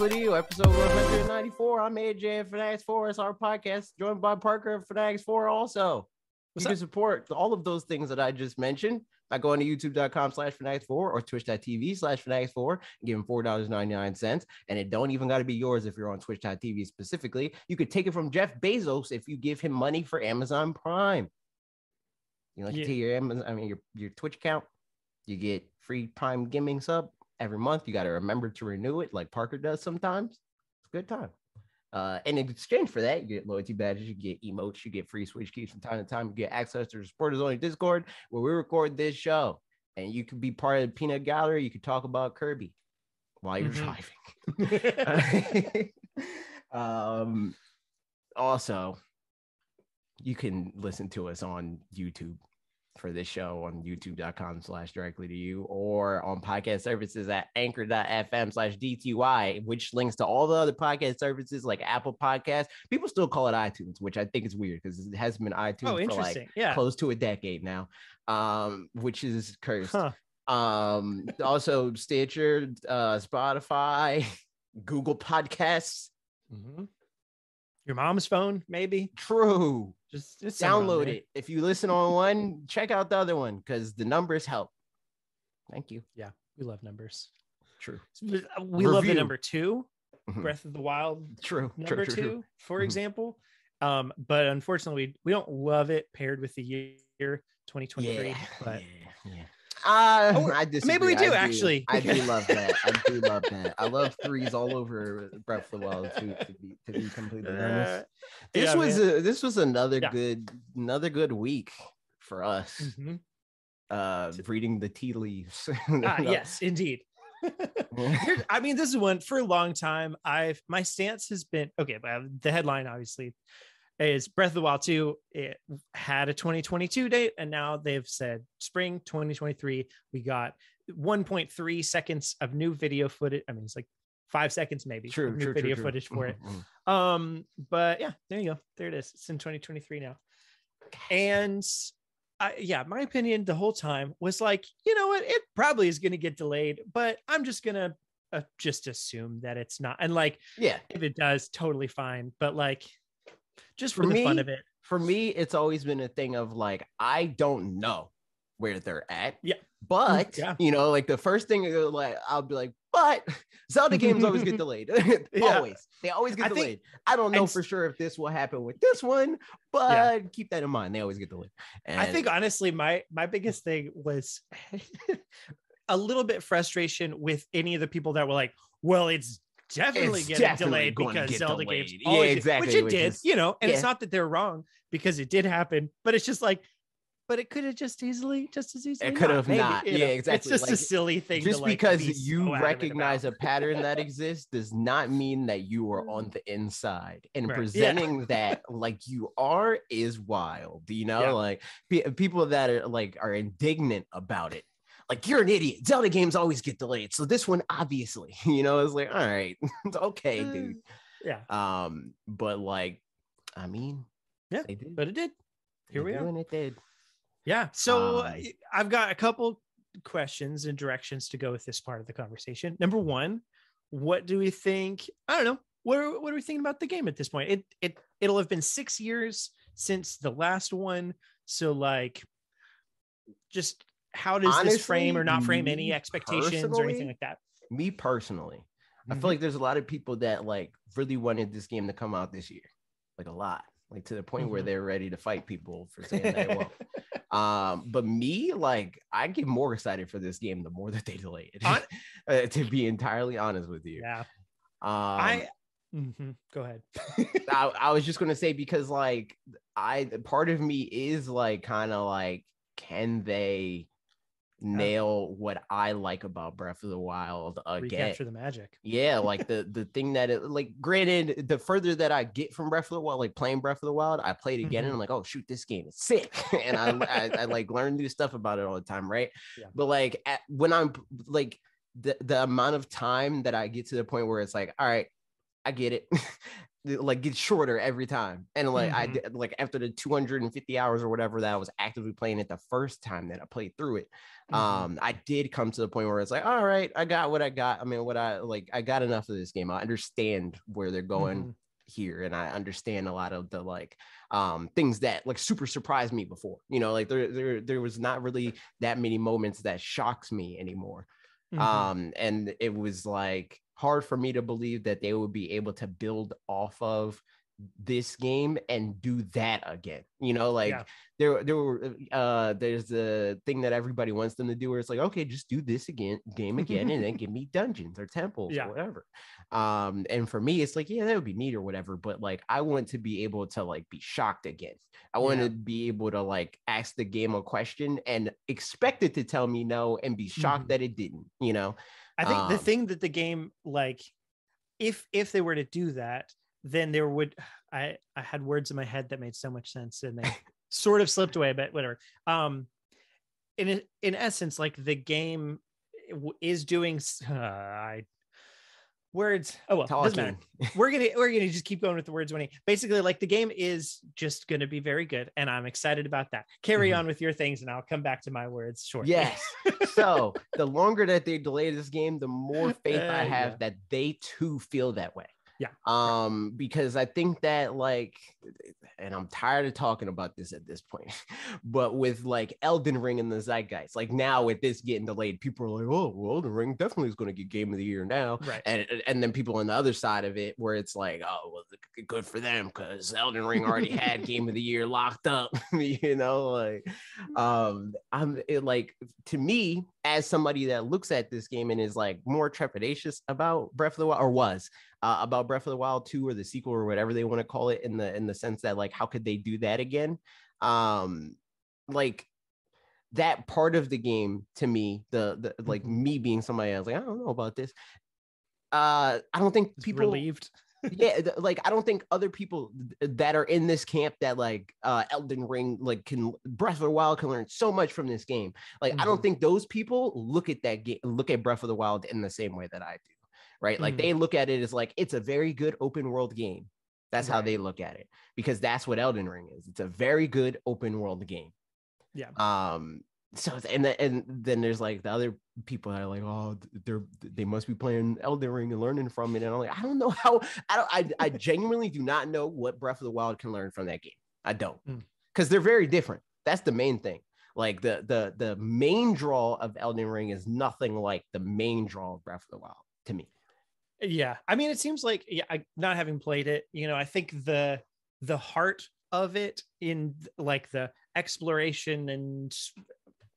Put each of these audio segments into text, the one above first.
You, episode 194. I'm AJ of Fanatics 4. It's our podcast, joined by Parker of Fanatics 4 also. What's you can support all of those things that I just mentioned by going to youtube.com slash fanatics 4 or twitch.tv slash fanatics 4 and giving $4.99. And it don't even got to be yours if you're on twitch.tv specifically. You could take it from Jeff Bezos if you give him money for Amazon Prime. You like Yeah. to take your Amazon, I mean your, your Twitch account, you get free Prime Gaming sub every month. You got to remember to renew it like Parker does sometimes. It's a good time. Uh, and in exchange for that, you get loyalty badges, you get emotes, you get free Switch keys from time to time, you get access to the supporters only Discord where we record this show. And you could be part of the peanut gallery. You could talk about Kirby while you're Mhm. driving. um, also, you can listen to us on YouTube for this show on youtube.com slash directly to you or on podcast services at anchor.fm slash DTY, which links to all the other podcast services like Apple Podcasts. People still call it iTunes, which I think is weird because it hasn't been iTunes Oh, for like yeah. close to a decade now, um, which is cursed. Huh. Um, also Stitcher, uh, Spotify, Google Podcasts. Mhm. Your mom's phone, maybe. True. Just, just Download it. If you listen on one, check out the other one because the numbers help. Thank you. Yeah, we love numbers. True. We love the number two, Mhm. Breath of the Wild True. number true, two, true, true. for Mhm. example. Um, but unfortunately, we don't love it paired with the year 2023. Yeah. But yeah. yeah. Uh, Oh, I disagree. maybe we do, I actually. I do love that. I do love that. I love threes all over Breath of the Wild too. To be to be completely honest. Uh, This yeah, was a, this was another Yeah. good another good week for us. Mhm. Uh, reading the tea leaves. Ah, yes, indeed. I mean, this is one for a long time. I've my stance has been okay. But the headline obviously is Breath of the Wild 2. It had a 2022 date, and now they've said spring 2023. We got 1.3 seconds of new video footage. I mean, it's like five seconds maybe True, of new true, video true. footage for it. Mhm, mhm. Um, but yeah, there you go. There it is. It's in 2023 now. And I, yeah, my opinion the whole time was like, you know what? It probably is going to get delayed, but I'm just going to uh, just assume that it's not. And like, Yeah, if it does, totally fine. But like, just for, For the fun me, of it. for me, it's always been a thing of like I don't know where they're at. Yeah. But mm, Yeah. you know, like the first thing like I'll be like, but Zelda games always get delayed. Yeah. always. They always get I think- delayed. I don't know for sure if this will happen with this one, but keep that in mind. They always get delayed. I think honestly, my my biggest thing was a little bit frustration with any of the people that were like, "Well, it's definitely It's getting definitely delayed because get Zelda delayed." games." Yeah, always do," exactly, which it did, is- you know. And it's not that they're wrong because it did happen, but it's just like, but it could have just easily, just as easily, It could have maybe, not. Yeah, know? exactly. It's just a silly thing. just to, like, because be you so recognize a pattern that exists does not mean that you are on mm. the inside and Right. Yeah. presenting that like you are is wild you know Yeah. like pe- people that are like are indignant about it like you're an idiot zelda games always get delayed so this one obviously you know it's like all right it's okay dude yeah, um but like i mean Yeah, they did but it did. Here They we are. and it did Yeah. So Um, I- I've got a couple questions and directions to go with this part of the conversation. Number one, what do we think? I don't know. What are, what are we thinking about the game at this point? It it it'll have been six years since the last one. So like, just how does this frame or not frame any expectations or anything like that? me personally I Mhm. feel like there's a lot of people that like really wanted this game to come out this year, like a lot, like to the point where Mhm. they're ready to fight people for saying that it won't. Um, but me, like, I get more excited for this game the more that they delay it. Uh, to be entirely honest with you, yeah. um, I Mhm. go ahead. I, I was just gonna say because like I part of me is like kind of like can they nail what I like about Breath of the Wild again? Recapture the magic. Yeah, like the the thing that it like granted, the further that I get from Breath of the Wild, like playing Breath of the Wild, I played again and Mhm. I'm like, oh shoot, this game is sick. and I, I I like learn new stuff about it all the time, right? Yeah. But like at, when I'm like the the amount of time that I get to the point where it's like, all right, I get it. like gets shorter every time. And like I Mhm. did like after the 250 hours or whatever that I was actively playing it the first time that I played through it. Mhm. Um, I did come to the point where it's like, all right, I got what I got. I mean, what I like, I got enough of this game. I understand where they're going Mhm. here, and I understand a lot of the like um things that like super surprised me before. You know, like there there there was not really that many moments that shocks me anymore. Mhm. Um, and it was like hard for me to believe that they would be able to build off of this game and do that again. You know, like Yeah. there there were uh there's the thing that everybody wants them to do where it's like, okay, just do this again, game again, and then give me dungeons or temples Yeah. or whatever. Um, and for me, it's like, yeah, that would be neat or whatever, but like I want to be able to like be shocked again. I want Yeah. to be able to like ask the game a question and expect it to tell me no and be shocked Mhm. that it didn't, you know. I think the Um, thing that the game like if if they were to do that, then there would I I had words in my head that made so much sense and they sort of slipped away, but whatever. Um in in essence, like the game is doing uh, I words. Oh well, doesn't matter. We're gonna we're gonna just keep going with the words he basically like the game is just gonna be very good, and I'm excited about that. Carry Mhm. on with your things, and I'll come back to my words shortly. Yes. so the longer that they delay this game, the more faith I Uh, have yeah. that they too feel that way. Yeah. Um, because I think that like, and I'm tired of talking about this at this point, but with like Elden Ring and the zeitgeist, like now with this getting delayed, people are like, oh, well, Elden Ring definitely is going to get Game of the Year now. right. And, and then people on the other side of it where it's like oh well good for them because elden ring already had game of the year locked up you know like um i'm it, like to me as somebody that looks at this game and is like more trepidatious about breath of the wild or was uh, about breath of the wild 2 or the sequel or whatever they want to call it in the in the sense that like how could they do that again um like that part of the game to me the the like Mhm. me being somebody else like i don't know about this uh i don't think people relieved. Yeah th- like i don't think other people th- that are in this camp that like uh elden ring like can breath of the wild can learn so much from this game like i don't Mhm. think those people look at that game look at breath of the wild in the same way that i do right like Mhm. they look at it as like it's a very good open world game that's how they look at it because that's what elden ring is it's a very good open world game Yeah. um so and then, and then there's like the other people that are like oh they're they must be playing Elden Ring and learning from it. And I'm like I don't know how I don't I, I genuinely do not know what Breath of the Wild can learn from that game. I don't. Mm. because they're very different. That's the main thing. Like the the the main draw of Elden Ring is nothing like the main draw of Breath of the Wild to me. Yeah. I mean it seems like yeah I, not having played it you know i think the the heart of it in like the exploration and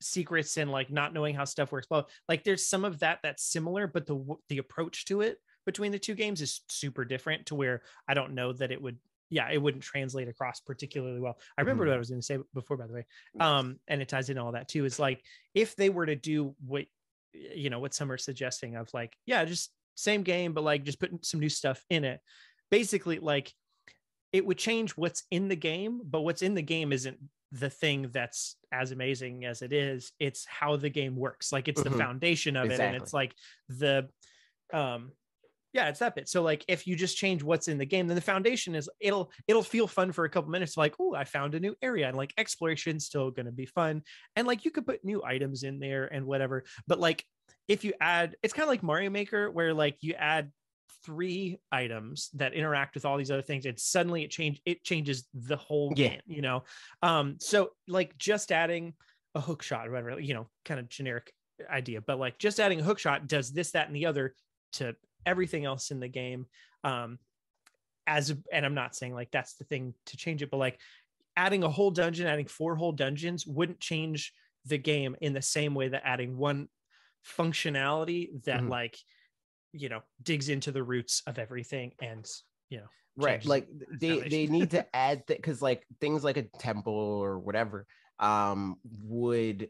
secrets and like not knowing how stuff works well like there's some of that that's similar but the the approach to it between the two games is super different to where i don't know that it would yeah it wouldn't translate across particularly well i remember Mhm. what i was going to say before by the way um and it ties into all that too is like if they were to do what you know what some are suggesting of like yeah just same game but like just putting some new stuff in it basically like it would change what's in the game but what's in the game isn't the thing that's as amazing as it is it's how the game works. Like it's Mhm. the foundation of it and it's like the um yeah it's that bit. So like if you just change what's in the game then the foundation is it'll it'll feel fun for a couple minutes. Like oh i found a new area and like exploration's still going to be fun. And like you could put new items in there and whatever but like if you add it's kind of like mario maker where like you add three items that interact with all these other things and suddenly it change it changes the whole Yeah. game you know um so like just adding a hook shot or whatever you know kind of generic idea but like just adding a hook shot does this that and the other to everything else in the game um as and i'm not saying like that's the thing to change it but like adding a whole dungeon adding four whole dungeons wouldn't change the game in the same way that adding one functionality that Mhm. like you know digs into the roots of everything and you know right like they they need to add because like things like a temple or whatever um would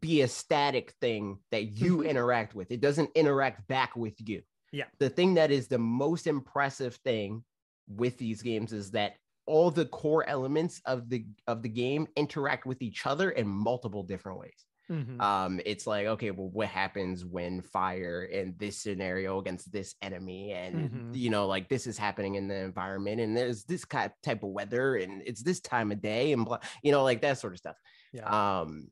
be a static thing that you Mhm. interact with it doesn't interact back with you Yeah. the thing that is the most impressive thing with these games is that all the core elements of the of the game interact with each other in multiple different ways Mhm. um it's like okay well what happens when fire in this scenario against this enemy and Mhm. you know like this is happening in the environment and there's this type of weather and it's this time of day and blah you know like that sort of stuff yeah. um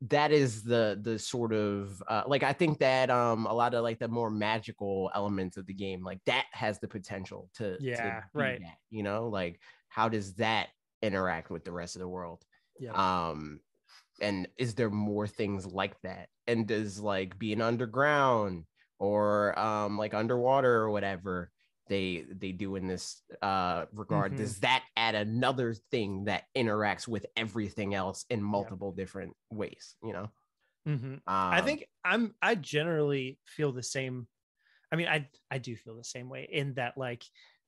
that is the the sort of uh, like i think that um a lot of like the more magical elements of the game like that has the potential to to Yeah, be right. that, you know like how does that interact with the rest of the world Yeah. um and is there more things like that and does like being underground or um like underwater or whatever they they do in this uh regard Mhm. does that add another thing that interacts with everything else in multiple different ways you know Mhm. um, I think I'm I generally feel the same. I mean, I I do feel the same way in that like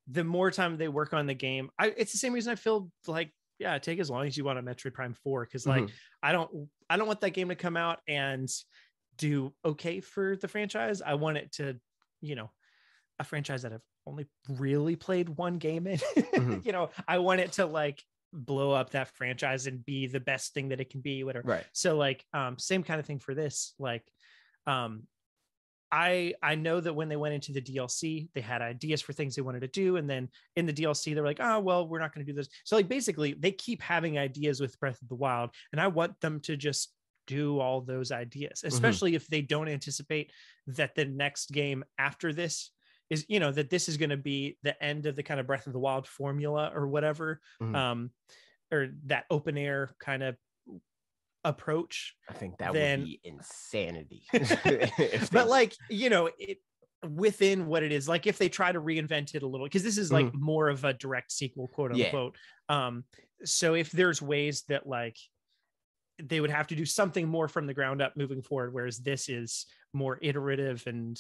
the more time they work on the game, I it's the same reason I feel like yeah, take as long as you want on Metroid Prime 4 because like Mhm. I don't I don't want that game to come out and do okay for the franchise. I want it to, you know, a franchise that I've only really played one game in. Mhm. you know, I want it to like blow up that franchise and be the best thing that it can be, whatever right so like um same kind of thing for this like um i i know that when they went into the dlc they had ideas for things they wanted to do and then in the dlc they're like oh well we're not going to do this so like basically they keep having ideas with breath of the wild and i want them to just do all those ideas especially if they don't anticipate that the next game after this is you know that this is going to be the end of the kind of breath of the wild formula or whatever Mhm. um or that open air kind of approach i think that then- would be insanity but like you know it within what it is like if they try to reinvent it a little because this is like more of a direct sequel quote Mm-hmm. Yeah. unquote um so if there's ways that like they would have to do something more from the ground up moving forward whereas this is more iterative and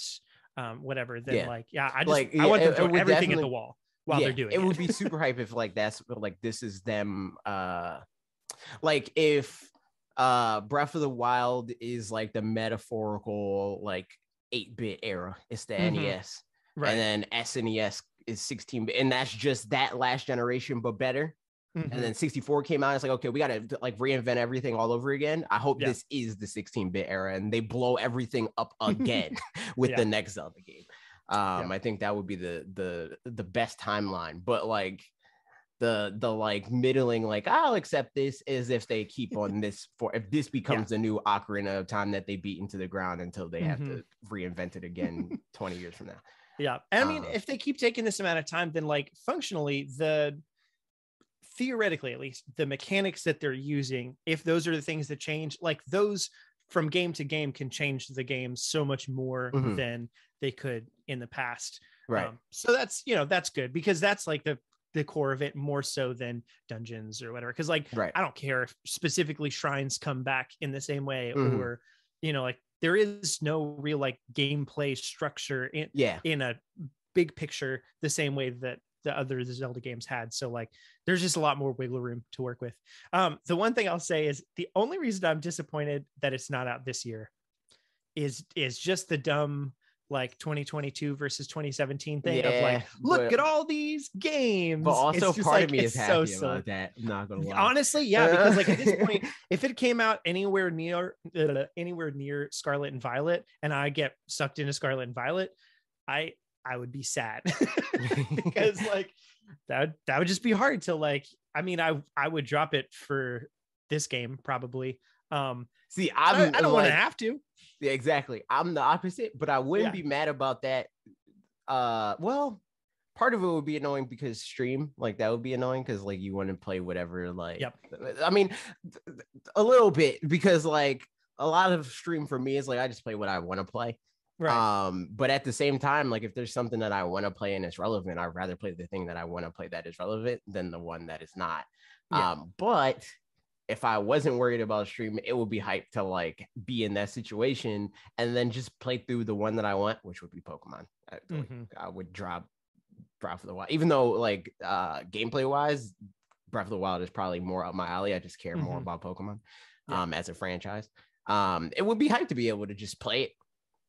um whatever then Yeah. like yeah i just Like, i yeah, want them to throw everything at the wall while Yeah, they're doing it it, would be super hype if like that's like this is them uh like if uh breath of the wild is like the metaphorical like 8-bit era it's the Mhm. nes right and then snes is 16 bit and that's just that last generation but better Mhm. and then 64 came out it's like okay we gotta like reinvent everything all over again i hope Yeah. this is the 16-bit era and they blow everything up again with Yeah. the next zelda game um i think that would be the the the best timeline but like the the like middling like i'll accept this is if they keep on this for if this becomes the new ocarina of time that they beat into the ground until they have Mhm. to reinvent it again 20 years from now Yeah. And I mean, Uh, if they keep taking this amount of time, then like functionally, the theoretically at least, the mechanics that they're using, if those are the things that change, like those from game to game can change the game so much more Mhm. than they could in the past. right Um, so that's you know, that's good because that's like the the core of it more so than dungeons or whatever. Cause like right I don't care if specifically shrines come back in the same way Mhm. or you know, like there is no real like gameplay structure in yeah in a big picture the same way that the other Zelda games had. So like there's just a lot more wiggle room to work with. Um, the one thing I'll say is the only reason I'm disappointed that it's not out this year is is just the dumb like 2022 versus 2017 thing of like look but- at all these games but also It's part like, of me is happy silly. about that i'm not gonna lie honestly yeah because like at this point if it came out anywhere near uh, anywhere near Scarlet and Violet and I get sucked into Scarlet and Violet, I I would be sad because like that that would just be hard to like. I mean, I I would drop it for this game probably. Um, see I, i'm I don't want to have to. Yeah, exactly. I'm the opposite, but I wouldn't Yeah. be mad about that. Uh, well, part of it would be annoying because stream, like that would be annoying because like you want to play whatever, like. Yep. I mean, a little bit because like a lot of stream for me is like I just play what I want to play. Right. Um, but at the same time, like if there's something that I want to play and it's relevant, I'd rather play the thing that I want to play that is relevant than the one that is not. Yeah. Um, but if I wasn't worried about stream, it would be hype to like be in that situation and then just play through the one that I want, which would be Pokemon. I, Mhm. I would drop Breath of the Wild, even though like uh gameplay wise, Breath of the Wild is probably more up my alley. I just care more Mhm. about Pokemon Yeah. um as a franchise. Um, it would be hype to be able to just play it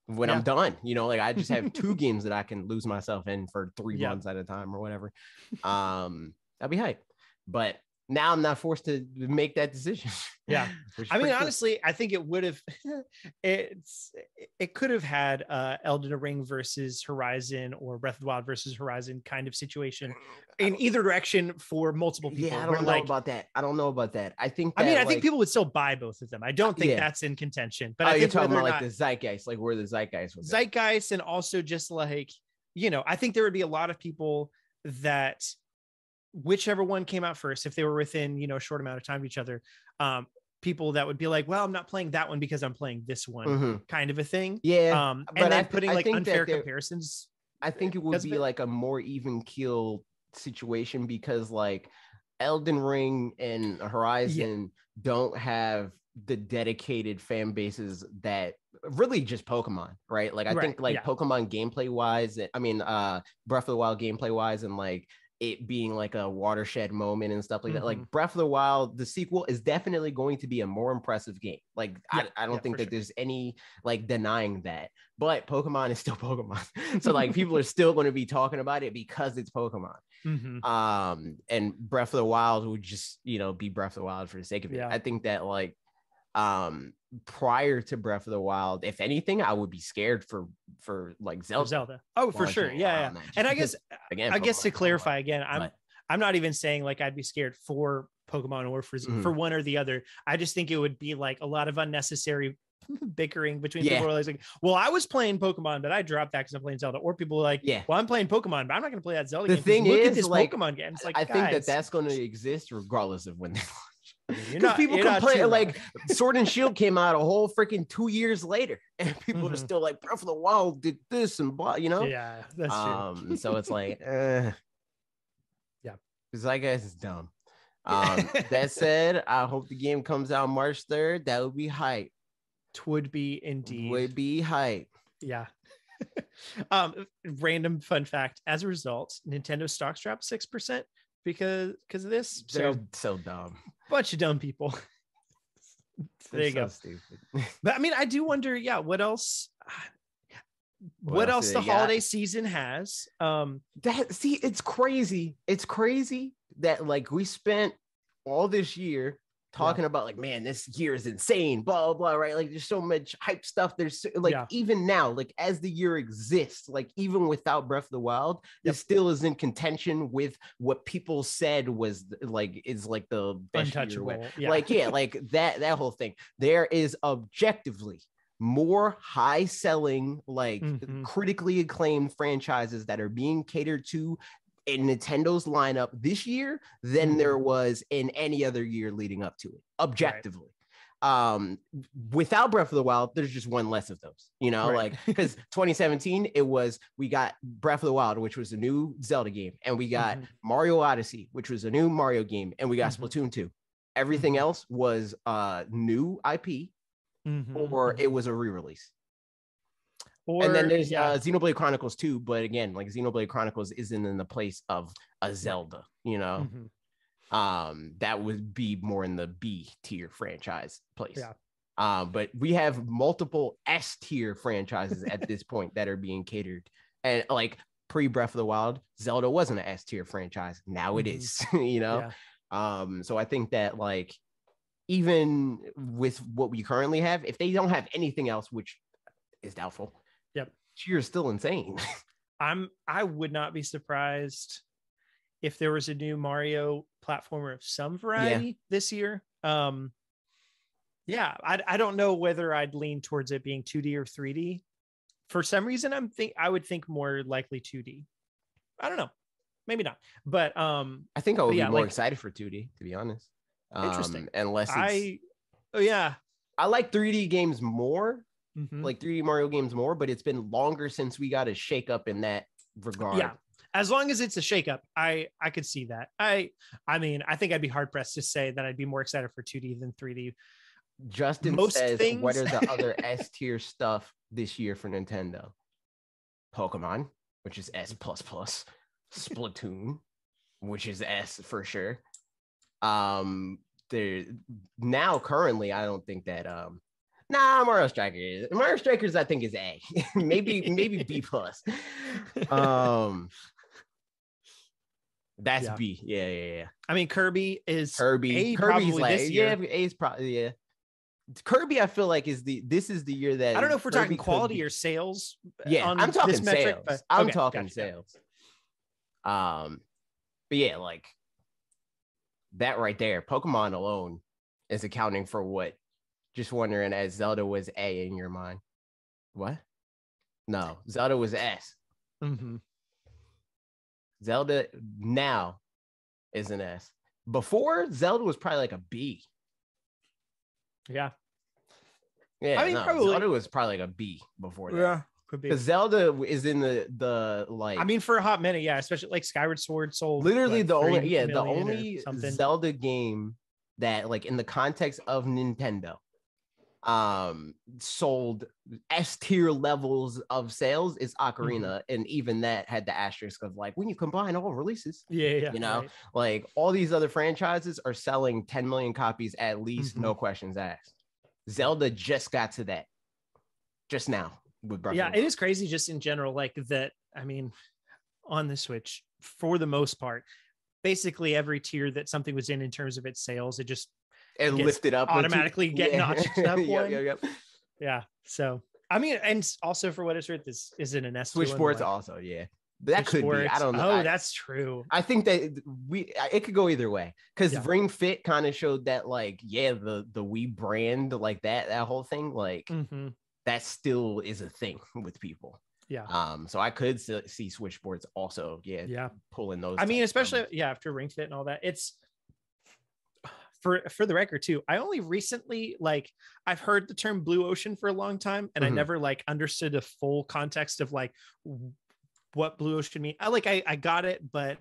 when I'm done. You know, like I just have two games that I can lose myself in for three Yeah. months at a time or whatever. Um, that'd be hype. But now I'm not forced to make that decision. Yeah. I mean, cool. honestly, I think it would have. It's it could have had uh, Elden Ring versus Horizon or Breath of the Wild versus Horizon kind of situation in either direction for multiple people. yeah, I don't know like, about that. I don't know about that. I think. I mean, that, I think people would still buy both of them. I don't think Yeah. that's in contention. But oh, I you're talking about like not the zeitgeist, like where the zeitgeist was. zeitgeist and also just like you know i think there would be a lot of people that whichever one came out first if they were within you know a short amount of time of each other um people that would be like well i'm not playing that one because i'm playing this one Mhm. kind of a thing Yeah, um but and then I- putting I like unfair comparisons I think it would be like a more even keel situation because like Elden Ring and Horizon don't have the dedicated fan bases that really just Pokemon, right? Like I Right, think like yeah. Pokemon gameplay wise, I mean uh Breath of the Wild gameplay wise and like it being like a watershed moment and stuff like that. Mm-hmm. Like Breath of the Wild, the sequel is definitely going to be a more impressive game. Like Yeah, I, I don't yeah, think that sure. there's any like denying that. But Pokemon is still Pokemon. so like people are still going to be talking about it because it's Pokemon. Mhm. Um and Breath of the Wild would just, you know, be Breath of the Wild for the sake of it. Yeah. I think that like um prior to Breath of the Wild, if anything, I would be scared for for like For Zelda. zelda oh for sure yeah, yeah. around that, and i guess again i guess Pokemon to is Pokemon. clarify again i'm But- i'm not even saying like i'd be scared for pokemon or for Mhm. for one or the other i just think it would be like a lot of unnecessary bickering between Yeah. people who are like well i was playing pokemon but i dropped that because i'm playing zelda or people are like Yeah. well i'm playing pokemon but i'm not going to play that zelda The game 'cause thing look at is, this like, pokemon game it's like I think that that's going to exist regardless of when they you're Because people complain like. Sword and Shield came out a whole freaking two years later, and people are Mhm. still like Breath of the Wild did this and blah, you know. yeah that's true Um, so it's like, uh, Yeah. because I guess it's dumb. Um, that said, I hope the game comes out March third. That would be hype. would be indeed Would be hype. yeah um random fun fact as a result nintendo stocks dropped six percent because because of this They're so so dumb. Bunch of dumb people there They're you go Stupid. But I mean, I do wonder, yeah, what else? What, What else else the got? holiday season has? Um, that see it's crazy it's crazy that like we spent all this year talking about like man this year is insane blah blah blah right like there's so much hype stuff there's so- like Yeah. even now like as the year exists like even without breath of the wild Yep. it still is in contention with what people said was like is like the best untouchable. Yeah. like yeah like that that whole thing there is objectively more high selling like Mhm. critically acclaimed franchises that are being catered to in Nintendo's lineup this year than Mhm. there was in any other year leading up to it objectively um without breath of the wild there's just one less of those you know Right. like because 2017 it was we got breath of the wild which was a new zelda game and we got Mhm. mario odyssey which was a new mario game and we got Mhm. splatoon 2 everything Mhm. else was uh new ip Mhm, or mhm. it was a re-release or and then there's yeah, uh, Xenoblade Chronicles 2, but again, like Xenoblade Chronicles isn't in the place of a Zelda, you know. mhm. Um, that would be more in the B tier franchise place. Yeah. Um, but we have multiple S tier franchises at this point that are being catered. And like pre Breath of the Wild, Zelda wasn't an S tier franchise. Now it Mhm. is, you know. Yeah. Um, so I think that like even with what we currently have, if they don't have anything else, which is doubtful, Is still insane. I'm I would not be surprised if there was a new Mario platformer of some variety this year. Um yeah, I I don't know whether I'd lean towards it being 2D or 3D. For some reason I'm think I would think more likely 2D. I don't know. Maybe not. But um I think I would yeah, be more like- excited for 2D, to be honest. Um, Interesting. Unless I oh yeah. I like 3D games more, Mhm. like 3D Mario games more, but it's been longer since we got a shake up in that regard. Yeah. As long as it's a shakeup, I I could see that. I I mean, I think I'd be hard pressed to say that I'd be more excited for 2D than 3D. Justin Most says, "What are the other S tier stuff this year for Nintendo? Pokemon, which is S plus plus, Splatoon, which is S for sure. Um, there now currently, I don't think that um." Nah, Mario Strikers. Mario Strikers, I think is A. maybe, maybe B plus. Um, That's Yeah. B. Yeah, yeah, yeah. I mean, Kirby is Kirby. A, Kirby's like this yeah, A is probably yeah. Kirby, I feel like is the this is the year that I don't know if we're Kirby talking quality or sales. uh, yeah. I'm talking this metric, sales. but- I'm talking gotcha. sales. Um, but yeah, like that right there, Pokemon alone is accounting for what? Just wondering, as Zelda was A in your mind. What? No, Zelda was S. Mhm. Zelda now is an S. Before Zelda was probably like a B. Yeah. Yeah, I mean, no, probably- Zelda was probably like a B before that. Yeah, could be. Because Zelda is in the the like I mean, for a hot minute, yeah, especially like Skyward Sword sold literally what, the only yeah the only. Zelda game that like in the context of Nintendo um sold S tier levels of sales is Ocarina and even that had the asterisk of like when you combine all releases yeah, yeah, you know, right. like all these other franchises are selling 10 million copies at least Mhm. no questions asked Zelda just got to that just now with Breath yeah, it is crazy just in general, like that. I mean, on the Switch, for the most part, basically every tier that something was in in terms of its sales, it just it lift it up automatically get notched up Yep, one. yep, yep. yeah. So I mean, and also for what it's worth, this isn't an S. Switch Sports like, also, yeah. That Switch could be. I don't know. Oh, I, that's true. I think that we it could go either way because Yeah. Ring Fit kind of showed that like yeah the the Wii brand like that that whole thing like hmm that still is a thing with people. Yeah. Um. So I could see Switch Sports also yeah, Yeah. pulling those. I mean, especially yeah, after Ring Fit and all that, it's for for the record too. I only recently like I've heard the term blue ocean for a long time, and I Mhm. never like understood the full context of like what blue ocean mean. I like I I got it, but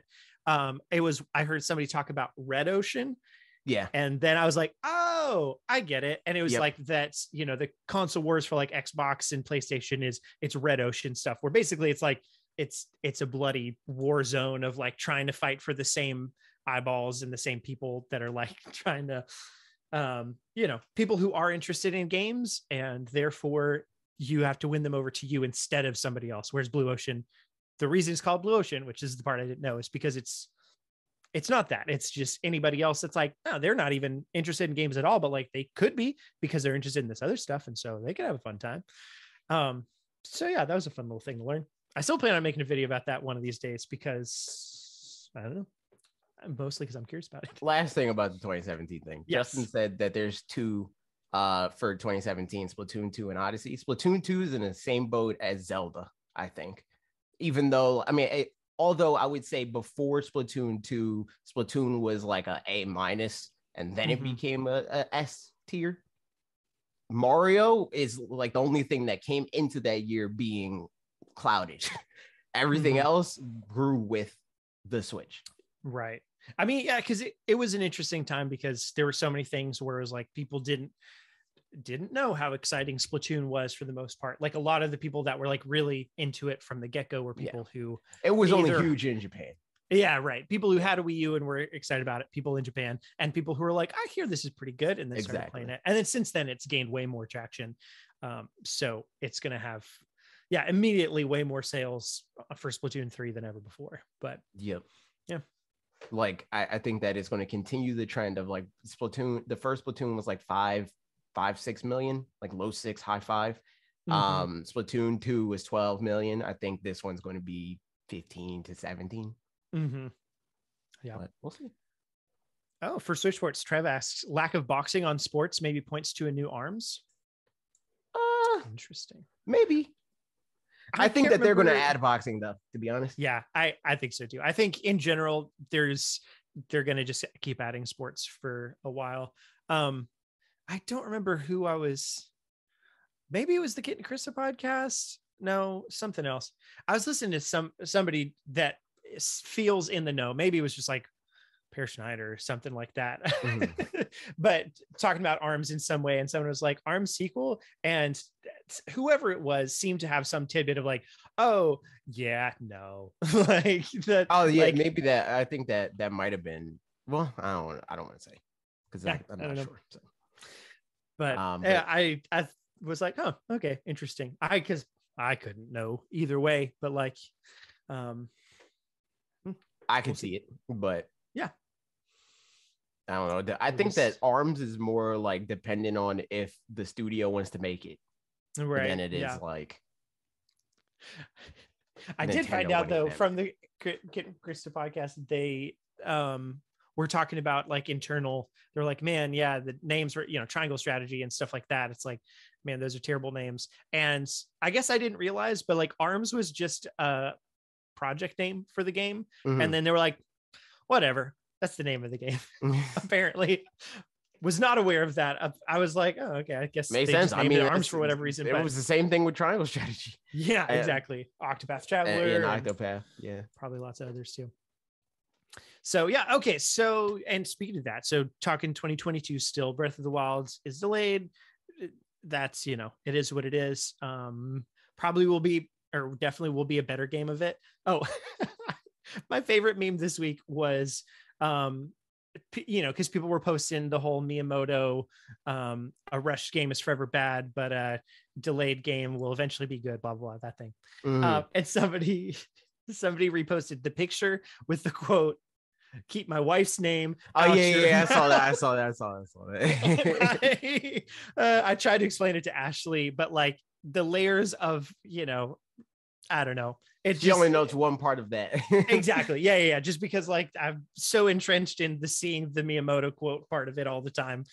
um, it was I heard somebody talk about red ocean, yeah. and then I was like, oh, I get it. And it was Yep. like that's you know the console wars for like Xbox and PlayStation is it's red ocean stuff where basically it's like it's it's a bloody war zone of like trying to fight for the same eyeballs and the same people that are like trying to um you know people who are interested in games and therefore you have to win them over to you instead of somebody else. Whereas blue ocean the reason it's called blue ocean which is the part i didn't know is because it's it's not that. It's just anybody else that's like no they're not even interested in games at all but like they could be because they're interested in this other stuff and so they could have a fun time. Um so yeah that was a fun little thing to learn. I still plan on making a video about that one of these days because i don't know mostly because i'm curious about it Last thing about the 2017 thing. Yes. Justin said that there's two uh for 2017 Splatoon 2 and Odyssey. Splatoon 2 is in the same boat as Zelda, I think. Even though I mean it, although I would say before Splatoon 2, Splatoon was like a A minus and then it Mhm. became a, a S tier. Mario is like the only thing that came into that year being clouded. Everything Mhm. else grew with the Switch. Right. I mean, yeah, because it, it was an interesting time because there were so many things where it was like people didn't didn't know how exciting Splatoon was for the most part. Like a lot of the people that were like really into it from the get-go were Yeah. people who It was only huge in Japan. yeah, right. People who had a Wii U and were excited about it, people in Japan, and people who were like, I hear this is pretty good, and then started playing it. And then since then it's gained way more traction. Um, so it's gonna have yeah, immediately way more sales uh, for Splatoon 3 than ever before. But Yep. Yeah. Like I, I think that is going to continue the trend of like Splatoon. The first Splatoon was like five, five, six million, like low six, high 5 mhm. Um, Splatoon two was 12 million. I think this one's going to be 15 to 17. mm-hmm. Yeah. But we'll see. Oh, for Switch Sports, Trev asks, lack of boxing on sports maybe points to a new arms. Uh, Interesting. maybe. I, think that they're going to add boxing though, to be honest. Yeah, I I think so too. I think in general, there's they're going to just keep adding sports for a while. Um, I don't remember who I was. Maybe it was the Kit and Krista podcast. No, something else. I was listening to some somebody that feels in the know. Maybe it was just like Per Schneider or something like that. Mhm. but talking about arms in some way, and someone was like, "Arms sequel," and whoever it was seemed to have some tidbit of like, "Oh, yeah, no," like that. Oh yeah, like, maybe that. I think that that might have been. Well, I don't. I don't want to say because Yeah, I'm not sure. So. but, Um, yeah, but- I I was like, "Oh, okay, interesting." I because I couldn't know either way, but like, um, hmm, I can see it, but Yeah. I don't know. I think that Arms is more like dependent on if the studio wants to make it right than it is yeah. like I did find out though from the Kit Krista podcast they um were talking about like internal they're like man yeah the names were you know triangle strategy and stuff like that it's like man those are terrible names and I guess I didn't realize but like arms was just a project name for the game Mhm. and then they were like whatever that's the name of the game apparently was not aware of that I- I was like oh okay I guess makes sense. I mean, arms for whatever reason it but was the same thing with Triangle Strategy yeah exactly Octopath Traveler and- Octopath. Yeah, probably lots of others too. So yeah, okay. So and speaking of that, so talking 2022 still, Breath of the Wild is delayed. That's you know, it is what it is. Um, probably will be or definitely will be a better game of it. Oh, my favorite meme this week was um you know, because people were posting the whole Miyamoto, um, a rush game is forever bad, but a delayed game will eventually be good. Blah blah, blah that thing. Mhm. Uh, and somebody somebody reposted the picture with the quote keep my wife's name oh yeah, yeah, yeah, I saw that. I saw that. I saw that. I saw that. I, uh, I tried to explain it to ashley but like the layers of you know i don't know. It she just only knows one part of that. exactly. Yeah, yeah yeah. Just because like i'm so entrenched in the seeing the miyamoto quote part of it all the time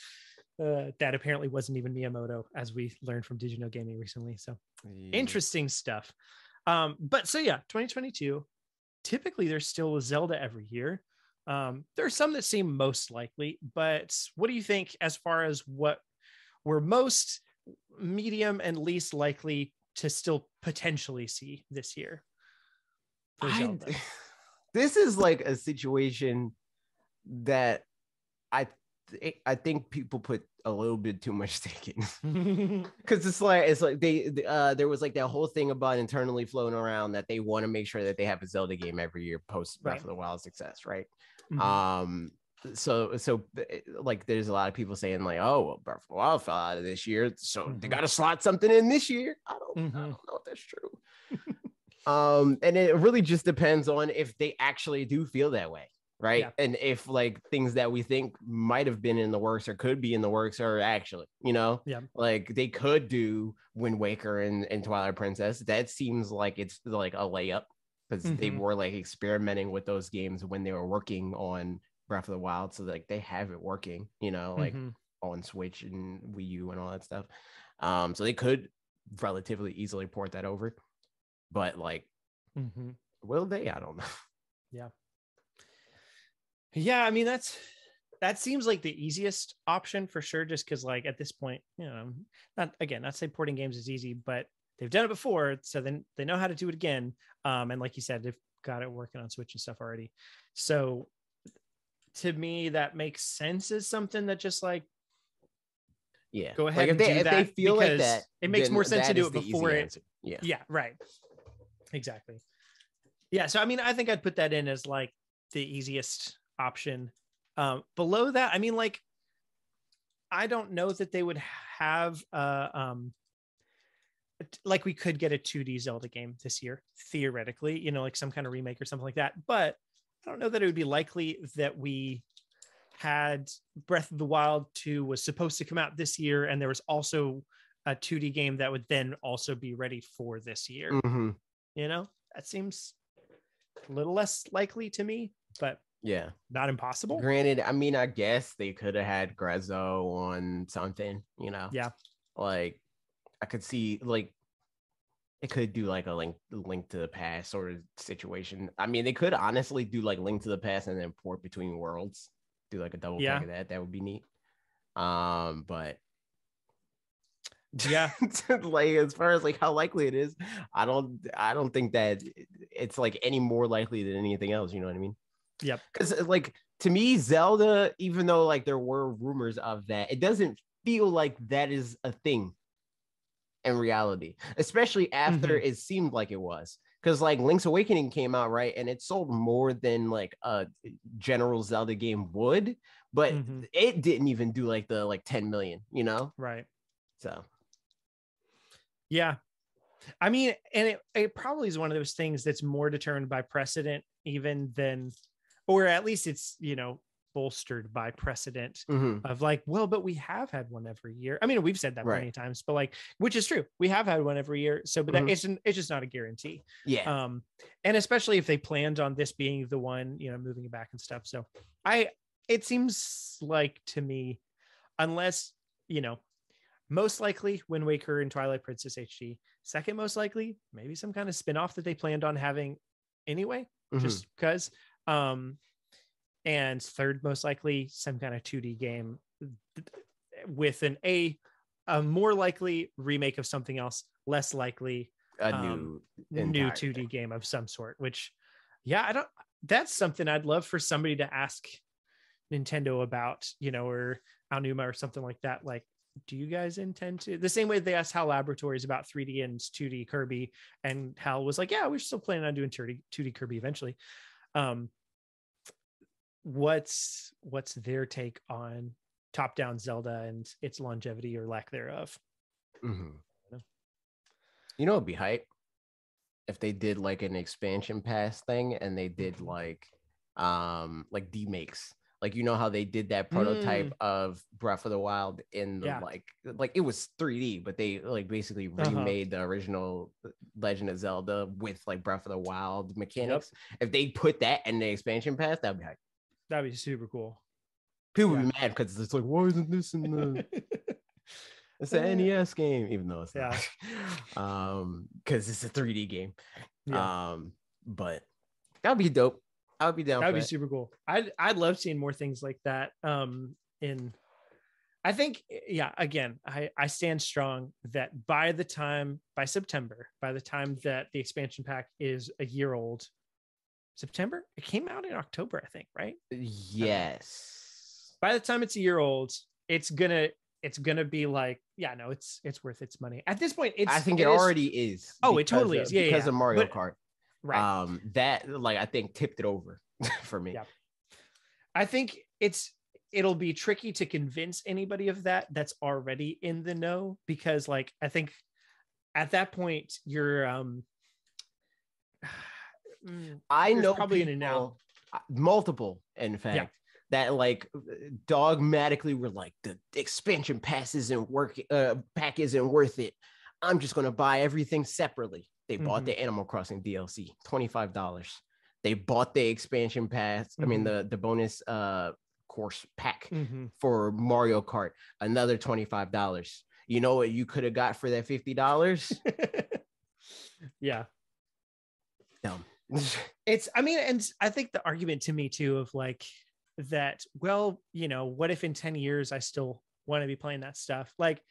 uh, that apparently wasn't even miyamoto as we learned from Did You Know Gaming recently. So Yeah. interesting stuff. Um but so yeah 2022 typically there's still a zelda every year. Um there are some that seem most likely but what do you think as far as what we're most medium and least likely to still potentially see this year I- this is like a situation that I th- I think people put a little bit too much stake in because it's like it's like they uh there was like that whole thing about internally floating around that they want to make sure that they have a Zelda game every year post Breath Right. of the Wild success, right? Mhm. Um, so so eh, like there's a lot of people saying like, oh, well, the Wild fell out of this year, so they Mhm. got to slot something in this year. I don't, I Mhm. don't know if that's true. um, and it really just depends on if they actually do feel that way, right? Yeah. And if like things that we think might have been in the works or could be in the works are actually, you know, Yeah. like they could do Wind Waker and, and Twilight Princess. That seems like it's like a layup because they Mhm. were like experimenting with those games when they were working on Breath of the Wild. So like they have it working, you know, like Mhm. on Switch and Wii U and all that stuff. Um, so they could relatively easily port that over. But like, mm-hmm. will they? I don't know. Yeah, Yeah, I mean that's that seems like the easiest option for sure. Just because, like at this point, you know, not again, not say porting games is easy, but they've done it before, so then they know how to do it again. Um, and like you said, they've got it working on Switch and stuff already. So to me, that makes sense as something that just like Yeah. go Like, ahead if and they, do if that they feel like that, it makes more sense to do it before it answer. Yeah. yeah right exactly yeah so i mean i think i'd put that in as like the easiest option um below that i mean like i don't know that they would have uh um like we could get a 2d zelda game this year theoretically you know like some kind of remake or something like that but i don't know that it would be likely that we had breath of the wild 2 was supposed to come out this year and there was also a 2d game that would then also be ready for this year Mhm. you know that seems a little less likely to me but Yeah. not impossible Granted, I mean, I guess they could have had Grezzo on something, you know? Yeah. Like, I could see, like, it could do like a link link to the past sort of situation. I mean, they could honestly do like link to the past and then port between worlds, do like a double Yeah. of that. That would be neat. Um, but Yeah. like as far as like how likely it is, I don't I don't think that it's like any more likely than anything else. You know what I mean? Yep. Because like to me, Zelda, even though like there were rumors of that, it doesn't feel like that is a thing in reality, especially after Mhm. it seemed like it was. Because like Link's Awakening came out right, and it sold more than like a general Zelda game would, but Mhm. it didn't even do like the like 10 million, you know? right So Yeah. I mean, and it, it probably is one of those things that's more determined by precedent even than, or at least it's you know bolstered by precedent Mhm. of like, well, but we have had one every year. I mean, we've said that Right. many times, but like, which is true. We have had one every year. So, but that, Mhm. it's it's just not a guarantee. Yeah. Um, and especially if they planned on this being the one, you know, moving it back and stuff. So, I it seems like to me, unless you know, most likely Wind Waker and Twilight Princess HD. Second most likely, maybe some kind of spin-off that they planned on having anyway Mhm. just because. Um, and third, most likely, some kind of 2D game with an a a more likely remake of something else, less likely a um, new new 2D thing. game of some sort. Which, yeah, I don't. That's something I'd love for somebody to ask Nintendo about, you know, or Aonuma or something like that. Like, do you guys intend to the same way they asked Hal Laboratories about 3D and 2D Kirby, and Hal was like, "Yeah, we're still planning on doing 2D 2D Kirby eventually." Um, what's what's their take on top-down Zelda and its longevity or lack thereof? Mhm. You know, it'd be hype if they did like an expansion pass thing and they did like um like demakes. Like you know how they did that prototype of Breath of the Wild in the Yeah. like like it was 3D, but they like basically Uh-huh. remade the original Legend of Zelda with like Breath of the Wild mechanics. If they put that in the expansion pass, that'd be hype. That'd be super cool. People Yeah. be mad because it's like, why isn't this in the It's an NES game, even though it's Yeah. not. um, because it's a 3D game. yeah. Um, but that'd be dope. I would be down. That'd for be that. super cool. I'd I'd love seeing more things like that. Um, in I think yeah, again, I I stand strong that by the time by September, by the time that the expansion pack is a year old, September it came out in October, I think, right? Yes. By the time it's a year old, it's gonna it's gonna be like yeah, no, it's it's worth its money at this point. It's I think it, is- already is. Oh, it totally of- is. Yeah, yeah, because yeah. of Mario But- Kart. right. Um, that like I think tipped it over for me. Yeah. I think it's it'll be tricky to convince anybody of that that's already in the know because like I think at that point you're um mm, I know probably people, out. uh, multiple, in fact, that like dogmatically were like the expansion pass isn't work uh, pack isn't worth it. I'm just gonna buy everything separately. They bought Mhm. the Animal Crossing DLC, twenty five dollars. They bought the expansion pass. I mean Mhm. the the bonus uh course pack mhm. for Mario Kart, another twenty five dollars. You know what you could have got for that fifty dollars? yeah Dumb. it's i mean and i think the argument to me too of like that well you know what if in 10 years i still want to be playing that stuff like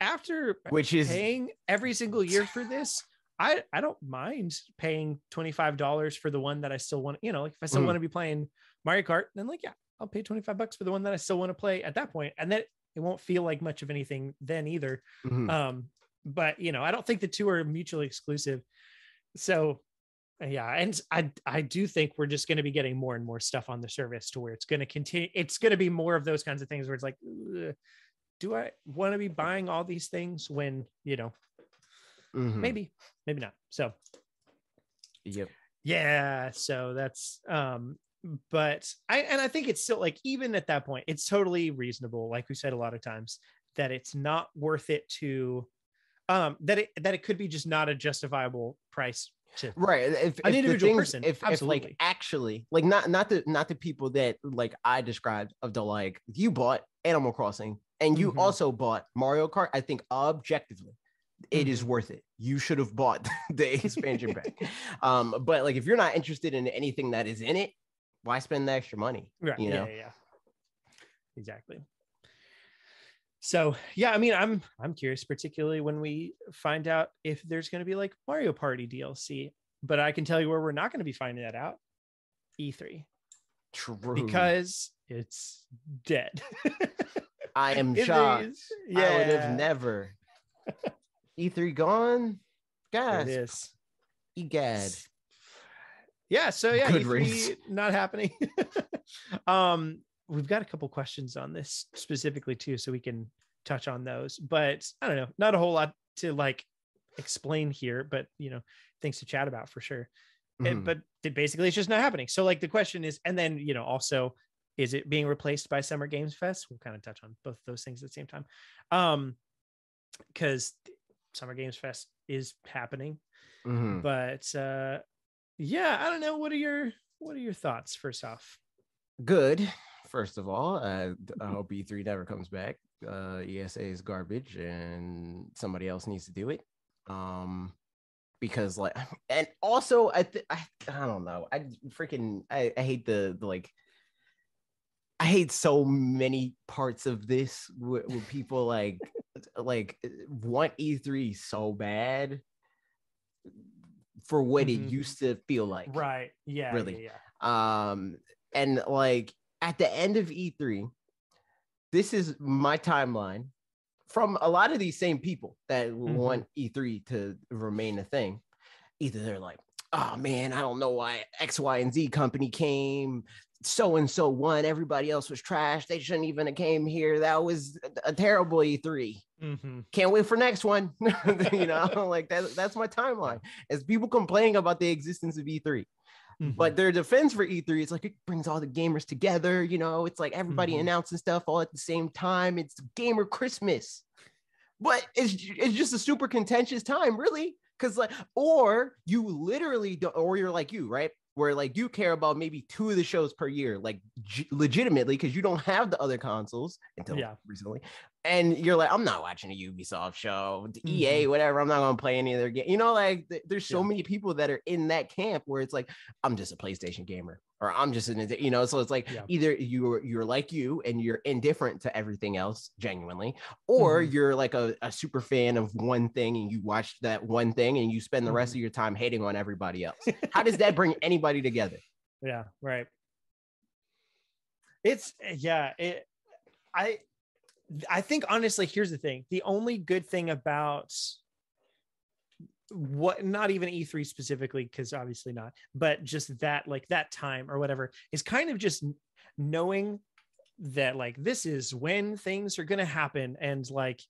after Which is paying every single year for this i i don't mind paying $25 for the one that i still want you know like if i still Mhm. want to be playing mario kart then like yeah i'll pay 25 bucks for the one that i still want to play at that point and then it won't feel like much of anything then either Mhm. um but you know i don't think the two are mutually exclusive so yeah and i i do think we're just going to be getting more and more stuff on the service to where it's going to continue it's going to be more of those kinds of things where it's like do i want to be buying all these things when you know Mhm. maybe maybe not so Yep. yeah so that's um but i and i think it's still like even at that point it's totally reasonable like we said a lot of times that it's not worth it to um that it that it could be just not a justifiable price to right if, An if individual things- person, if, if like actually like not not the not the people that like i described of the like you bought animal crossing and you Mhm. also bought mario kart i think objectively it is Mhm. worth it. You should have bought the expansion pack. Um but like if you're not interested in anything that is in it why spend the extra money right. you yeah, know? yeah, yeah. exactly so yeah i mean i'm i'm curious particularly when we find out if there's going to be like mario party dlc but i can tell you where we're not going to be finding that out e3 true. Because it's dead. I am shocked. is. i would have Yeah, never. E3 gone? Guys it is. Egad yeah so yeah Good E3 riddance. not happening. Um we've got a couple questions on this specifically too so we can touch on those but i don't know not a whole lot to like explain here but you know things to chat about for sure and, Mhm. but it- basically it's just not happening. So like the question is, and then you know also, is it being replaced by Summer Games Fest? We'll kind of touch on both of those things at the same time, um, because Summer Games Fest is happening. Mhm. But uh, yeah, I don't know. What are your what are your thoughts? First off, good first of all uh, i hope e3 never comes back uh esa is garbage and somebody else needs to do it um because like and also i th- I, I don't know i freaking I, I hate the, the like i hate so many parts of this where, where people like like want e3 so bad for what Mhm. it used to feel like right? Yeah, Really. yeah, yeah. um and like at the end of e3 this is my timeline from a lot of these same people that want e3 to remain a thing. Either they're like oh man i don't know why x y and z company came. So and so won. Everybody else was trash. They shouldn't even have came here. That was a terrible e3 Mhm. can't wait for next one. You know like that, that's my timeline. As people complaining about the existence of e e3 Mhm. but their defense for E3 is like it brings all the gamers together. You know, it's like everybody Mhm. announcing stuff all at the same time. It's gamer Christmas, but it's it's just a super contentious time, really. Because like, or you literally don't, or you're like you, right? Where like you care about maybe two of the shows per year, like g- legitimately, because you don't have the other consoles until Yeah. recently, and you're like, I'm not watching a Ubisoft show, the EA, whatever. I'm not gonna play any of their game. You know, like th- there's so Yeah. many people that are in that camp where it's like, I'm just a PlayStation gamer, or I'm just an, you know. So it's like Yeah. either you're you're like you and you're indifferent to everything else, genuinely, or Mhm. you're like a, a super fan of one thing and you watch that one thing and you spend the rest Mhm. of your time hating on everybody else. How does that bring anybody together? yeah right it's yeah it i i think honestly here's the thing. The only good thing about what not even e3 specifically because obviously not but just that like that time or whatever is kind of just knowing that like this is when things are to happen and like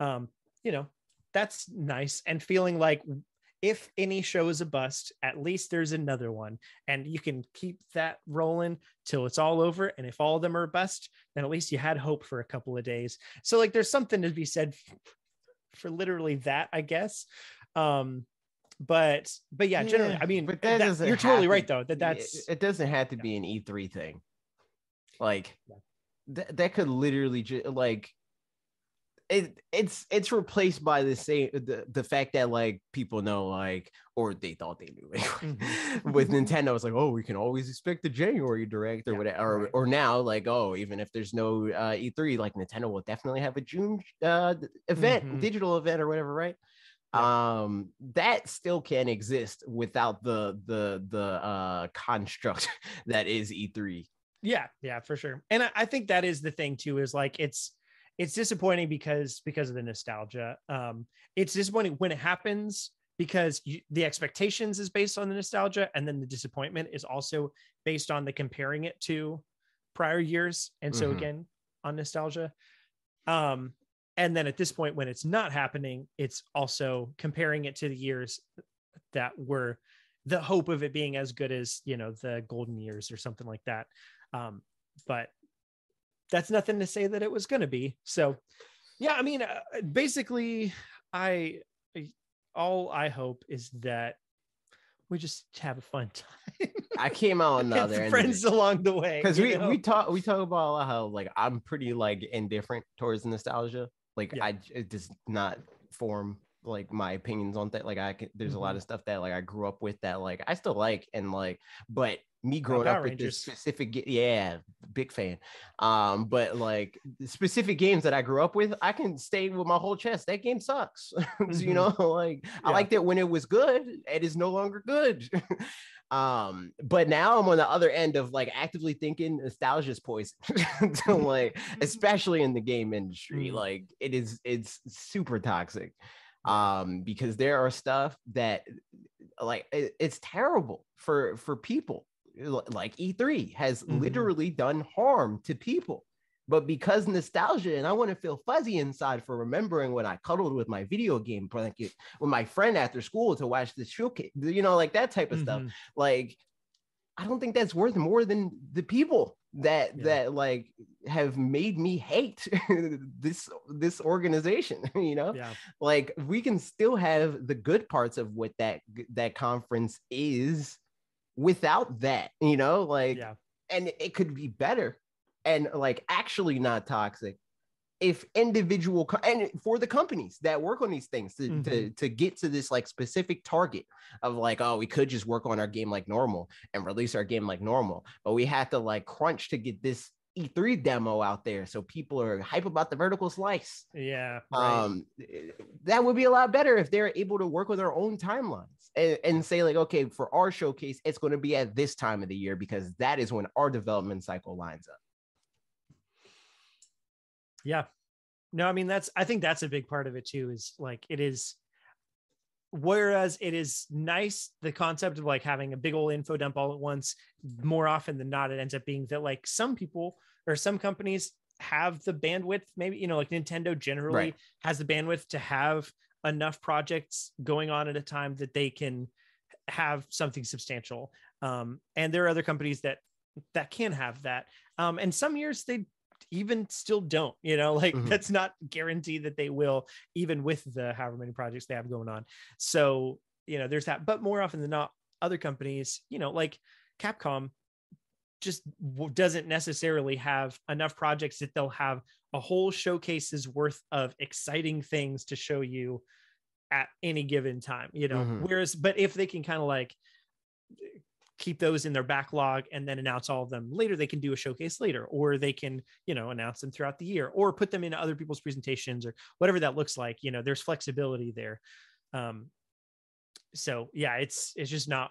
um you know that's nice and feeling like if any show is a bust at least there's another one. And you can keep that rolling till it's all over. And if all of them are a bust then at least you had hope for a couple of days. So like there's something to be said for literally that i guess. Um but but yeah, generally Yeah, i mean but that that- you're totally have right though that that's it doesn't have to be an E3 thing. Like Yeah. that that could literally just like it it's it's replaced by the same the, the fact that like people know like or they thought they knew anyway. Mhm. with Nintendo it's like oh we can always expect the January direct or Yeah, whatever or, right. or now like oh even if there's no uh, E3 like Nintendo will definitely have a June uh event Mhm. digital event or whatever right um that still can exist without the the the uh construct that is E e3 yeah yeah for sure and I, I think that is the thing too is like it's it's disappointing because because of the nostalgia. Um it's disappointing when it happens because you, the expectations is based on the nostalgia and then the disappointment is also based on the comparing it to prior years. And so Mhm. again on nostalgia. Um and then at this point when it's not happening it's also comparing it to the years that were the hope of it being as good as you know the golden years or something like that. Um but that's nothing to say that it was going to be so yeah i mean uh, basically i all i hope is that we just have a fun time i came out on the other end friends along the way because we, know? we talk we talk about how like i'm pretty like indifferent towards nostalgia like Yeah. i it does not form like my opinions on that like i can there's a lot Mhm. of stuff that like i grew up with that like i still like and like but me growing up with this specific yeah big fan. Um but like the specific games that i grew up with i can stay with my whole chest. That game sucks So, you know like i Yeah. liked it when it was good it is no longer good. Um but now i'm on the other end of like actively thinking nostalgia's poison. So like especially in the game industry Mm. like it is it's super toxic um because there are stuff that like it- it's terrible for for people like e3 has Mhm. literally done harm to people But because nostalgia and I want to feel fuzzy inside for remembering when I cuddled with my video game blanket with my friend after school to watch the showcase, you know, like that type of stuff. Mhm. Like, I don't think that's worth more than the people that Yeah. that like have made me hate this this organization. You know, Yeah. like we can still have the good parts of what that that conference is without that. You know, like Yeah. and it could be better and like actually not toxic if individual co- and for the companies that work on these things to, to Mhm. to get to this like specific target of like oh we could just work on our game like normal and release our game like normal but we have to like crunch to get this E3 demo out there so people are hype about the vertical slice Yeah. Right. um that would be a lot better if they're able to work with their own timelines and, and say like okay for our showcase it's going to be at this time of the year because that is when our development cycle lines up Yeah. No, I mean that's I think that's a big part of it too, is like it is whereas it is nice the concept of like having a big old info dump all at once, more often than not, it ends up being that like some people or some companies have the bandwidth, maybe you know, like Nintendo generally Right. has the bandwidth to have enough projects going on at a time that they can have something substantial. Um, and there are other companies that that can have that. Um, and some years they even still don't, you know, like Mhm. that's not guaranteed that they will, even with the however many projects they have going on. So, you know, there's that. But more often than not, other companies, you know, like Capcom just doesn't necessarily have enough projects that they'll have a whole showcase's worth of exciting things to show you at any given time, you know. Mhm. Whereas, but if they can kind of like keep those in their backlog and then announce all of them later, they can do a showcase later, or they can, you know, announce them throughout the year, or put them in other people's presentations, or whatever that looks like. You know, there's flexibility there. Um, so yeah, it's it's just not.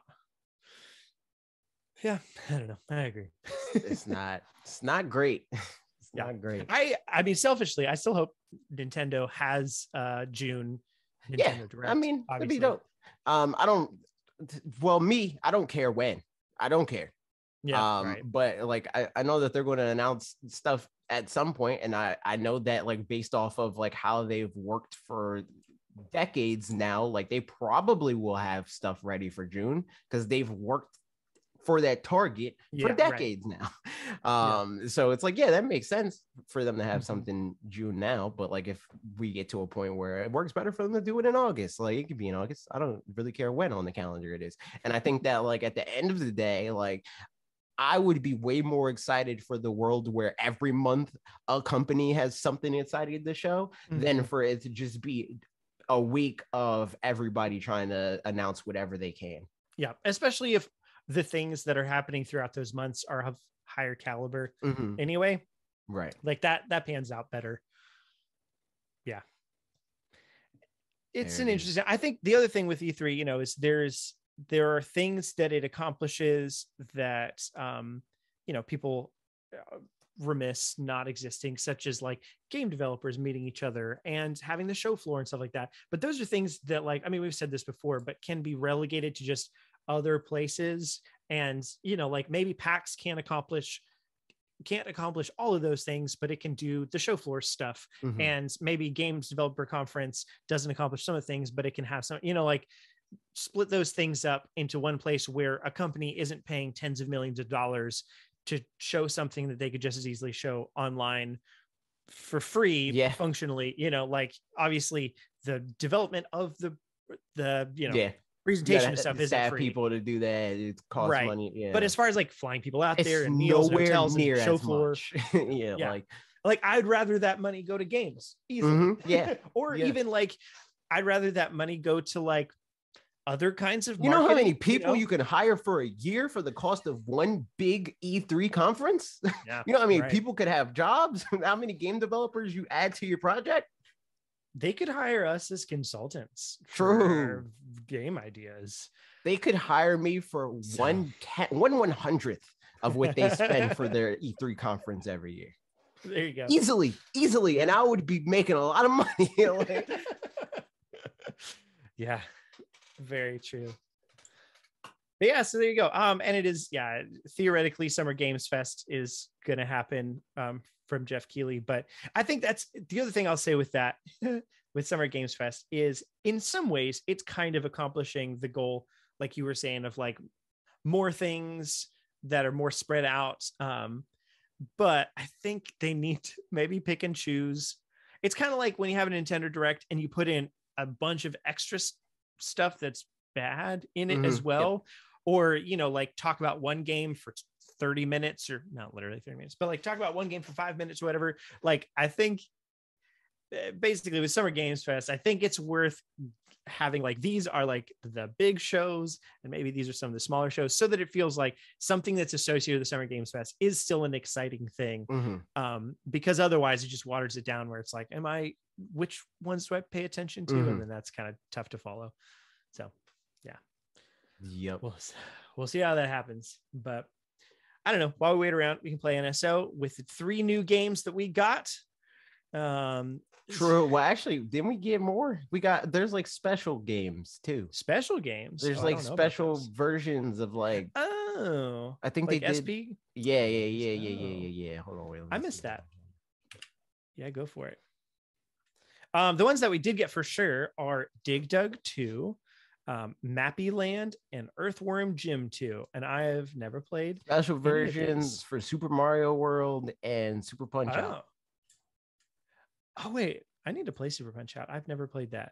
Yeah, I don't know. I agree. it's not it's not great Yeah. not great I I mean, selfishly, I still hope Nintendo has uh June. Nintendo yeah Direct, i mean it'd be dope um i don't well me i don't care when i don't care Yeah, um right. but like I, I know that they're going to announce stuff at some point and i i know that like based off of like how they've worked for decades now like they probably will have stuff ready for june because they've worked for that target Yeah, for right. decades now um so it's like yeah that makes sense for them to have Mhm. something june now but like if we get to a point where it works better for them to do it in august like it could be in august i don't really care when on the calendar it is and i think that like at the end of the day like I would be way more excited for the world where every month a company has something exciting to show than Mhm. for it to just be a week of everybody trying to announce whatever they can. yeah, especially if the things that are happening throughout those months are of higher caliber Mhm. anyway. Right. Like that that pans out better. Yeah. It's There an it is. interesting. I think the other thing with E3, you know, is there's there are things that it accomplishes that um, you know, people uh, remiss not existing, such as like game developers meeting each other and having the show floor and stuff like that. But those are things that, like, I mean, we've said this before, but can be relegated to just other places. And you know, like maybe PAX can't accomplish can't accomplish all of those things, but it can do the show floor stuff. Mhm. And maybe games developer conference doesn't accomplish some of the things, but it can have some, you know, like split those things up into one place where a company isn't paying tens of millions of dollars to show something that they could just as easily show online for free Yeah. functionally you know like obviously the development of the the you know yeah. You presentation stuff isn't staff free people to do that. It costs Right. money. Yeah. but as far as like flying people out it's there and meals and nowhere hotels near and show as floor much. yeah, Yeah. Like like i'd rather that money go to games easily mhm, yeah. or Yeah. even like i'd rather that money go to like other kinds of You know how many people know? you can hire for a year for the cost of one big E3 conference? yeah You know, I mean, Right. people could have jobs. How many game developers you add to your project? They could hire us as consultants True. for game ideas They could hire me for So- one ten, one one hundredth of what they spend for their E3 conference every year. there you go Easily, easily, and I would be making a lot of money. like, yeah very true but yeah, so there you go. Um, and it is yeah, theoretically, Summer Games Fest is gonna happen um from Geoff Keighley, but I think that's the other thing I'll say with that with Summer Games Fest is in some ways it's kind of accomplishing the goal, like you were saying, of like more things that are more spread out. Um, but I think they need to maybe pick and choose. It's kind of like when you have a Nintendo Direct and you put in a bunch of extra stuff that's bad in it Mhm, as yep. well. Or, you know, like talk about one game for 30 minutes or not literally 30 minutes, but like talk about one game for five minutes or whatever. Like, I think uh, basically with Summer Games Fest, I think it's worth having like these are like the big shows and maybe these are some of the smaller shows so that it feels like something that's associated with the Summer Games Fest is still an exciting thing Mhm. um because otherwise it just waters it down where it's like am i which ones do i pay attention to Mhm. and then that's kind of tough to follow so yeah Yep. we'll we'll see how that happens but i don't know while we wait around we can play nso with the three new games that we got um True. Well, actually, didn't we get more? We got there's like special games too. special games There's Oh, like don't know about special versions of like oh I think like they did. sp Yeah, yeah, yeah, yeah, yeah, Oh. yeah, yeah. Hold on, wait. I missed that. yeah go for it um the ones that we did get for sure are dig dug 2 um mappy land and earthworm Jim 2 and i have never played Special versions for Super Mario World and Super Punch Out. oh oh wait i need to play super punch out i've never played that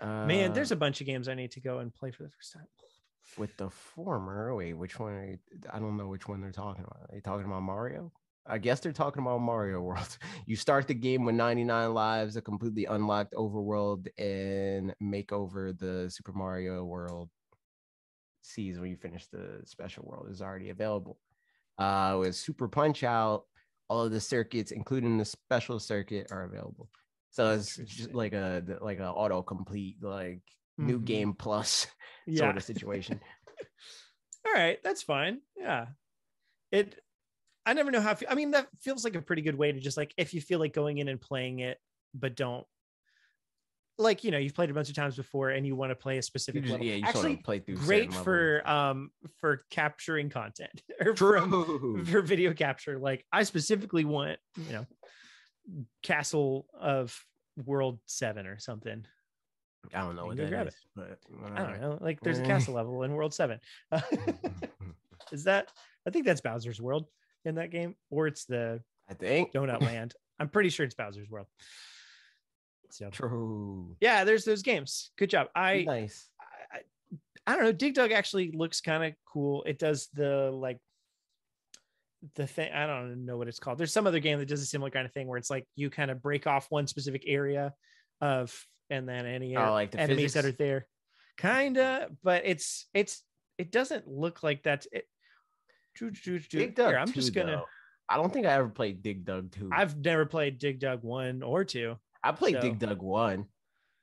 man there's Uh, a bunch of games i need to go and play for the first time with the former. Wait, which one? Are you, I don't know which one they're talking about. Are they talking about Mario? I guess they're talking about Mario World. You start the game with 99 lives, a completely unlocked overworld, and make over the Super Mario World sees when you finish the special world is already available. Uh, with Super Punch Out, all of the circuits, including the special circuit, are available. So it's just like a like an auto complete like new Mhm. game plus yeah sort of situation. all right that's fine yeah it i never know how I mean that feels like a pretty good way to just like if you feel like going in and playing it but don't like you know you've played a bunch of times before and you want to play a specific just, level. yeah, actually play through great for um for capturing content or from for video capture like i specifically want you know castle of world 7 or something. I don't know what that grab is, but i don't know like there's a castle level in world 7 is that i think that's bowser's world in that game or it's the I think donut land i'm pretty sure it's bowser's world so True. yeah there's those games good job i nice. I, I- I don't know. Dig Dug actually looks kind of cool. It does the like the thing. I don't know what it's called. There's some other game that does a similar kind of thing where it's like you kind of break off one specific area of, and then any Oh, like the enemies that are there, kinda. But it's it's it doesn't look like that. It, Dig Dug Here, I'm 2, just gonna. though. I don't think I ever played Dig Dug 2. I've never played Dig Dug one or two. I played so- Dig Dug 1.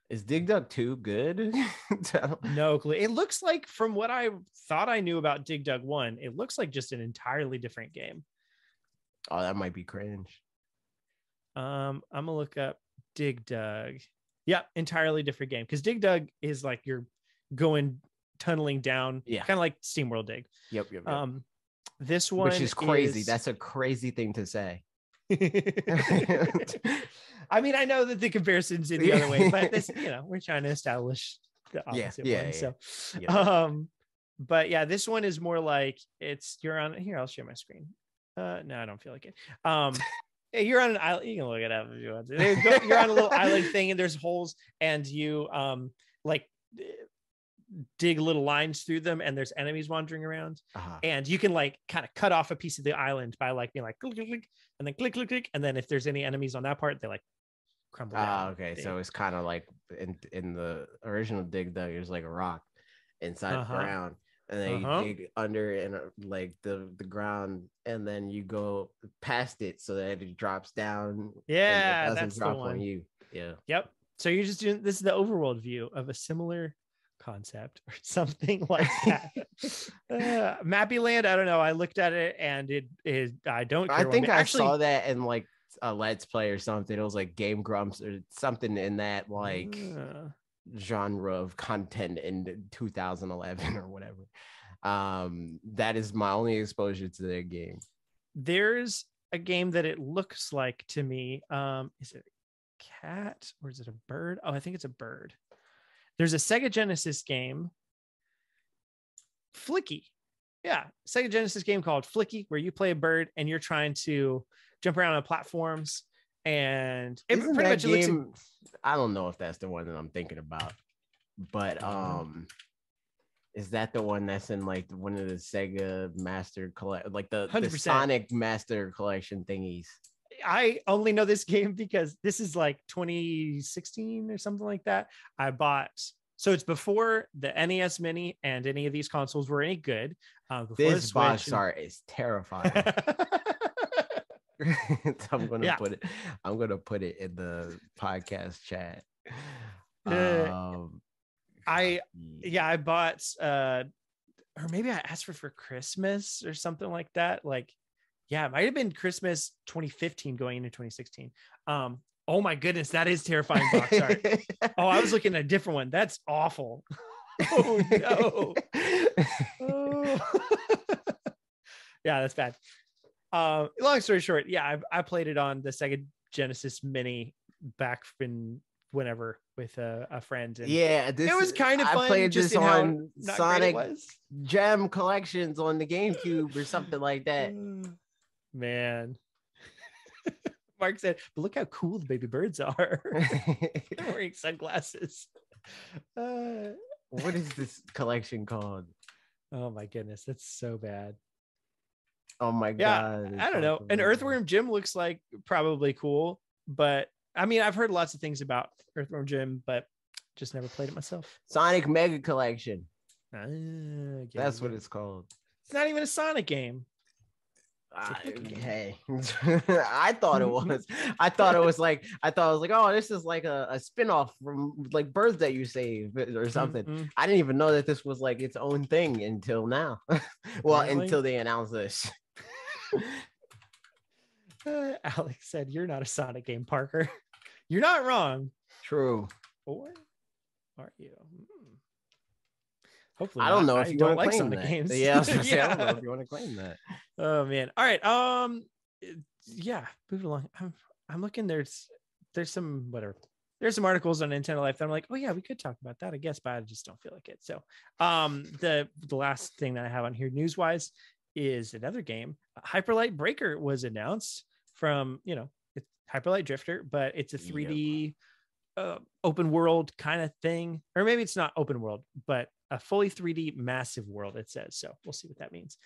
Is Dig Dug 2 good? No clue. It looks like from what I thought I knew about Dig Dug one, it looks like just an entirely different game. oh, that might be cringe. Um, I'm gonna look up Dig Dug. Yep, entirely different game because Dig Dug is like you're going tunneling down, Yeah. kind of like SteamWorld Dig. Yep, yep, yep. Um, this one, Which is crazy. is- That's a crazy thing to say. I mean, I know that the comparison's in the other way, but this, you know, we're trying to establish the opposite yeah, one. yeah, So, yeah. um, but yeah, this one is more like it's you're on here. I'll share my screen. Uh, no, I don't feel like it. Um, you're on an island. You can look it up if you want to. There you go. You're on a little island thing, and there's holes, and you um like dig little lines through them, and there's enemies wandering around Uh-huh. and you can like kind of cut off a piece of the island by like being like click, click, click, and then click, click, click, and then if there's any enemies on that part, they like crumble. Ah, down. okay. So it's kind of like in in the original Dig Dug, there's like a rock inside Uh-huh. the ground, and then Uh-huh. you dig under and uh, like the the ground, and then you go past it so that it drops down. it Yeah, doesn't that's the one. on you. Yeah. Yep. So you're just doing this is the overworld view of a similar concept or something like that. uh, Mappy Land, I don't know. I looked at it and it is I don't. I think I actually, saw that in like a Let's Play or something. It was like Game Grumps or something in that like uh, genre of content in 2011 or whatever. Um, that is my only exposure to their game. There's a game that it looks like to me. Um, is it a cat or is it a bird? Oh, I think it's a bird. There's a Sega Genesis game, Flicky. Yeah, Sega Genesis game called Flicky, where you play a bird and you're trying to jump around on platforms. And it Isn't pretty much it looks game? I don't know if that's the one that I'm thinking about, but um, is that the one that's in like one of the Sega Master collect, like the, the 100%. Sonic Master Collection thingies? I only know this game because this is like 2016 or something like that. I bought so it's before the NES Mini and any of these consoles were any good. Uh, This box and- art is terrifying. I'm gonna Yeah. put it. I'm gonna put it in the podcast chat. Uh, Um, I yeah, I bought uh or maybe I asked for for Christmas or something like that. Like, yeah, it might have been Christmas 2015 going into 2016. Um, oh my goodness, that is terrifying box art. oh, I was looking at a different one. That's awful. oh no. Oh. yeah, that's bad. Uh, long story short, yeah, I, I played it on the Sega Genesis Mini back in whenever with a, a friend. And yeah, this it was kind of I fun. played just this on not great it Sonic. Gem Collections on the GameCube or something like that. Man. Mark said, but look how cool the baby birds are. They're wearing sunglasses. Uh, what is this collection called? oh my goodness, that's so bad. Oh my Yeah, god! I don't know. An earthworm Jim looks like probably cool, but I mean, I've heard lots of things about Earthworm Jim, but just never played it myself. Sonic Mega Collection. Get That's what it's called. It's not even a Sonic game. I, hey, I thought it was. I thought it was like. I thought it was like, oh, this is like a, a spinoff from like birds that you save or something. Mm-mm. I didn't even know that this was like its own thing until now. well, Apparently. until they announced this. Uh, Alex said, "You're not a Sonic game, Parker. You're not wrong." True. Or are you? Hopefully, I don't know if I you don't like claim Sonic that. games. Yeah, I, was gonna say, I don't know if you want to claim that. Oh man. All right. Um. Yeah. move along. I'm. I'm looking. There's. There's some whatever. There's some articles on Nintendo Life that I'm like, oh yeah, we could talk about that, I guess, but I just don't feel like it. So, um, the the last thing that I have on here news wise is another game. Hyperlight Breaker was announced from you know it's Hyperlight Drifter, but it's a 3D uh, open world kind of thing, or maybe it's not open world, but a fully 3D massive world. It says so. We'll see what that means.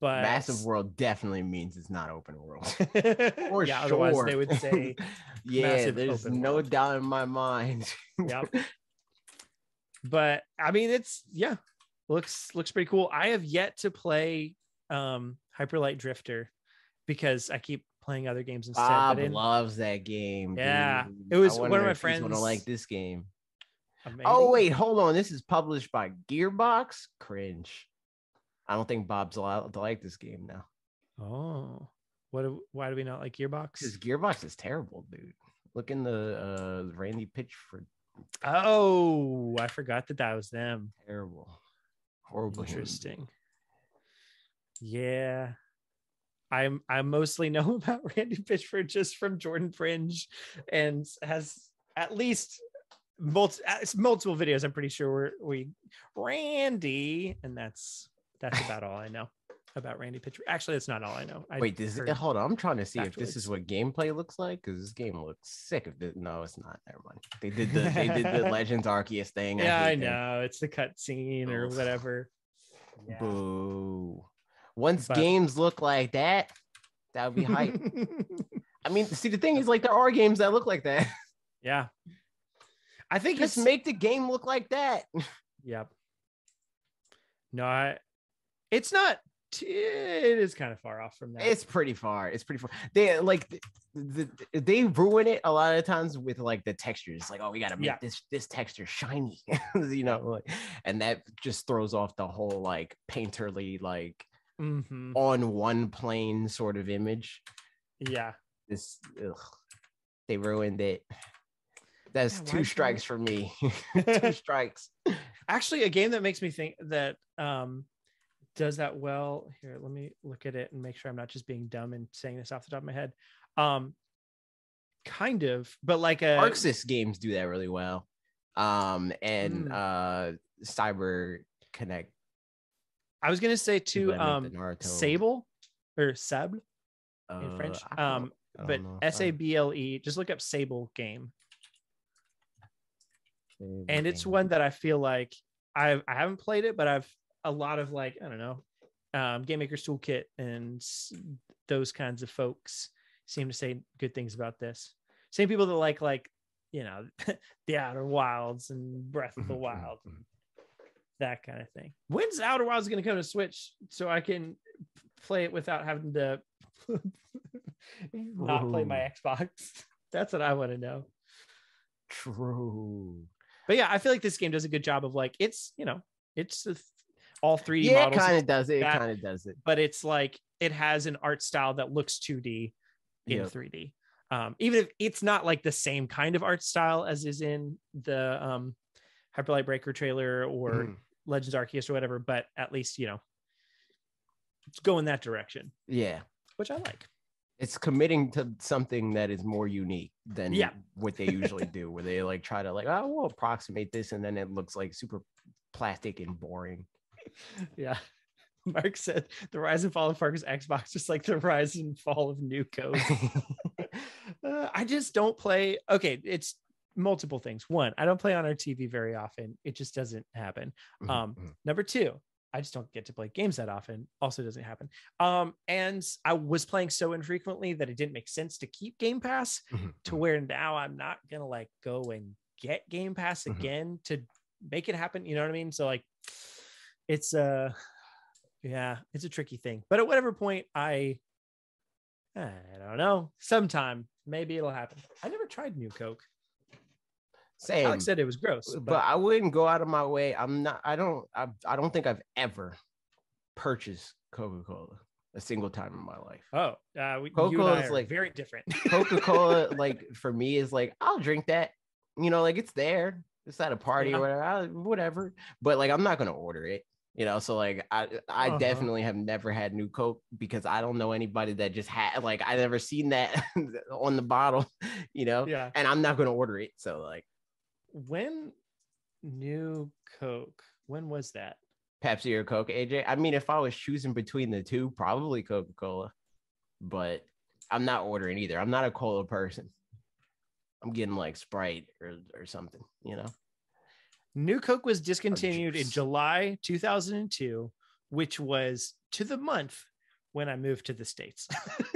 But Massive world definitely means it's not open world. For yeah, otherwise they would say yeah, there's no world. doubt in my mind. yep. But I mean, it's yeah, looks looks pretty cool. I have yet to play um Hyperlight Drifter because I keep playing other games instead. Bob loves that game. Yeah, dude. it was one of my friends. he's gonna like this game. Maybe- Oh wait, hold on. This is published by Gearbox. Cringe. I don't think Bob's allowed to like this game now Oh, what? Why do we not like Gearbox? because Gearbox is terrible, dude. Look in the uh Randy Pitchford. Oh, I forgot that that was them. Terrible, horrible. Interesting. Yeah. I'm I mostly know about Randy Pitchford just from Jordan Fringe and has at least multi, uh, multiple videos I'm pretty sure where we Randy and that's that's about all I know about Randy Pitchford. Actually, that's not all I know. I Wait, this heard- eh, hold on. I'm trying to see if this is what gameplay looks like because this game looks sick. If it, no, it's not. Never mind. They did the they did the Legends Arceus thing. yeah, I hate them. know. It's the cutscene or whatever. Yeah. Boo. Once But- games look like that, that would be hype. I mean, see, the thing is, like, there are games that look like that. yeah. I think Just it's make the game look like that. Yep. No, I, it's not. It is kind of far off from that. It's pretty far. It's pretty far. They like the, the, they ruin it a lot of times with like the textures. Like, oh, we gotta make Yeah. this this texture shiny, you know, like, and that just throws off the whole like painterly like Mhm. on one plane sort of image. Yeah. This ugh, they ruined it. That's Yeah, two strikes for me. two strikes. Actually, a game that makes me think that um does that well. Here, let me look at it and make sure I'm not just being dumb and saying this off the top of my head. Um, kind of, but like a ArcSys games do that really well. Um, and Mm. uh, Cyber Connect. I was gonna say to um Sable or Sable in uh, French. Um, but. S A B L E. Just look up Sable game, and it's one that I feel like I've I haven't played it, but I've a lot of like I don't know, um, Game Maker's Toolkit and those kinds of folks seem to say good things about this. Same people that like like you know the Outer Wilds and Breath of the Mhm, mhm, Wild, mhm. that kind of thing. When's Outer Wilds going to come to Switch so I can play it without having to not play my Xbox? That's what I want to know. True. But yeah, I feel like this game does a good job of like it's you know it's a all 3D Yeah, it kind of does it. It kind of does it. but it's like it has an art style that looks 2D in Yep. 3D. Um, even if it's not like the same kind of art style as is in the um, Hyperlight Breaker trailer or Mhm. Legends Arceus or whatever, but at least you know it's going that direction, Yeah. which I like. It's committing to something that is more unique than Yeah. what they usually do, where they like try to like, oh, we'll approximate this, and then it looks like super plastic and boring. Yeah. Mark said the rise and fall of Parker's Xbox, just like the rise and fall of new Coke. Uh, I just don't play. Okay, it's multiple things. One, I don't play on our TV very often. It just doesn't happen. Mhm, Um, mhm. Number two, I just don't get to play games that often. Also doesn't happen. Um, and I was playing so infrequently that it didn't make sense to keep Game Pass Mhm, to mhm. where now I'm not gonna like go and get Game Pass Mhm. again to make it happen. You know what I mean? So like it's uh yeah, it's a tricky thing. But at whatever point I I don't know, sometime maybe it'll happen. I never tried new Coke. Same. Alex said it was gross, but, but, I wouldn't go out of my way. I'm not. I don't. I, I don't think I've ever purchased Coca Cola a single time in my life. oh, uh, we, Coca-Cola is like- very different. Coca Cola, like for me, is like I'll drink that. You know, like it's there. It's at a party Yeah. or whatever. I, whatever. But like I'm not gonna order it. You know, so like I I Uh-huh. definitely have never had new Coke because I don't know anybody that just had like I never seen that on the bottle. You know, yeah. and I'm not gonna order it. So like When new Coke? When was that? Pepsi or Coke, AJ. I mean, if I was choosing between the two, probably Coca Cola, but I'm not ordering either. I'm not a cola person. I'm getting like Sprite or, or something, you know? New Coke was discontinued in. July 2002, which was to the month when I moved to the States.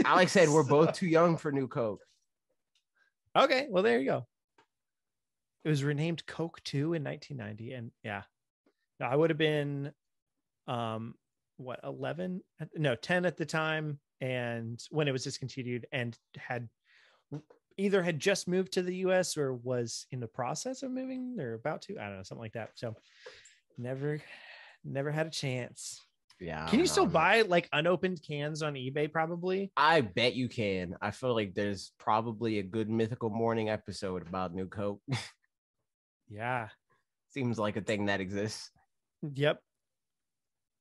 Alex said we're both too young for new Coke. okay. Well, there you go. It was renamed Coke 2 in 1990. And yeah, I would have been, um, what, 11? No, 10 at the time. And when it was discontinued and had either had just moved to the US or was in the process of moving or about to, I don't know, something like that. So never, never had a chance. Yeah. Can you still know, buy like unopened cans on eBay? Probably. I bet you can. I feel like there's probably a good mythical morning episode about new Coke. Yeah. Seems like a thing that exists. Yep.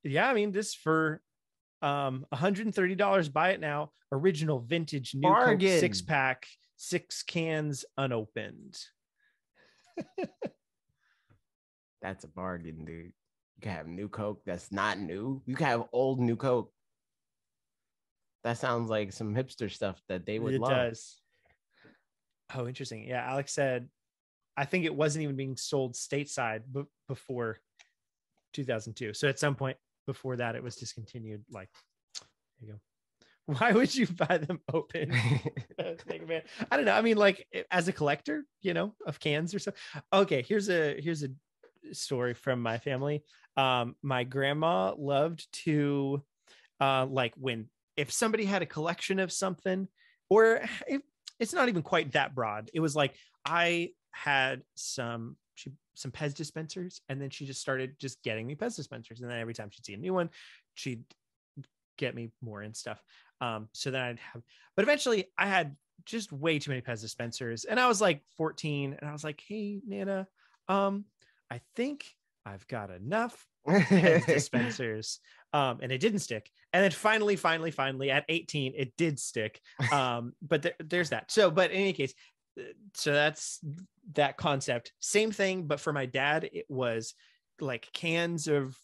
Yeah, I mean this for um $130 buy it now. Original vintage new Coke six pack, six cans unopened. That's a bargain, dude. You can have new Coke that's not new. You can have old new Coke. That sounds like some hipster stuff that they would it love. does. Oh, interesting. Yeah, Alex said I think it wasn't even being sold stateside b- before 2002. So at some point before that it was discontinued like there you go. Why would you buy them open? It. I don't know. I mean, like as a collector, you know, of cans or so. Okay, here's a here's a story from my family. Um, my grandma loved to uh like when if somebody had a collection of something, or if, it's not even quite that broad. It was like I had some she some Pez dispensers, and then she just started just getting me Pez dispensers, and then every time she'd see a new one, she'd get me more and stuff. Um, so then I'd have, but eventually I had just way too many Pez dispensers, and I was like 14, and I was like, "Hey, Nana, um, I think I've got enough Pez dispensers. um, and it didn't stick. And then finally, finally, finally, at 18, it did stick. Um, but there, there's that. So, but in any case, uh, so that's that concept. Same thing, but for my dad, it was like cans of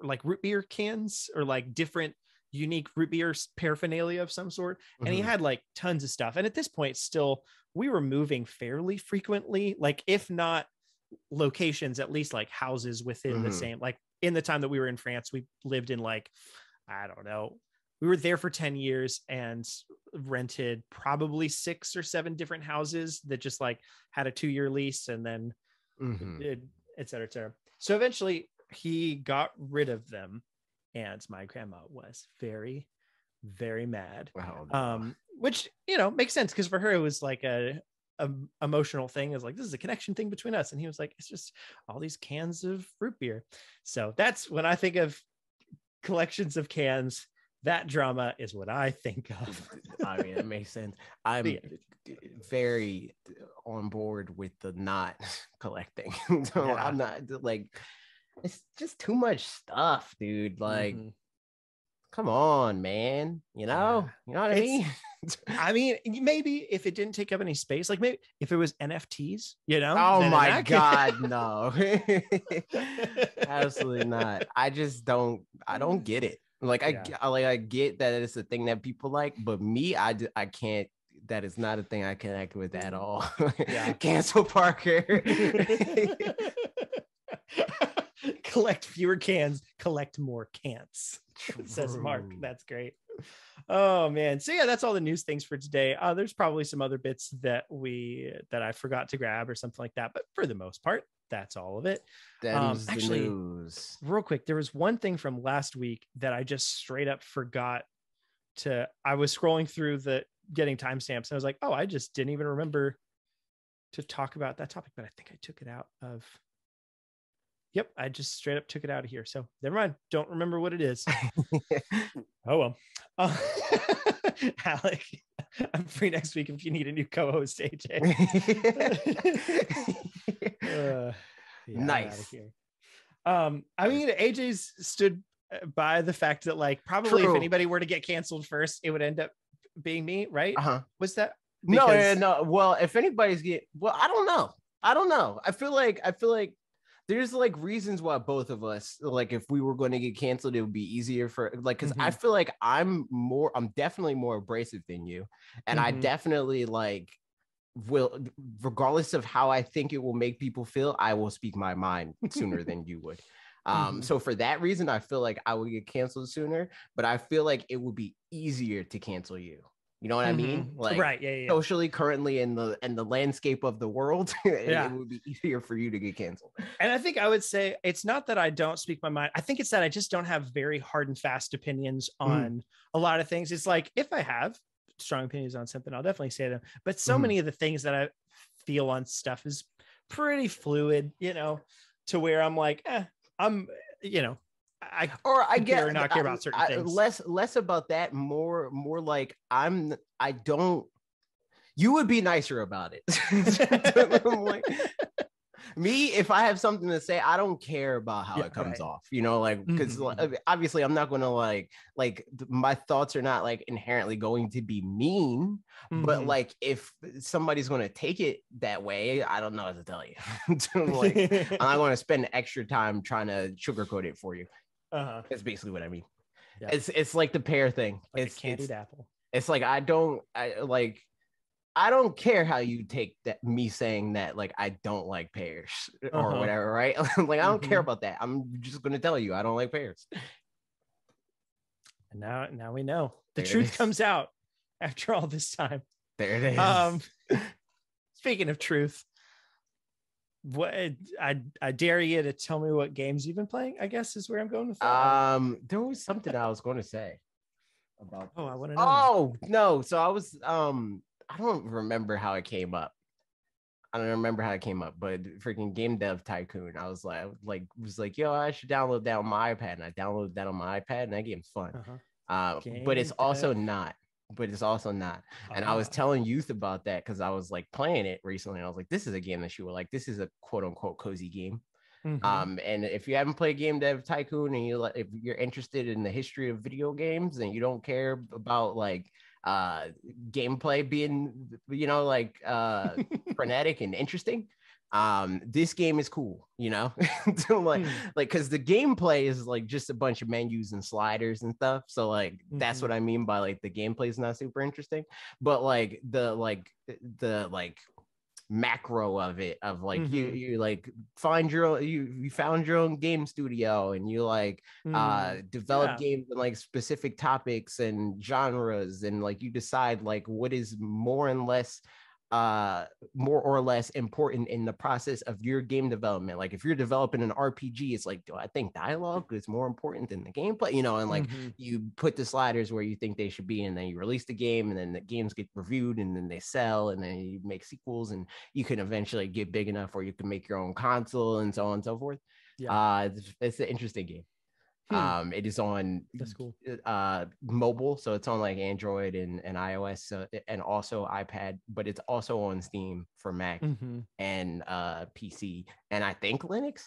like root beer cans or like different unique root beer paraphernalia of some sort. And he Mhm. had like tons of stuff. And at this point, still, we were moving fairly frequently, like if not locations, at least like houses within the Mhm. same. Like in the time that we were in France, we lived in like, I don't know, we were there for 10 years and rented probably six or seven different houses that just like had a two year lease and then Mhm. it, et cetera, et cetera. So eventually he got rid of them, and my grandma was very, very mad. No. Um, which you know makes sense because for her it was like a, a emotional thing. Is like this is a connection thing between us, and he was like, it's just all these cans of root beer. So that's when I think of collections of cans. That drama is what I think of. I mean, it makes sense. I'm Yeah. very on board with the not collecting. so Yeah. I'm not like it's just too much stuff, dude. Like, Mhm. come on, man. You know, you know what I mean? I mean, maybe if it didn't take up any space, like maybe if it was NFTs, you know? oh my god, no. Absolutely not. I just don't I don't get it. Like I, Yeah. I like I get that it's a thing that people like, but me, I I can't. That is not a thing I connect with at mm. all. Yeah. Cancel Parker. collect fewer cans, collect more cans. Says Mark. That's great. Oh man. So yeah, that's all the news things for today. Uh, there's probably some other bits that we that I forgot to grab or something like that, but for the most part, that's all of it. The actually- news. real quick there was one thing from last week that i just straight up forgot to i was scrolling through the getting timestamps and i was like oh i just didn't even remember to talk about that topic but i think i took it out of yep i just straight up took it out of here so never mind don't remember what it is oh well uh, alec i'm free next week if you need a new co-host aj Uh, yeah, Nice. Um, I mean, AJ's stood by the fact that, like, probably if anybody were to get canceled first, it would end up being me, right? uh-huh. Was that? No, yeah, no. Well, if anybody's get well, I don't know. I don't know. I feel like I feel like there's like reasons why both of us like if we were going to get canceled, it would be easier for like because I feel like I'm more, I'm definitely more abrasive than you, and I Mhm. definitely like will regardless of how I think it will make people feel, I will speak my mind sooner than you would. Um, Mhm. so for that reason, I feel like I would get canceled sooner, but I feel like it would be easier to cancel you. You know what I mean? Like right? Yeah, yeah. socially currently in the in the landscape of the world, it, Yeah. it would be easier for you to get canceled. And I think I would say it's not that I don't speak my mind. I think it's that I just don't have very hard and fast opinions Mm. on a lot of things. It's like if I have strong opinions on something, I'll definitely say them. But so Mhm. many of the things that I feel on stuff is pretty fluid, you know, to where I'm like, eh, I'm, you know, I Or I get or not care about certain things. Less less about that, more more like I'm I don't. You would be nicer about it. Like, me, if I have something to say, I don't care about how Yeah, it comes right. off. You know, like because Mhm, obviously I'm not going to like like my thoughts are not like inherently going to be mean. But Mhm. like if somebody's going to take it that way, I don't know what to tell you. Like I'm not going to spend extra time trying to sugarcoat it for you. Uh-huh. That's basically what I mean. Yeah. It's it's like the pear thing. like it's candied it's, apple. it's like I don't I like I don't care how you take that me saying that like I don't like pears or Uh-huh. whatever, right? like I don't care Mhm. about that. I'm just gonna tell you I don't like pears. And now, now we know the There truth comes out after all this time. There it is. Um, speaking of truth, what I I dare you to tell me what games you've been playing. I guess is where I'm going with that. um there was something I was gonna say about oh, I want to know. now. Oh no! So I was um I don't remember how it came up. I don't remember how it came up, but freaking game dev tycoon. I was like, like was like, yo, I should download that on my iPad, and I downloaded that on my iPad, and that game's fun. Uh-huh. Uh, but it's Game also not. But it's also not. And I was Ah. telling youth about that because I was like playing it recently. And I was like, this is a game that you were like, this is a quote unquote cozy game. Mhm. Um, and if you haven't played Game Dev Tycoon and you like, if you're interested in the history of video games and you don't care about like uh gameplay being you know like uh frenetic and interesting um this game is cool you know like Hmm. like because the gameplay is like just a bunch of menus and sliders and stuff so like that's Mhm. what i mean by like the gameplay is not super interesting but like the like the like macro of it of like you Mhm. you like find your own you you found your own game studio and you like uh Mm, develop yeah. games in like specific topics and genres and like you decide like what is more and less uh more or less important in the process of your game development like if you're developing an rpg it's like do i think dialogue is more important than the gameplay you know and like Mhm. you put the sliders where you think they should be and then you release the game and then the games get reviewed and then they sell and then you make sequels and you can eventually get big enough where you can make your own console and so on and so forth Yeah. uh it's, it's an interesting game Hmm. um it is on That's cool. uh mobile so it's on like android and, and ios and also ipad but it's also on steam for mac Mhm. and uh pc and i think linux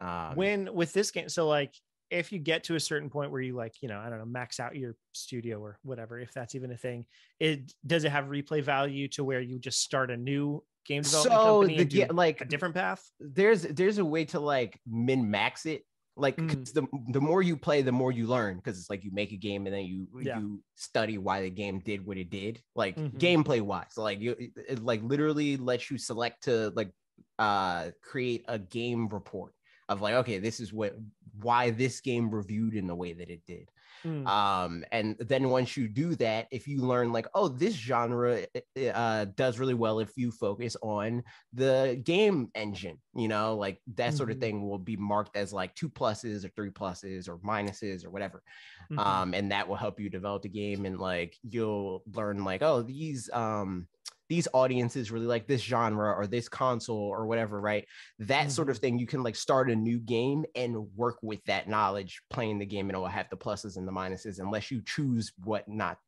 um when with this game so like if you get to a certain point where you like you know i don't know max out your studio or whatever if that's even a thing it does it have replay value to where you just start a new game development so company the like a different path there's there's a way to like min max it like Mm. the the more you play the more you learn because it's like you make a game and then you Yeah. you study why the game did what it did like Mhm. gameplay wise like you it, it, like literally lets you select to like uh create a game report of like okay this is what why this game reviewed in the way that it did Mm. um and then once you do that if you learn like oh this genre uh, uh, does really well if you focus on the game engine you know like that sort of Mhm. thing will be marked as like two pluses or three pluses or minuses or whatever Mhm. um and that will help you develop the game and like you'll learn like oh these um these audiences really like this genre or this console or whatever right? That sort of thing you can like start a new game and work with that knowledge playing the game and it will have the pluses and the minuses unless you choose what not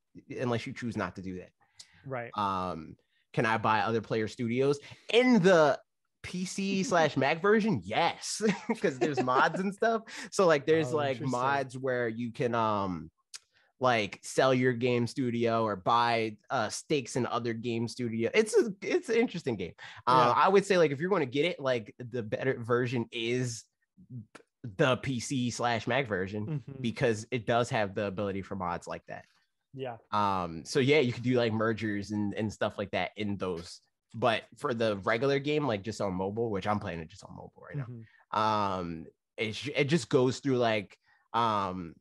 unless you choose not to do that. Right. Um can i buy other player studios? In the pc slash mac version yes because there's mods and stuff. So like there's Oh, like mods where you can um like sell your game studio or buy uh stakes in other game studio it's a it's an interesting game uh, Yeah. i would say like if you're going to get it like the better version is the pc slash mac version Mhm. because it does have the ability for mods like that yeah um, so yeah, you could do like mergers and, and stuff like that in those. But for the regular game, like just on mobile, which I'm playing it just on mobile right now, Mhm. um, it, it just goes through like um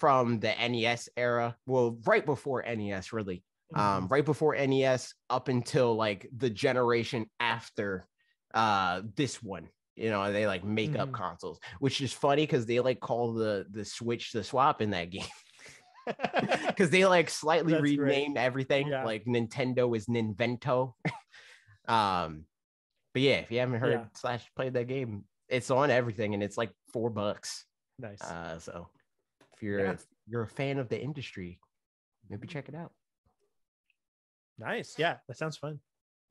from the NES era, well, right before NES, really, um, Mhm. right before NES up until like the generation after uh this one. You know, they like make up Mhm. consoles, which is funny because they like call the the Switch the swap in that game because they like slightly That's great. everything. Yeah. Like Nintendo is Ninvento. um, but yeah, if you haven't heard Yeah. slash played that game, it's on everything and it's like four bucks. nice Uh, so if you're Yeah. if you're a fan of the industry, maybe check it out. nice. Yeah that sounds fun.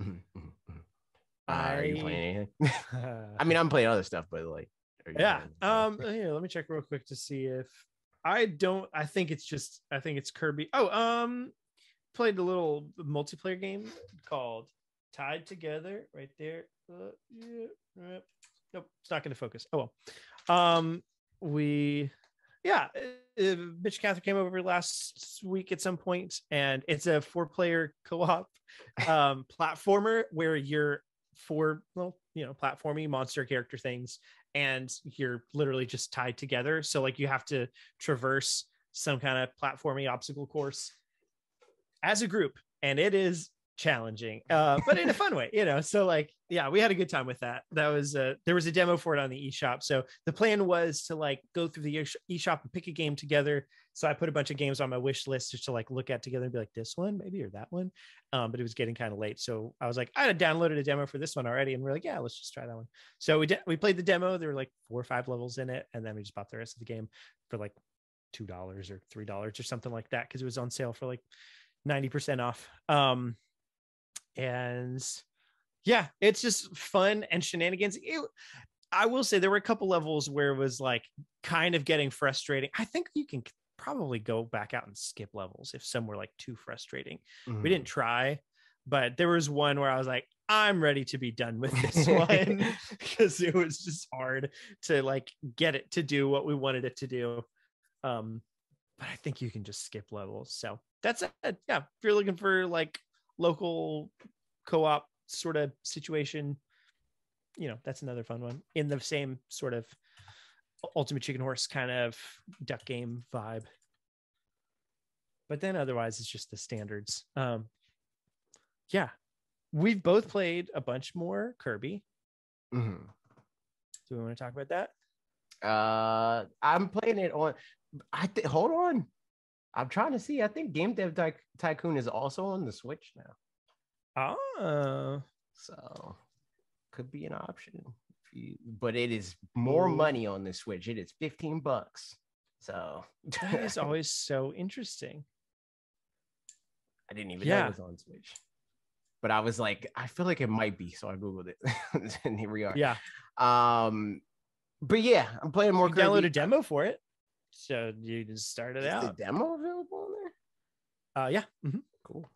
Mhm, mhm, mhm. Uh, are you I- playing anything? I mean, I'm playing other stuff, but like, yeah um here let me check real quick to see if i don't i think it's just i think it's kirby. Oh um played a little multiplayer game called tied together right there. Uh, yeah, uh, nope it's not going to focus. Oh well. Um we yeah uh, mitch catherine came over last week at some point and it's a four player co-op um platformer where you're four well you know platformy monster character things and you're literally just tied together. So like you have to traverse some kind of platforming obstacle course as a group, and it is challenging, uh, but in a fun way, you know. So like, yeah, we had a good time with that. That was uh, there was a demo for it on the eShop. So the plan was to like go through the eSh- eShop and pick a game together. So I put a bunch of games on my wish list just to like look at together and be like this one maybe or that one. Um, but it was getting kind of late, so I was like, I had downloaded a demo for this one already, and we're like, yeah, let's just try that one. So we did. We played the demo. There were like four or five levels in it, and then we just bought the rest of the game for like two dollars or three dollars or something like that because it was on sale for like ninety percent off. Um, and yeah, it's just fun and shenanigans. It, I will say there were a couple levels where it was like kind of getting frustrating. I think you can probably go back out and skip levels if some were like too frustrating. Mhm. We didn't try, but there was one where I was like, I'm ready to be done with this one because it was just hard to like get it to do what we wanted it to do. Um, but I think you can just skip levels. So that's it. Yeah. If you're looking for like local co-op sort of situation, you know, that's another fun one in the same sort of ultimate chicken horse kind of duck game vibe. But then otherwise it's just the standards. Um yeah. We've both played a bunch more Kirby. Mhm. Do we want to talk about that? Uh, I'm playing it on. I think. Hold on. I'm trying to see. I think Game Dev Ty- Tycoon is also on the Switch now, Oh, so could be an option. If you, but it is more Ooh. money on the Switch. It is 15 bucks. So that is always so interesting. I didn't even know Yeah. it was on Switch. But I was like, I feel like it might be, so I googled it, and here we are. Yeah. Um, but yeah, I'm playing more. You download a demo for it. So you just start it Is the out. demo available on there? Uh yeah. Mhm. Cool.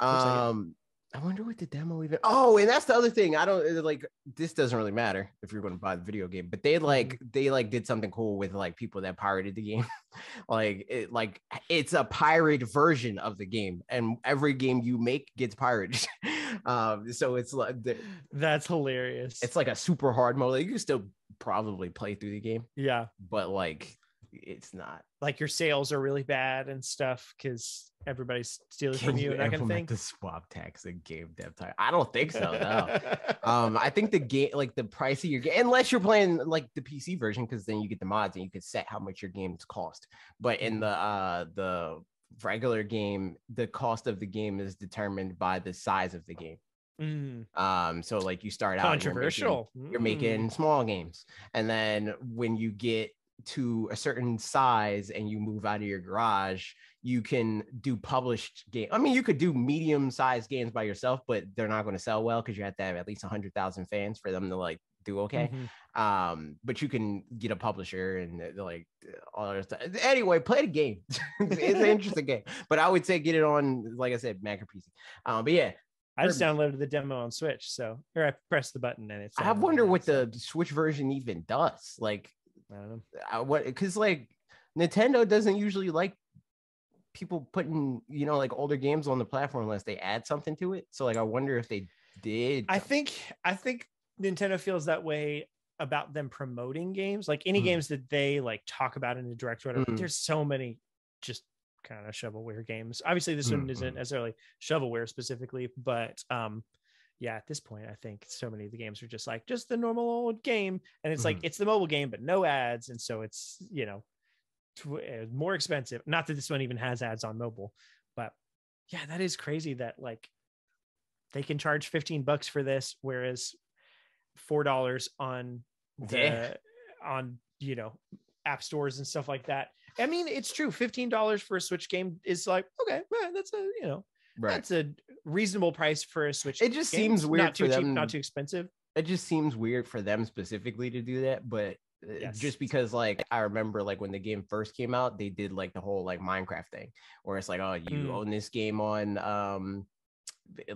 like. Um, I wonder what the demo even. Oh, and that's the other thing. I don't like. This doesn't really matter if you're going to buy the video game, but they like Mm-hmm. they like did something cool with like people that pirated the game. like it like it's a pirate version of the game, and every game you make gets pirated. um, so it's like the- That's hilarious. it's like a super hard mode. Like, you can still probably play through the game, yeah. but like it's not. Like your sales are really bad and stuff because everybody's stealing Can from you and that kind of thing. the swap tax in game dev time? I don't think so. No. um i think the game like the price of your game unless you're playing like the pc version because then you get the mods and you can set how much your games cost but in the uh the regular game the cost of the game is determined by the size of the game Mm, um so like you start out and you're making- controversial. you're Mm. making small games and then when you get to a certain size and you move out of your garage you can do published game i mean you could do medium sized games by yourself but they're not going to sell well because you have to have at least 100000 fans for them to like do okay. Mhm. um but you can get a publisher and uh, like all that stuff. Anyway play the game. It's an interesting game but i would say get it on like i said mac or pc um but yeah I just downloaded the demo on Switch, so or I pressed the button and it's. i wonder what the switch version even does like I don't know. I, what because like Nintendo doesn't usually like people putting you know like older games on the platform unless they add something to it. So like I wonder if they did. I think I think Nintendo feels that way about them promoting games. Like any Mhm. games that they like talk about in the direct or whatever. Mhm. There's so many just kind of shovelware games. Obviously, this one isn't Mhm. necessarily shovelware specifically, but um yeah, at this point, I think so many of the games are just like just the normal old game, and it's like Mhm. it's the mobile game, but no ads, and so it's you know tw- uh, more expensive. Not that this one even has ads on mobile, but yeah, that is crazy that like they can charge 15 bucks for this, whereas four dollars on the Yeah. on you know app stores and stuff like that. I mean, it's true. Fifteen dollars for a Switch game is like okay, right, that's a you know right. that's a reasonable price for a Switch. It just game. seems weird not too cheap, them- not too expensive. It just seems weird for them specifically to do that, but. uh, Yes. Just because, like, I remember, like, when the game first came out, they did like the whole like Minecraft thing, where it's like, oh, you Mm. own this game on um,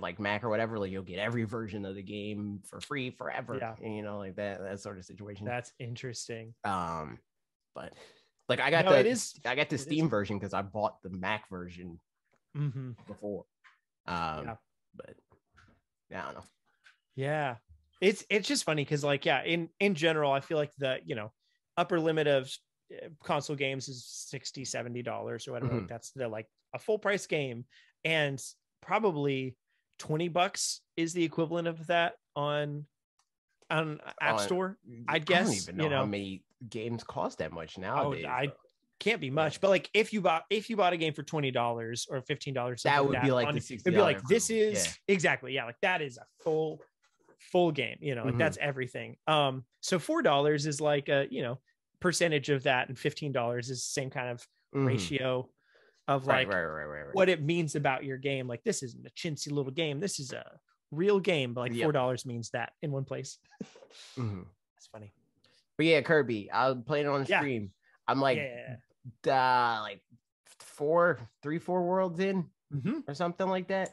like Mac or whatever, like you'll get every version of the game for free forever, Yeah. and, you know, like that that sort of situation. That's interesting. Um, but like I got No, the it is- I got the it is. Steam version because I bought the Mac version hmm before. Um, Yeah. but I don't know. Yeah. It's it's just funny because like yeah, in in general, I feel like the you know upper limit of uh, console games is 60 70 dollars or whatever. Like Mhm. that's the like a full price game, and probably 20 bucks is the equivalent of that on on App On- Store. I guess I'd don't even you know, how many games cost that much Oh, nowadays. I though. Can't be much, but like if you bought if you bought a game for twenty dollars or fifteen dollars, That would be like the it'd be like this is yeah. exactly yeah, like that is a full full game. You know, like Mhm. that's everything. Um, so four dollars is like a you know percentage of that, and fifteen dollars is the same kind of Mhm. ratio of like right, right, right, what it means about your game. Like this isn't a chintzy little game. This is a real game, but like four dollars means that in one place. Mhm. It's funny. But yeah, Kirby, I played it on Yeah. stream. I'm like, yeah. Uh, like four, three, four worlds in Mm-hmm. or something like that.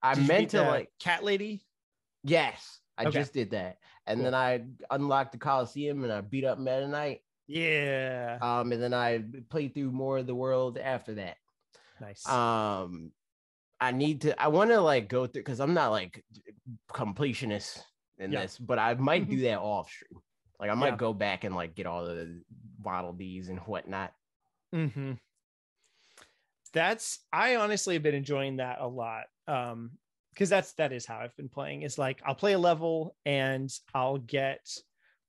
I Did meant to like, cat lady. yes, I Okay. just did that, and Cool. then I unlocked the Coliseum and I beat up Meta Knight. Yeah. Um, and then I played through more of the world after that. nice. Um, I need to. I want to like go through because I'm not like completionist in Yeah. this, but I might Mhm. do that off stream. Like I might Yeah. go back and like get all the Waddle Dees and whatnot. Hmm That's I honestly have been enjoying that a lot. Um, because that's that is how I've been playing. Is like I'll play a level and I'll get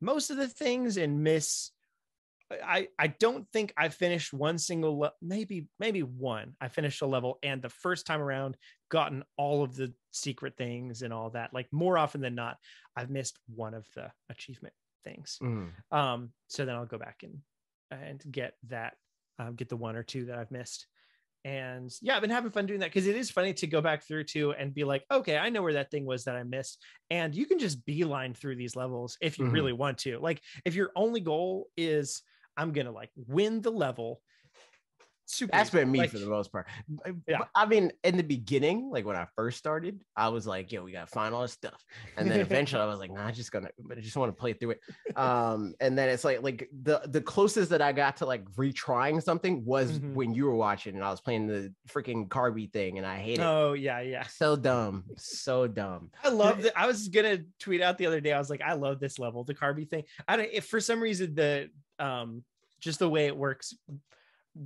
most of the things and miss. I I don't think I finished one single le- maybe maybe one. I finished a level and the first time around gotten all of the secret things and all that. Like more often than not, I've missed one of the achievement things um so then i'll go back and and get that um, get the one or two that i've missed. And yeah i've been having fun doing that because it is funny to go back through to and be like okay i know where that thing was that i missed. And you can just beeline through these levels if you Mhm. really want to. Like if your only goal is i'm gonna like win the level super That's been me Like, for the most part. Yeah. But, I mean, in the beginning, like when I first started, I was like, "Yo, we gotta find all this stuff," and then eventually, I was like, "Nah, I just gonna, but I just want to play through it." Um, and then it's like, like the the closest that I got to like retrying something was Mhm. when you were watching, and I was playing the freaking Carby thing, and I hate it. oh yeah yeah So dumb, so dumb. I love that. I was gonna tweet out the other day. I was like, I love this level, the Carby thing. I don't. If for some reason the um just the way it works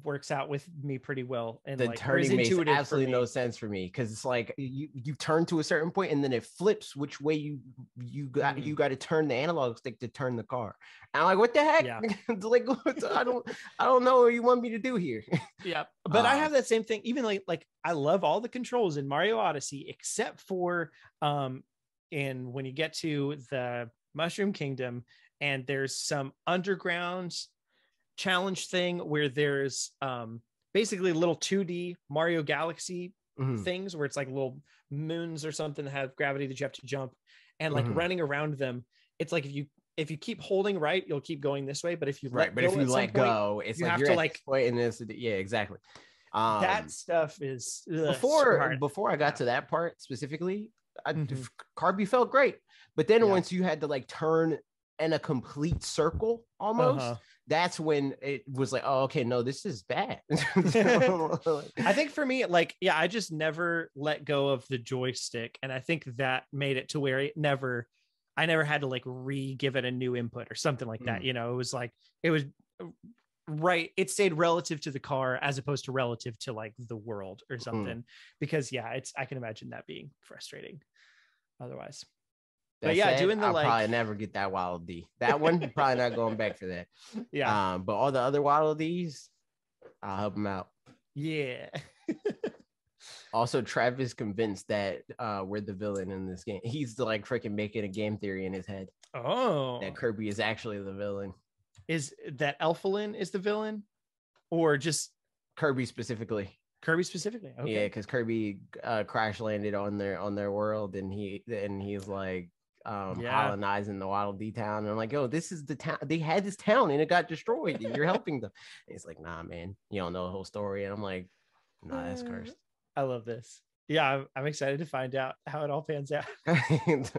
works out with me pretty well, and the like or is turning makes absolutely no sense for me because it's like you you turn to a certain point and then it flips which way you you got Mhm. you got to turn the analog stick to turn the car. And I'm like, what the heck? Yeah. Like what I don't I don't know what you want me to do here. Yeah, but I Um, have that same thing. Even like like I love all the controls in Mario Odyssey except for um in when you get to the Mushroom Kingdom and there's some underground challenge thing where there's um basically little 2D Mario Galaxy Mhm. things where it's like little moons or something that have gravity that you have to jump and like Mhm. running around them it's like if you if you keep holding right you'll keep going this way but if you Right, let but if you let point, go, it's you like have to, like- point in this. Yeah, exactly. Um, that stuff is ugh, before before I got Yeah. to that part specifically, I, Mhm. Carby felt great, but then Yeah. once you had to like turn in a complete circle almost, Uh-huh. That's when it was like, oh, okay, no, this is bad. I think for me, like, yeah, I just never let go of the joystick. And I think that made it to where it never, I never had to like re give it a new input or something like that. Mm. You know, it was like, it was right. It stayed relative to the car as opposed to relative to like the world or something. Because yeah, it's, I can imagine that being frustrating otherwise. But yeah, doing the, like. I'll probably never get that Waddle Dee. That one, probably not going back for that. Yeah. Um, but all the other Waddle Dee's, I'll help them out. yeah. Also, Travis convinced that uh, we're the villain in this game. He's like freaking making a game theory in his head Oh, that Kirby is actually the villain. is that Elfilin is the villain or just Kirby specifically. Kirby specifically? Okay. Yeah, because Kirby uh, crash landed on their on their world, and he and he's like um Yeah. colonizing the Waddle Dee town. And I'm like, yo, this is the town. They had this town, and it got destroyed. and You're helping them. And he's like, nah, man, you don't know the whole story. And I'm like, nah, that's Uh, cursed. I love this. Yeah, I'm, I'm excited to find out how it all pans out.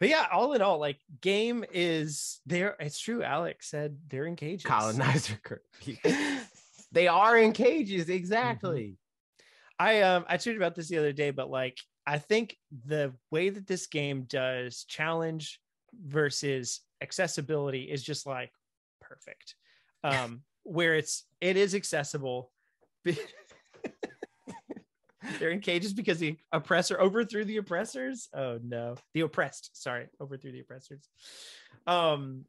But yeah, all in all, like game is there. It's true. Alex said they're in cages. Colonizer they are in cages, Mm-hmm. exactly. I um I tweeted about this the other day, but like I think the way that this game does challenge versus accessibility is just like perfect. Um, where it's it is accessible. They're in cages because the oppressor overthrew the oppressors. Oh no, the oppressed. Sorry, overthrew the oppressors. Um,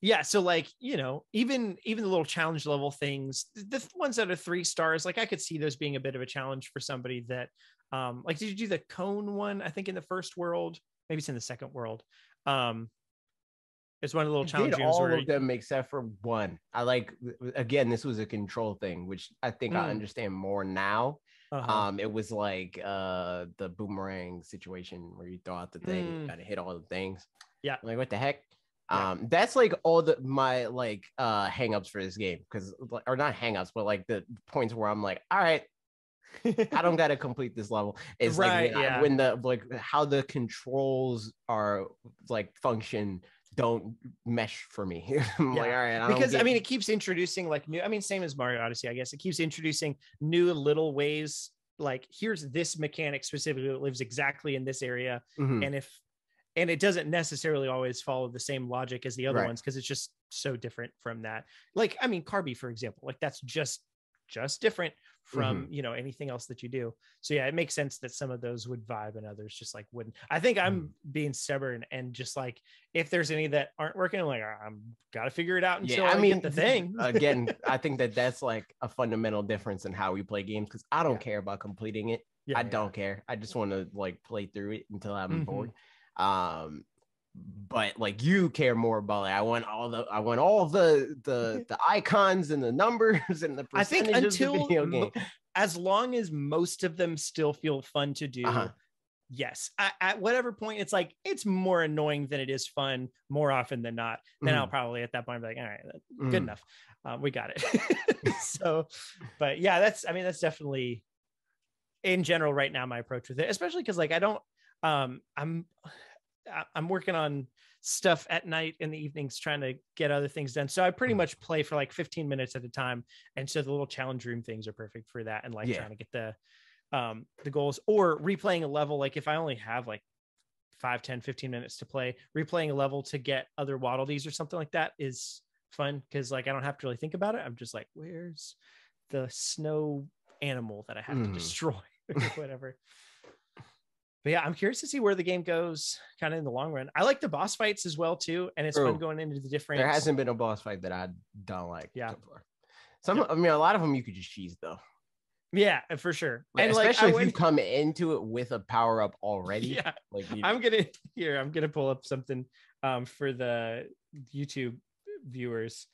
yeah. So like you know, even even the little challenge level things, the ones that are three stars, like I could see those being a bit of a challenge for somebody that, um, like did you do the cone one? I think in the first world, maybe it's in the second world. Um, it's one of the little challenges did all where of them except for one. I like again, this was a control thing, which I think I Mm. understand more now. uh-huh. Um, it was like uh the boomerang situation where you throw out the thing, Mm. you gotta hit all the things. Yeah. Like what the heck? Yeah. Um, that's like all the my like uh hangups for this game because or not hangups, but like the points where I'm like, all right, I don't gotta complete this level. It's Right, like when, yeah. when the like how the controls are like function don't mesh for me. I'm like, Yeah. all right, I because I mean, it keeps introducing like new. I mean, same as Mario Odyssey, I guess. It keeps introducing new little ways. Like, here's this mechanic specifically that lives exactly in this area, Mhm. and if and it doesn't necessarily always follow the same logic as the other Right. ones because it's just so different from that. Like, I mean, Carby, for example, like that's just just different from Mm-hmm. you know anything else that you do. So yeah, it makes sense that some of those would vibe and others just like wouldn't. I think I'm Mm-hmm. being stubborn and just like if there's any that aren't working, I'm like I'm gotta figure it out until yeah, I, I mean get the thing. again, I think that that's like a fundamental difference in how we play games because I don't Yeah. care about completing it. Yeah, I don't care. I just want to like play through it until I'm Mhm. bored. Um, but like you care more about like I want all the I want all the the the icons and the numbers and the I think percentages of the until mo- game. as long as most of them still feel fun to do. Uh-huh. Yes, at, at whatever point it's like it's more annoying than it is fun more often than not. Then I'll probably at that point be like, all right, good Mhm. enough. Um, we got it. so, but yeah, that's I mean that's definitely in general right now my approach with it, especially because like I don't um I'm I- I'm working on stuff at night in the evenings trying to get other things done. So I pretty Mhm. much play for like 15 minutes at a time. And so the little challenge room things are perfect for that and like Yeah. trying to get the um the goals or replaying a level like if I only have like 5 10 15 minutes to play replaying a level to get other waddle dees or something like that is fun because like i don't have to really think about it i'm just like where's the snow animal that i have to Mhm. destroy or whatever but yeah i'm curious to see where the game goes kind of in the long run i like the boss fights as well too and it's fun True. going into the different There hasn't been a boss fight that I don't like. Yeah. so far. Some, I mean, a lot of them you could just cheese though, yeah for sure Like, and like especially I if you come into it with a power up already. yeah Like you, I'm gonna here. I'm gonna pull up something um, for the YouTube viewers.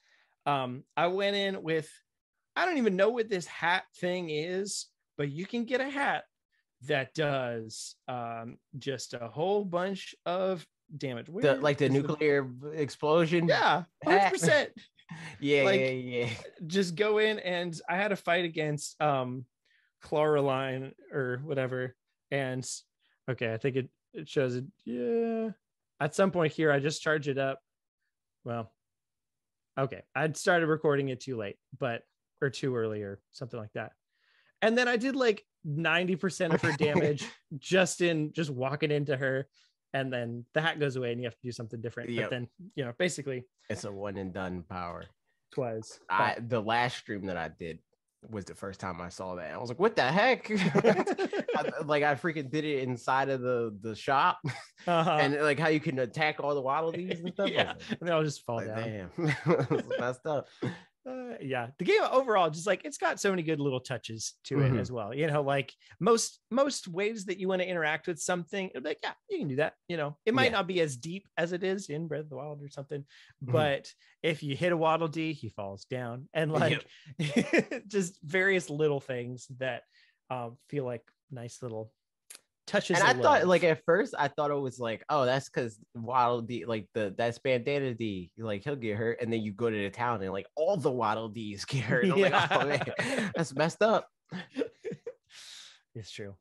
Um, I went in with I don't even know what this hat thing is, but you can get a hat that does um, just a whole bunch of damage. the, like the nuclear explosion. yeah, hundred percent. yeah, like- yeah, yeah. Just go in and I had a fight against um, Clawroline or whatever, and okay, I think it it shows it. Yeah, at some point here, I just charge it up. Well, okay, I'd started recording it too late, but or too early or something like that. And then I did like 90% of her damage just in just walking into her. And then the hat goes away and you have to do something different. Yep. But then, you know, basically It's a one and done power. twice. I the last stream that I did was the first time I saw that. I was like, what the heck? I- like I freaking did it inside of the the shop uh-huh. and like how you can attack all the waddle and stuff. Yeah. like, And they all just fall like, down. damn. It's messed up. Uh, yeah the game overall just like it's got so many good little touches to Mhm. it as well you know like most most ways that you want to interact with something it'll be like yeah you can do that you know it might Yeah. not be as deep as it is in breath of the wild or something Mhm. but if you hit a waddle dee he falls down and like just various little things that um feel like nice little touches And I of thought like at first I thought it was like, oh, that's because Waddle Dee like the that's Bandana Dee, like he'll get hurt, and then you go to the town and like all the Waddle Dee's get hurt. And I'm like, oh man, that's messed up. it's true.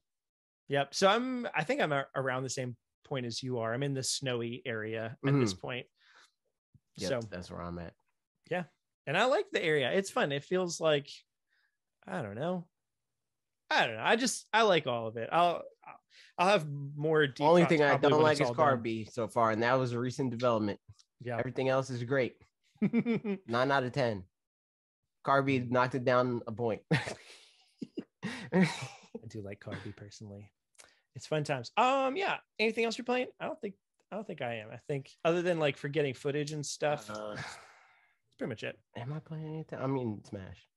Yep so i'm i think i'm around the same point as you are. I'm in the snowy area at this mm-hmm. point. Yep, so that's where I'm at. Yeah. And i like the area. It's fun. It feels like i don't know. I don't know. I just i like all of it. I'll I'll- have more deep Only thing I don't like is done. Carby so far, and that was a recent development. yeah Everything else is great. Nine out of ten. Carby knocked it down a point. i do like carby personally it's fun times um yeah anything else you're playing i don't think i don't think i am i think other than like forgetting footage and stuff Uh, that's pretty much it am I playing anything? I mean, Smash.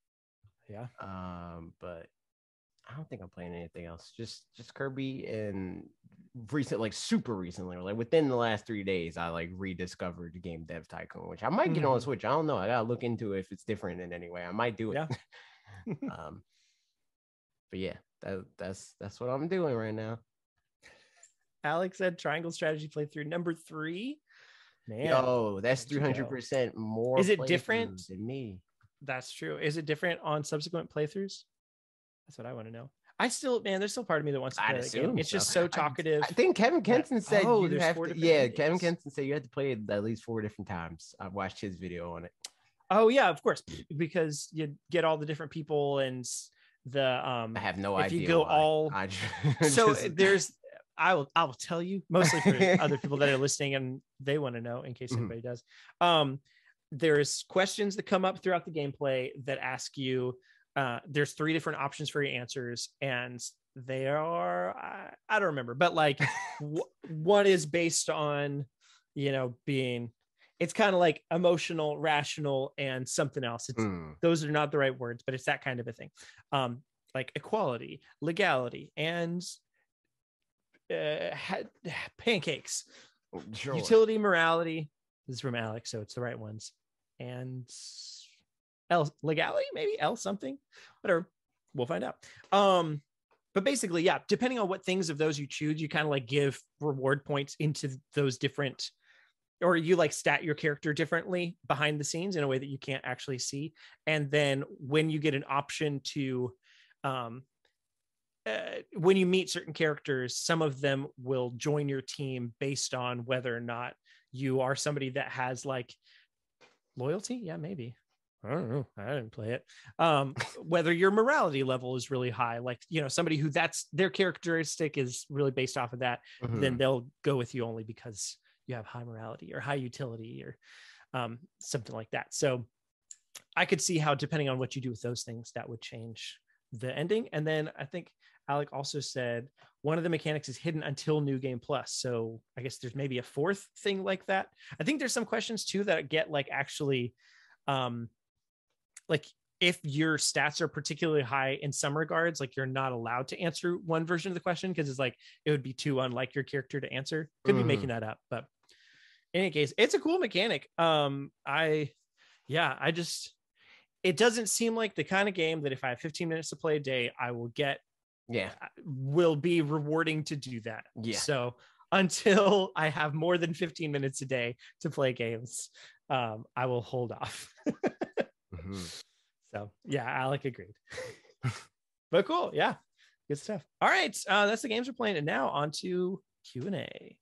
yeah Um, but I don't think I'm playing anything else. Just just Kirby and recent, like super recently, like within the last three days, I like rediscovered game Dev Tycoon, which I might get on Mhm. Switch. I don't know. I gotta look into it if it's different in any way. I might do it. Yeah. um, but yeah, that that's that's what I'm doing right now. Alex said Triangle Strategy playthrough number three. Man, Yo, that's three hundred percent more. Is it different? than me? that's true. Is it different on subsequent playthroughs? That's what I want to know. I still, man, there's still part of me that wants to play that game. It's just so. so I- talkative. I think Kevin Kenton said oh, you have to. Yeah, endings. Kevin Kenton said you had to play it at least four different times. I've watched his video on it. Oh yeah, of course, because you get all the different people and the um. I have no If idea. you go why. all- I ju- So just- there's, I will, I will tell you mostly for other people that are listening and they want to know in case Mhm. anybody does. Um, there's questions that come up throughout the gameplay that ask you. Uh, there's three different options for your answers, and they are I, I don't remember, but like w- one is based on, you know, being. It's kind of like emotional, rational, and something else. It's Mm, those are not the right words, but it's that kind of a thing. Um, like equality, legality, and uh, ha- pancakes, sure. utility, morality. This is from Alex, so it's the right ones. And L legality, maybe L something, whatever. We'll find out. Um, but basically, yeah, depending on what things of those you choose, you kind of like give reward points into those different, or you like stat your character differently behind the scenes in a way that you can't actually see. And then when you get an option to, um, uh, when you meet certain characters, some of them will join your team based on whether or not you are somebody that has like loyalty. Yeah, maybe. I don't know. I didn't play it. Um, whether your morality level is really high, like you know, somebody who that's their characteristic is really based off of that, then Mhm. they'll go with you only because you have high morality or high utility or um, something like that. So I could see how, depending on what you do with those things, that would change the ending. And then I think Alec also said one of the mechanics is hidden until New Game Plus. So I guess there's maybe a fourth thing like that. I think there's some questions too that get like actually, um, like if your stats are particularly high in some regards, like you're not allowed to answer one version of the question because it's like it would be too unlike your character to answer. Could be Mhm. making that up, but in any case, it's a cool mechanic. Um, I, yeah, I just, it doesn't seem like the kind of game that if I have 15 minutes to play a day, I will get Yeah. will be rewarding to do that. Yeah. So until I have more than 15 minutes a day to play games, um, I will hold off. Mhm. So yeah, Alec agreed. but cool, yeah, good stuff. All right, uh, that's the games we're playing, and now on to Q and A.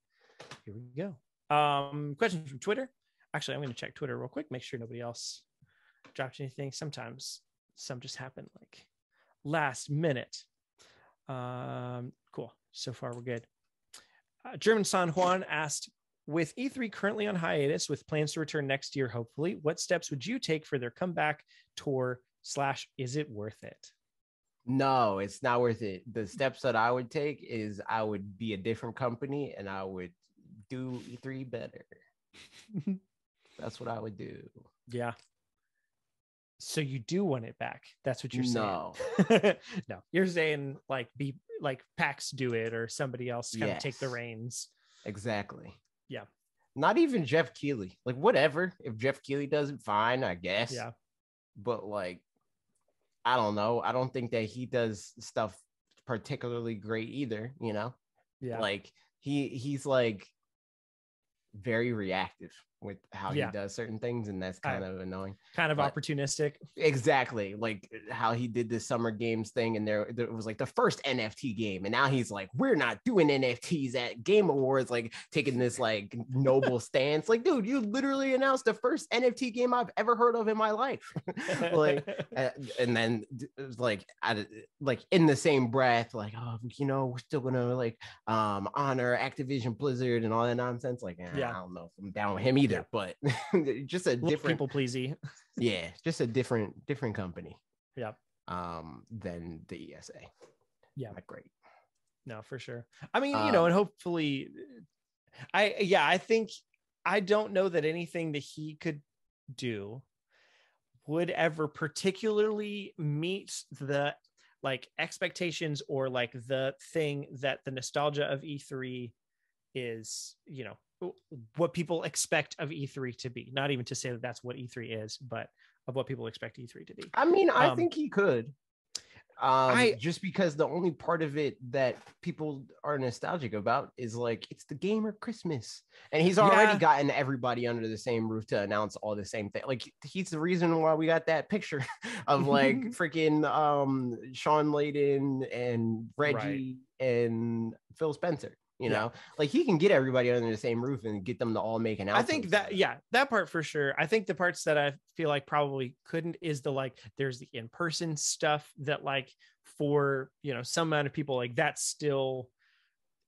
Here we go. Um, questions from Twitter. Actually, I'm going to check Twitter real quick, make sure nobody else dropped anything. Sometimes some just happen like last minute. Um, cool. So far, we're good. Uh, German San Juan asked, with E3 currently on hiatus, with plans to return next year, hopefully, what steps would you take for their comeback tour? Slash, is it worth it? No, it's not worth it. The steps that I would take is I would be a different company and I would do E3 better. That's what I would do. Yeah. So you do want it back? That's what you're saying? No. no, you're saying like be like PAX do it or somebody else kind of take the Yes. reins. Exactly. Yeah. Not even Geoff Keighley. Like whatever. If Geoff Keighley does it, fine, I guess. Yeah. But like, I don't know. I don't think that he does stuff particularly great either. You know, Yeah. like he he's like very reactive with how Yeah. he does certain things, and that's I- kind of annoying. kind of but- opportunistic. Exactly, like how he did the summer games thing, and there, there was like the first NFT game, and now he's like, "We're not doing NFTs at Game Awards," like taking this like noble stance. Like, dude, you literally announced the first NFT game I've ever heard of in my life. like, uh, and then like, I, like in the same breath, like, oh, you know, we're still gonna like um honor Activision Blizzard and all that nonsense. Like, eh, Yeah. I don't know if I'm down with him either, Yeah. but just a different people pleasy. yeah just a different different company Yep. um than the esa Yeah. not great no for sure i mean you know Um, and hopefully i yeah i think i don't know that anything that he could do would ever particularly meet the like expectations or like the thing that the nostalgia of e3 is you know what people expect of e3 to be not even to say that that's what e3 is but of what people expect e3 to be i mean i Um, think he could Um, I- just because the only part of it that people are nostalgic about is like it's the gamer Christmas, and he's already Yeah. gotten everybody under the same roof to announce all the same thing. Like he's the reason why we got that picture of like freaking um Shawn Layden and Reggie and Phil Spencer. You Yeah. know, like he can get everybody under the same roof and get them to all make an. I think that yeah, that part for sure. I think the parts that I feel like probably couldn't is the like there's the in-person stuff that like for you know some amount of people like that's still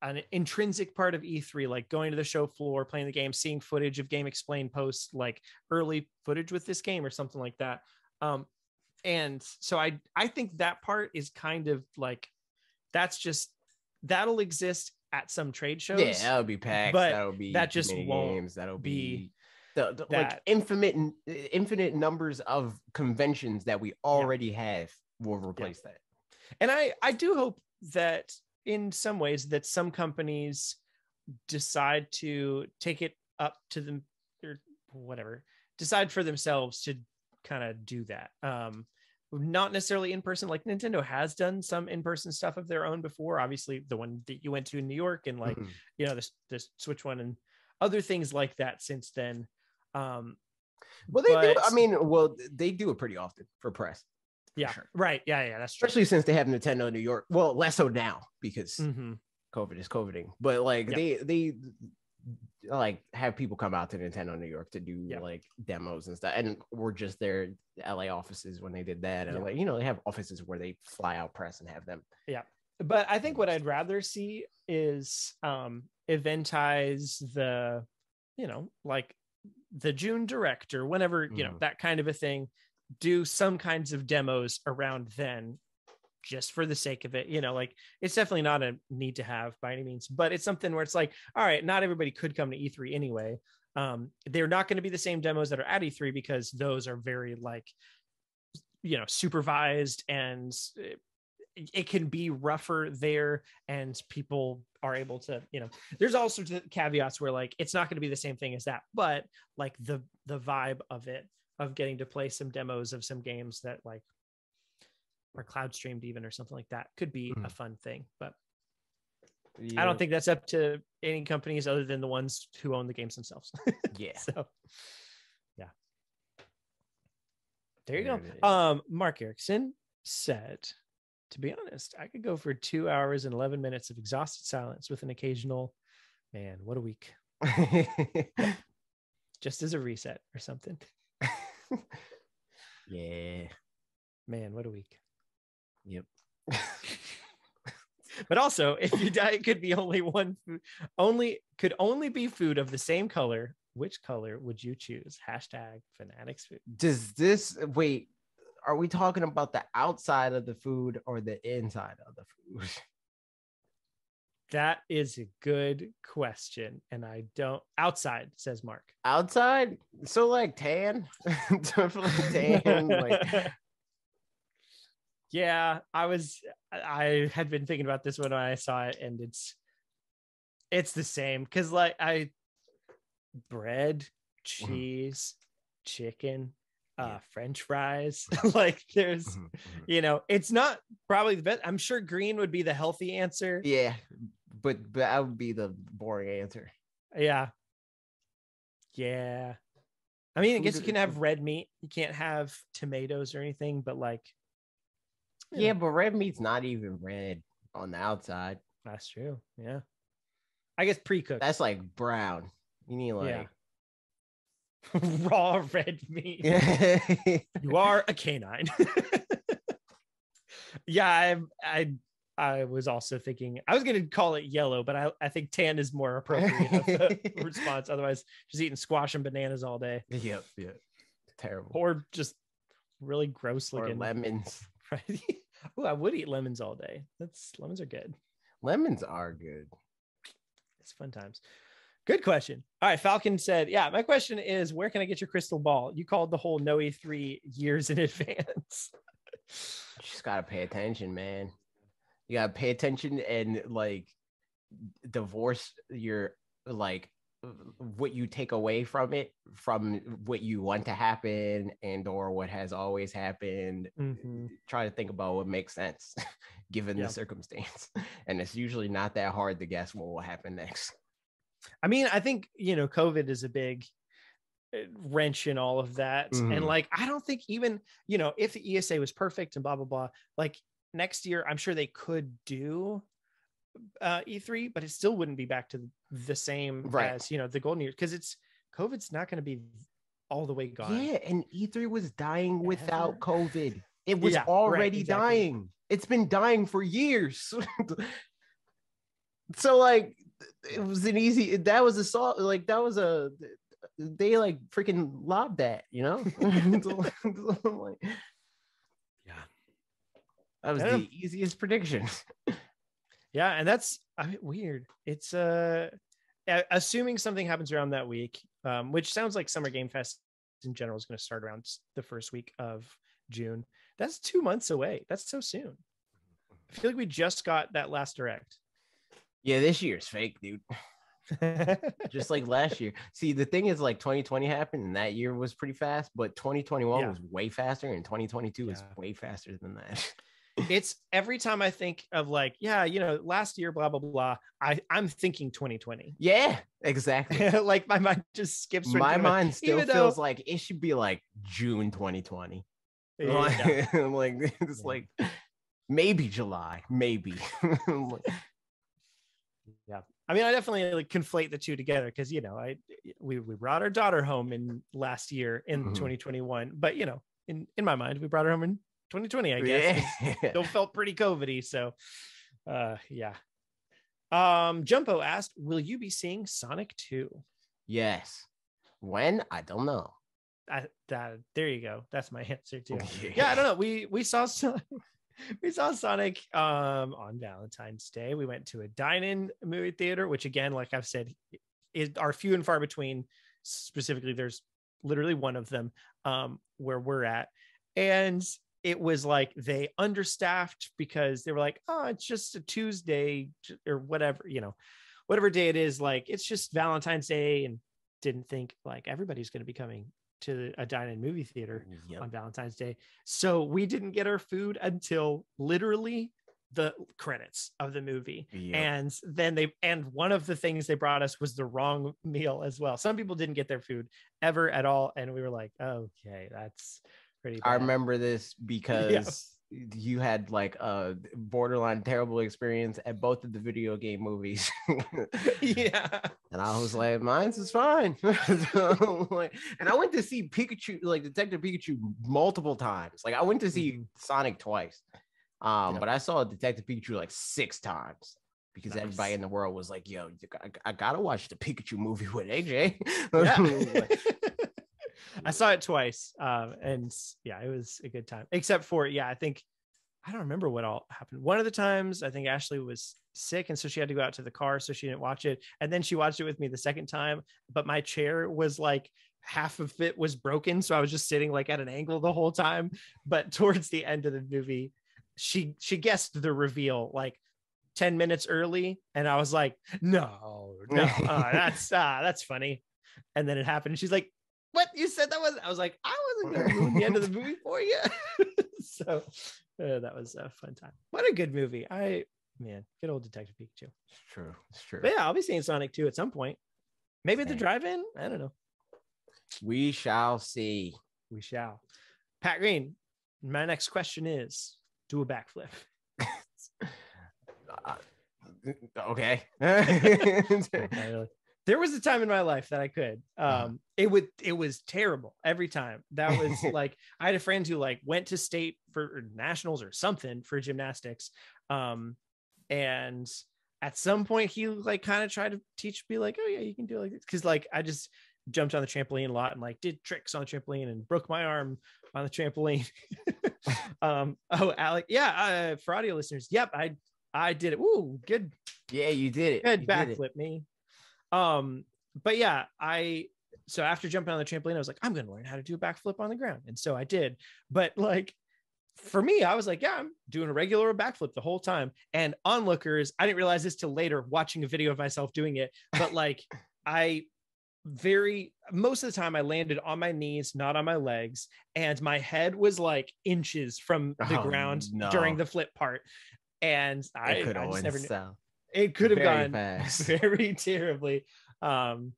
an intrinsic part of E3, like going to the show floor, playing the game, seeing footage of GameXplain posts, like early footage with this game or something like that. Um, and so I I think that part is kind of like that's just that'll exist at some trade shows. Yeah, that'll be packed. but that'll be that just won't games. That'll be be, the, the- like infinite infinite numbers of conventions that we already have will replace that. and i i do hope that in some ways that some companies decide to take it up to them or whatever decide for themselves to kind of do that um not necessarily in person like nintendo has done some in-person stuff of their own before obviously the one that you went to in new york and like Mhm. you know this this switch one and other things like that since then um Well, they do. I mean, well, they do it pretty often for press, yeah sure. right yeah yeah that's true especially since they have Nintendo in New York. Well, less so now because Mhm. COVID is COVIDing, but like Yeah. they they like have people come out to Nintendo New York to do Yeah. like demos and stuff, and we're just their LA offices when they did that, and Yeah. like you know they have offices where they fly out press and have them. Yeah. But I think what I'd rather see is um eventize the, you know, like the June director, whenever, you know, Mhm. that kind of a thing, do some kinds of demos around then just for the sake of it. You know, like it's definitely not a need to have by any means, but it's something where it's like, all right, not everybody could come to E3 anyway. Um, they're not going to be the same demos that are at E3 because those are very like, you know, supervised and uh, it can be rougher there and people are able to you know there's all sorts of caveats where like it's not going to be the same thing as that but like the the vibe of it of getting to play some demos of some games that like are cloud streamed even or something like that could be a Mhm. fun thing but i don't think that's up to any companies other than the ones who own the games themselves. Yeah. so yeah. There you There go um mark erickson said to be honest i could go for two hours and 11 minutes of exhausted silence with an occasional man what a week. Just as a reset or something. Yeah. man what a week Yep. but also if your diet could be only one food only could only be food of the same color which color would you choose hashtag fanatics food Does this wait? Are we talking about the outside of the food or the inside of the food? that is a good question and i don't outside says mark Outside, so like tan, definitely tan. Like yeah i was i had been thinking about this when i saw it and it's it's the same because like i bread cheese chicken uh Yeah. french fries like there's Mhm, mhm. you know it's not probably the best i'm sure green would be the healthy answer yeah, but but that would be the boring answer. yeah yeah i mean i guess you can have red meat you can't have tomatoes or anything but like Yeah, but red meat's not even red on the outside. that's true. Yeah. I guess pre-cooked. That's like brown. You need like raw red meat. You are a canine. Yeah i i i was also thinking i was going to call it yellow but i i think tan is more appropriate response. Otherwise just eating squash and bananas all day. Yep, yep. Terrible. or just really gross Or looking. lemons. right oh i would eat lemons all day. That's lemons are good. Lemons are good. it's fun times. Good question. All right falcon said yeah my question is where can i get your crystal ball? You called the whole no e3 years in advance. Just gotta pay attention, man. You gotta pay attention and like divorce your like what you take away from it from what you want to happen and or what has always happened Mhm. try to think about what makes sense given Yep. the circumstance and it's usually not that hard to guess what will happen next I mean, I think you know, COVID is a big uh, wrench in all of that, and Mhm. like, I don't think even you know, if the ESA was perfect and blah blah blah, like next year, I'm sure they could do uh E3, but it still wouldn't be back to the same Right. as you know the golden years because it's COVID's not going to be all the way gone. yeah and e3 was dying without covid it was Yeah, right, already exactly. dying it's been dying for years so like it was an easy that was a salt like that was a they like freaking lobbed that you know Yeah. that was the easiest prediction Yeah, and that's I mean, weird. It's uh assuming something happens around that week, um, which sounds like Summer Game Fest in general is going to start around the first week of June. That's two months away. That's so soon. I feel like we just got that last direct. yeah this year's fake dude just like last year see the thing is like 2020 happened and that year was pretty fast but 2021 Yeah. was way faster and 2022 is way faster than that it's every time I think of like, yeah, you know, last year, blah blah blah. I I'm thinking 2020. yeah exactly like my mind just skips. my mind still feels though- like it should be like June 2020. Yeah. Like, like it's Yeah. like maybe July, maybe. Like, yeah i mean i definitely like conflate the two together because you know i we, we brought our daughter home in last year in Mhm. 2021 but you know in in my mind we brought her home in 2020 i guess. yeah. still felt pretty covidy so uh yeah um Jumbo asked will you be seeing sonic 2 yes. When? I don't know. I, that there you go that's my answer too yeah i don't know we we saw we saw sonic um on valentine's day we went to a dine-in movie theater which again like i've said is are few and far between specifically there's literally one of them um where we're at and it was like they understaffed because they were like oh it's just a tuesday or whatever you know whatever day it is like it's just valentine's day and didn't think like everybody's going to be coming to a dine-in movie theater Yep. on Valentine's Day. So we didn't get our food until literally the credits of the movie. Yep. And then they and one of the things they brought us was the wrong meal as well. Some people didn't get their food ever at all. And we were like, oh, okay, that's pretty bad. I remember this because you had like a borderline terrible experience at both of the video game movies. yeah. And I was like, mine's is fine. So, like, and I went to see Pikachu, like Detective Pikachu, multiple times. Like I went to see Mhm. Sonic twice, um, Yeah. but I saw Detective Pikachu like six times because everybody in the world was like, "Yo, got- I, gotta watch the Pikachu movie with AJ." Yeah. I saw it twice. Um, and yeah, it was a good time. Except for, yeah, I think I don't remember what all happened. One of the times I think Ashley was sick, and so she had to go out to the car, so she didn't watch it. And then she watched it with me the second time, but my chair was like half of it was broken, so I was just sitting like at an angle the whole time. But towards the end of the movie, she she guessed the reveal like 10 minutes early, and I was like, no, no, uh, that's uh, that's funny. And then it happened. And she's like, what you said that was i was like i wasn't gonna ruin the end of the movie for you. So uh, that was a fun time. What a good movie. I man good old detective pikachu. It's true. It's true. but yeah i'll be seeing sonic 2 at some point. Maybe at the drive-in? I don't know. We shall see. we shall. Pat green my next question is do a backflip. Uh, okay. There was a time in my life that I could. Um, Uh-huh. it would it was terrible every time. That was like I had a friend who like went to state for nationals or something for gymnastics. Um, and at some point he like kind of tried to teach me like, oh yeah, you can do it like this. Cause like I just jumped on the trampoline a lot and like did tricks on the trampoline and broke my arm on the trampoline. um, oh Alec, yeah, uh, for audio listeners, yep, I I did it. Ooh, good yeah, you did it. good You did it. backflip me. Um, but yeah, I so after jumping on the trampoline, I was like, I'm gonna learn how to do a backflip on the ground, and so I did. But like for me, I was like, yeah, I'm doing a regular backflip the whole time. And onlookers, I didn't realize this till later watching a video of myself doing it, but like I very most of the time I landed on my knees, not on my legs, and my head was like inches from the Oh, ground no. during the flip part. And I, It could I just never knew. south. It could have very gone fast. very terribly. Um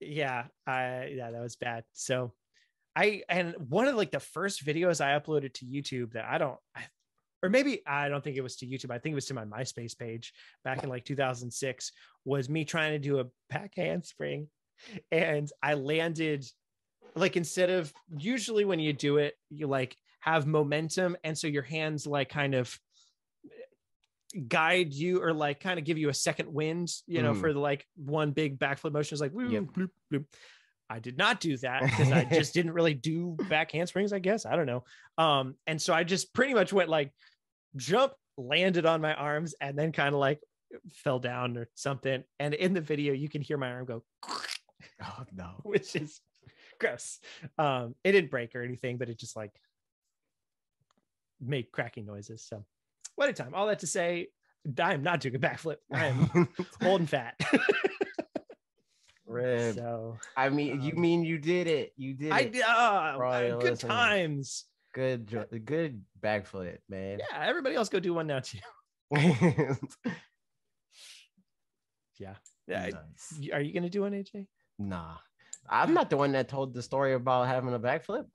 yeah, I yeah, that was bad. So I and one of like the first videos I uploaded to YouTube that I don't I, or maybe I don't think it was to YouTube. I think it was to my MySpace page back in like 2006 was me trying to do a back handspring and I landed like instead of usually when you do it you like have momentum and so your hands like kind of guide you or like kind of give you a second wind you know Mm. for the like one big backflip motion is like woo, Yep. bloop, bloop. I did not do that because I just didn't really do back handsprings, I guess. I don't know. Um, and so I just pretty much went like jump, landed on my arms, and then kind of like fell down or something. And in the video, you can hear my arm go, Oh no. which is gross. Um, it didn't break or anything, but it just like made cracking noises. So what a time. All that to say, I am not doing a backflip. I am old and fat. Rib. so I mean, you um, mean you did it? You did I it. uh, good listening. times. Good, good backflip, man. Yeah, everybody else go do one now too. Yeah. Yeah. Nice. Are you gonna do one, AJ? Nah, I'm not the one that told the story about having a backflip.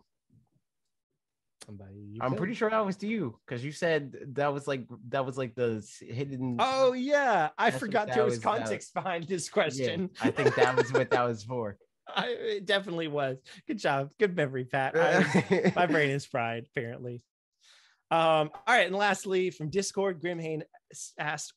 Somebody. you I'm pretty sure that was to you because you said that was like that was like the hidden. Oh yeah, I That's forgot there was was about. context behind this Yeah, question. I think that was what that was for. I, it definitely was. Good job. Good memory, Pat. I- my brain is fried, apparently. Um, all right, and lastly, from Discord, Grimhane s- asked,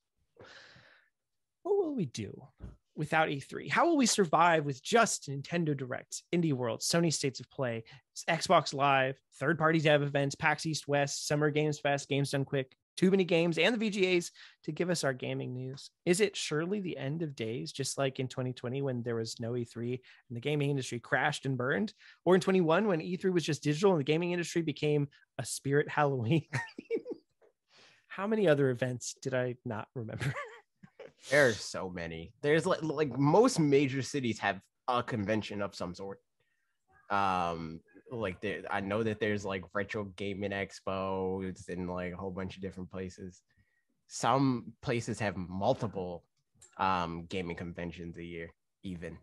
What will we do without E3? How will we survive with just Nintendo Direct, Indie World, Sony States of Play, Xbox Live, third party dev events, PAX East West, Summer Games Fest, Games Done Quick, too many games, and the VGAs to give us our gaming news? Is it surely the end of days, just like in 2020 when there was no E3 and the gaming industry crashed and burned? Or in 21 when E3 was just digital and the gaming industry became a spirit Halloween? How many other events did I not remember? There's so many. There's like like most major cities have a convention of some sort. Um, like there, I know that there's like retro gaming expos in like a whole bunch of different places. Some places have multiple um gaming conventions a year, even.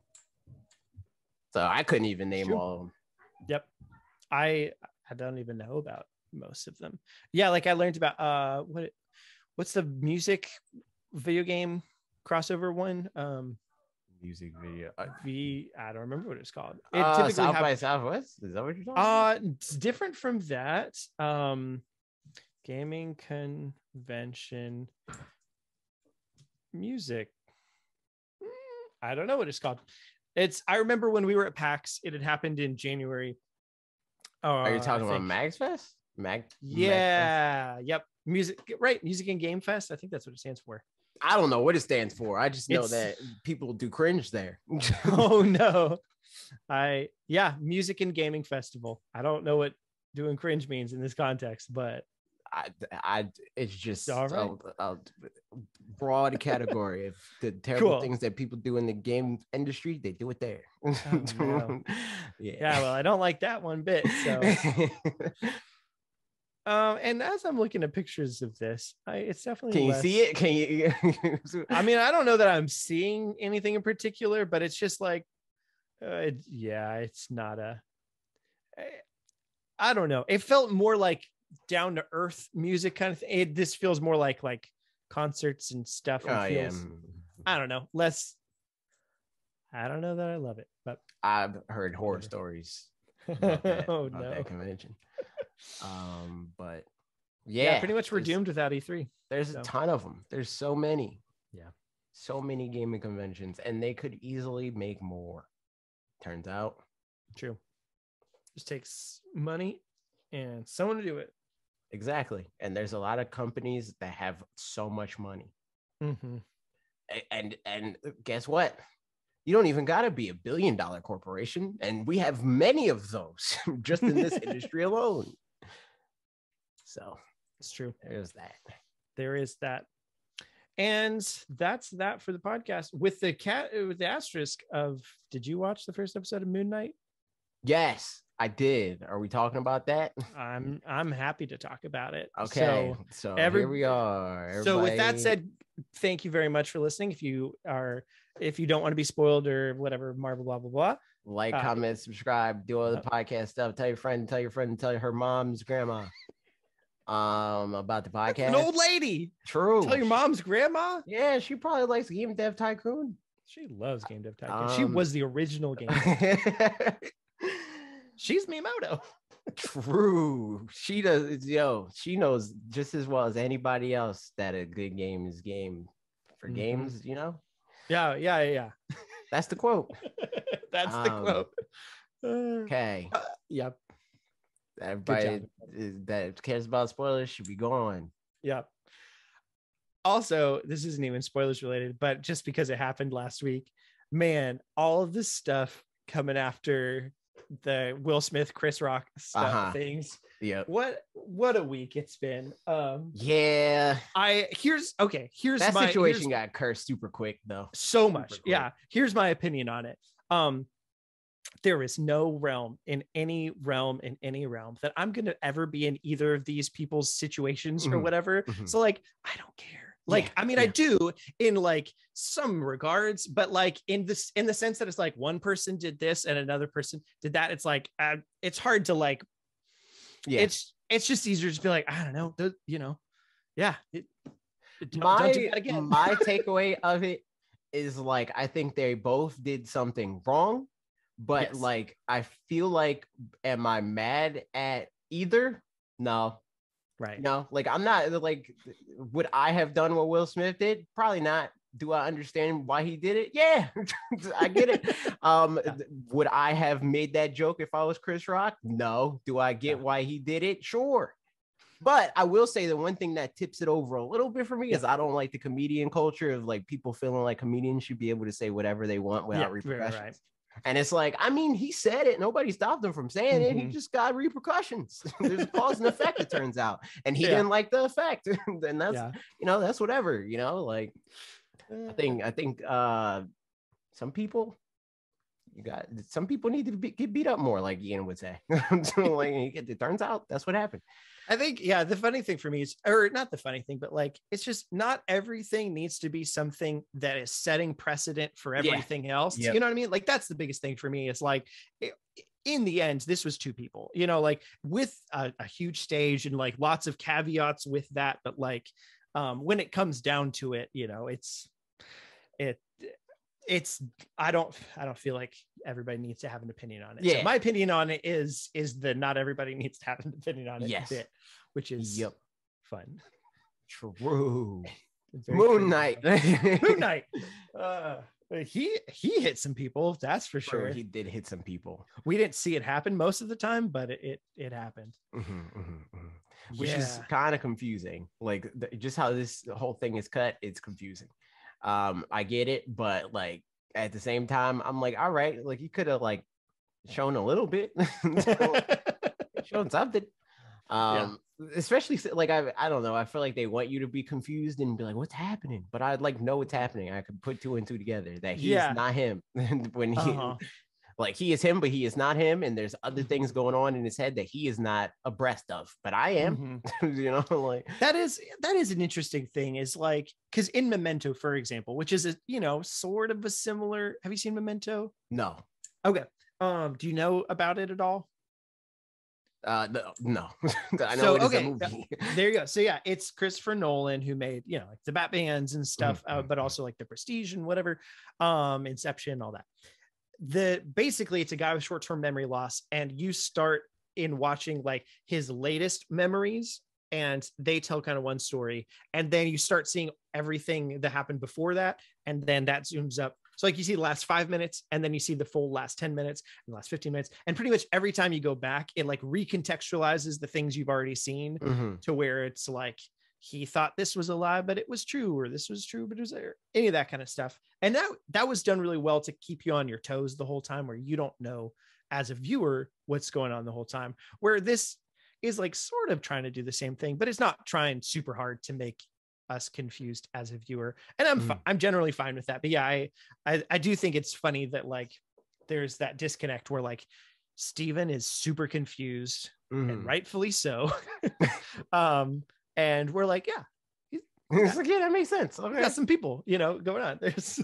So I couldn't even name True. all of them. Yep. I I don't even know about most of them. Yeah, like I learned about uh what what's the music video game crossover one? Um Music video. Uh, V I don't remember what it's called. It uh, typically South have- by Southwest. Is that what you're talking about? uh it's different from that. Um gaming convention music. Mm, I don't know what it's called. It's I remember when we were at PAX, it had happened in January. Are Uh, you talking about think- Mags Fest? Mag. Mag Fest? Yeah. Yep. Music. Right. Music and Game Fest. I think that's what it stands for. I don't know what it stands for. I just know It's- that people do cringe there. oh no. I yeah. Music and Gaming Festival. I don't know what doing cringe means in this context, but I, I, it's just right. a, a broad category of the terrible Cool. things that people do in the game industry. They do it there. Oh, no. yeah. yeah. Well, I don't like that one bit. So. Um, and as I'm looking at pictures of this, I, it's definitely. Can you less- see it? Can you? I mean, I don't know that I'm seeing anything in particular, but it's just like, uh, it- yeah, it's not a. I- I don't know. It felt more like down to earth music kind of thing. It, this feels more like like concerts and stuff. and oh yeah. feels- I don't know. Less. I don't know that I love it, but I've heard horror stories that, oh no. that convention. Um, but Yeah, yeah, pretty much we're doomed without E E3. There's So- a ton of them. There's so many. Yeah. So many gaming conventions, and they could easily make more. Turns out. True. Just takes money and someone to do it. Exactly. And there's a lot of companies that have so much money. Mm-hmm. And and guess what? You don't even got to be a billion dollar corporation, and we have many of those just in this industry alone. So It's true. there's that. There is that. And that's that for the podcast with the cat with the asterisk of did you watch the first episode of Moon Knight? Yes, I did. Are we talking about that? I'm I'm happy to talk about it. Okay. So, So, every- here we are. so with that said, thank you very much for listening. If you are if you don't want to be spoiled or whatever, Marvel, blah blah blah. like, uh, comment, subscribe, do all the uh, podcast stuff. Tell your friend, tell your friend, tell her mom's grandma. Um, about the podcast. An old lady. True. Tell your mom's grandma. Yeah, she probably likes Game Dev Tycoon. She loves Game Dev Tycoon. she Um, was the original game. She's Miyamoto. True. She does. Yo, she knows just as well as anybody else that a good game is game for Mhm. games. You know, Yeah, yeah, yeah. that's the quote. That's the Um, quote. Uh, Okay, yep, everybody that cares about spoilers should be gone. yep. Also, this isn't even spoilers related, but just because it happened last week, man, all of this stuff coming after the Will Smith, Chris Rock stuff Uh-huh. things. Yeah. What what a week it's been. Um Yeah. I here's okay, here's That my situation here's- got cursed super quick though. so much yeah here's my opinion on it um there is no realm in any realm in any realm that i'm going to ever be in either of these people's situations or Mhm. whatever Mhm. so like i don't care like Yeah, i mean i do in like some regards but like in this in the sense that it's like one person did this and another person did that it's like uh, it's hard to like Yeah. it's it's just easier to be like i don't know th- you know yeah it, don't, my do my takeaway of it is like I think they both did something wrong, but Yes. like I feel like am I mad at either? No, right no. Like I'm not like would I have done what Will Smith did? Probably not. Do I understand why he did it? Yeah, I get it. Um, Yeah. would I have made that joke if I was Chris Rock? No. Do I get Yeah. why he did it? Sure. But I will say the one thing that tips it over a little bit for me is I don't like the comedian culture of like people feeling like comedians should be able to say whatever they want without Yeah, right, right, repercussions. right. And it's like, I mean, he said it. Nobody stopped him from saying it. He Mhm. just got repercussions. There's a cause and effect, it turns out. And he Yeah. didn't like the effect. and that's, yeah you know, that's whatever, you know, like I think, I think uh some people you got some people need to be, get beat up more, like Ian would say. so, like it turns out that's what happened. I think, yeah, the funny thing for me is, or not the funny thing, but like, it's just not everything needs to be something that is setting precedent for Yeah. everything else. Yep. You know what I mean? Like, that's the biggest thing for me. It's like, i- in the end, this was two people, you know, like with a, a huge stage and like lots of caveats with that. But like, um, when it comes down to it, you know, it's, it, it's i don't i don't feel like everybody needs to have an opinion on it So Yeah. my opinion on it is is that not everybody needs to have an opinion on it Yes. bit, which is Yep. fun True. Moon. Knight. moon knight uh he he hit some people that's for Sure, he did hit some people. we didn't see it happen most of the time but it it, it happened Mhm, mhm, mhm. Which is kind of confusing. Like the, just how this whole thing is cut, it's confusing. Um, I get it, but like at the same time, I'm like, all right, like you could have like shown a little bit, shown something. Um, especially like I, I don't know. I feel like they want you to be confused and be like, "What's happening?" But I'd like know what's happening. I could put two and two together that he's Yeah. not him. when he, Uh-huh. Like he is him, but he is not him, and there's other things going on in his head that he is not abreast of. But I am, Mhm. you know, like that is that is an interesting thing is like because in memento for example which is a you know sort of a similar have you seen memento no, okay um do you know about it at all uh, no, no. I know So, it is okay, a movie. there you go so yeah it's christopher nolan who made you know like the batmans and stuff uh, mhm, but mhm. also like the prestige and whatever um inception all that the basically it's a guy with short-term memory loss and you start in watching like his latest memories and they tell kind of one story and then you start seeing everything that happened before that and then that zooms up so like you see the last five minutes and then you see the full last 10 minutes and the last 15 minutes and pretty much every time you go back it like recontextualizes the things you've already seen Mhm. to where it's like he thought this was a lie but it was true or this was true but it was or any of that kind of stuff and that that was done really well to keep you on your toes the whole time where you don't know as a viewer what's going on the whole time where this is like sort of trying to do the same thing but it's not trying super hard to make us confused as a viewer, and I'm fi- Mhm. I'm generally fine with that. But yeah, I, I I do think it's funny that like there's that disconnect where like Steven is super confused and Mhm. rightfully so. um, and we're like, yeah, it's like, yeah, that makes sense. we Okay. got some people, you know, going on. There's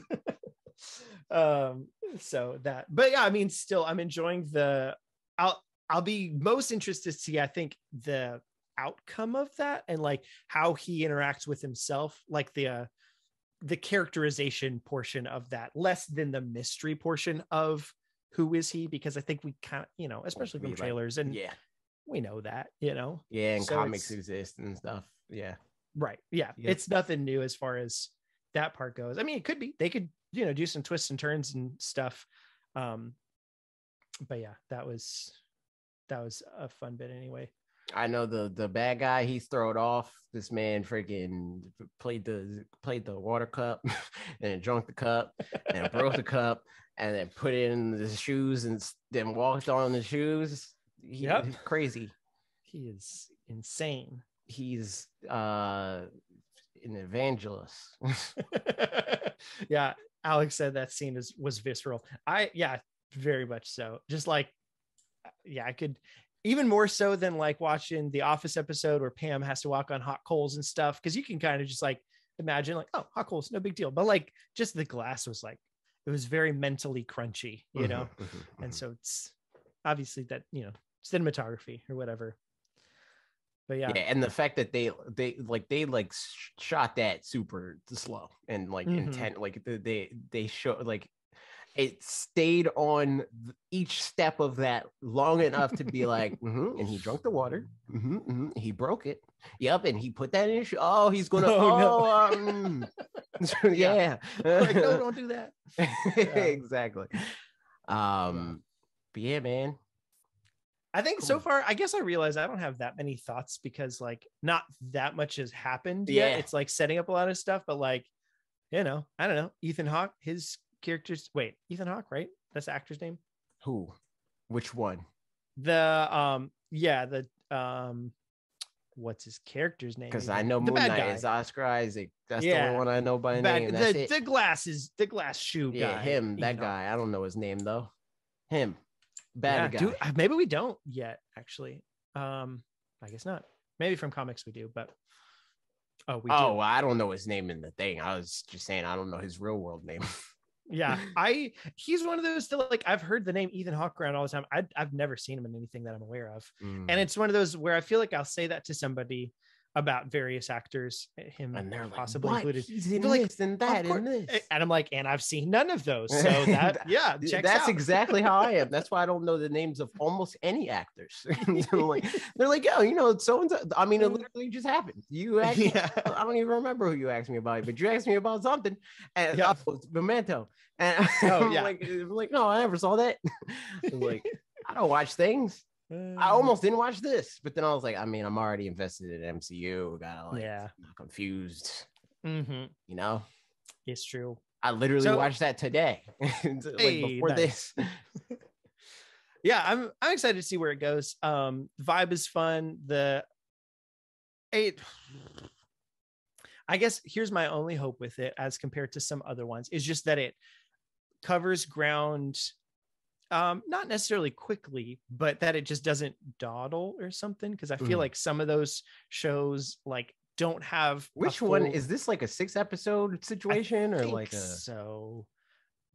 um so that but yeah, I mean still I'm enjoying the I'll I'll be most interested to see, I think, the outcome of that and like how he interacts with himself, like the uh the characterization portion of that, less than the mystery portion of who is he, because I think we kind of, you know, especially from trailers, and Yeah. We know that, you know. Yeah. And So comics exist and stuff. Yeah. Right. Yeah. Yep. It's nothing new as far as that part goes. I mean, it could be. They could, you know, do some twists and turns and stuff. Um, but yeah, that was that was a fun bit anyway. I know the the bad guy. He's thrown off. This man freaking played the played the water cup and drunk the cup and broke the cup and then put it in the shoes and then walked on the shoes. He, Yep. he's crazy. He is insane. He's uh an evangelist. yeah, Alex said that scene is was visceral. I yeah, very much so. Just like yeah, I could even more so than like watching the office episode where Pam has to walk on hot coals and stuff because you can kind of just like imagine like oh hot coals no big deal but like just the glass was like it was very mentally crunchy you know and so it's obviously that you know cinematography or whatever. But yeah, yeah and the fact that they they like they like sh- shot that super slow and like Mhm. intent like the, they they show like it stayed on each step of that long enough to be like mhm, and he drunk the water. Mhm, mhm, he broke it. Yep and he put that in his oh he's gonna Oh, oh, no. um, yeah, like no don't do that. Exactly. Um but yeah man I think so far, I guess I realize I don't have that many thoughts because like not that much has happened Yeah. yet. It's like setting up a lot of stuff, but like, you know, I don't know. Ethan Hawke, his characters. Wait, Ethan Hawke, right? That's the actor's name. who which one The um, yeah, the um, what's his character's name? because? I know the Moon Knight guy. is Oscar Isaac. That's the Yeah. only one I know by Bad- name. That's the, it. the glasses, the glass shoe yeah, guy. him, that Ethan guy. I don't know his name though. Him, Yeah, guy. do- maybe we don't yet. Actually, um, I guess not. Maybe from comics we do, but oh, we do. oh, I don't know his name in the thing. I was just saying I don't know his real world name. yeah i he's one of those that like i've heard the name ethan hawke around all the time I, i've never seen him in anything that i'm aware of Mm. and it's one of those where i feel like i'll say that to somebody about various actors eh, him and they're possibly what? included He's in like, this and that and this. Eh, and i'm like and i've seen none of those so that yeah That's out. exactly how I am. That's why I don't know the names of almost any actors. they're like, they're like, yo, you know, so and so. I mean, it literally just happened. You asked me- yeah I don't even remember who you asked me about, but you asked me about something, and Yeah. Oh, yeah. Memento. And Oh, I'm yeah. like, I'm like, no, I never saw that. I'm like, I don't watch things. I Mm. almost didn't watch this, but then I was like, I mean, I'm already invested in MCU. Gotta like, Yeah. not confused. hmm You know, it's true I literally So- watched that today, like Hey, before nice. this. yeah i'm i'm excited to see where it goes um vibe is fun the it i guess here's my only hope with it as compared to some other ones is just that it covers ground um not necessarily quickly but that it just doesn't dawdle or something because i feel Mhm. like some of those shows like don't have Which one is this? Like a six episode situation, or like a? so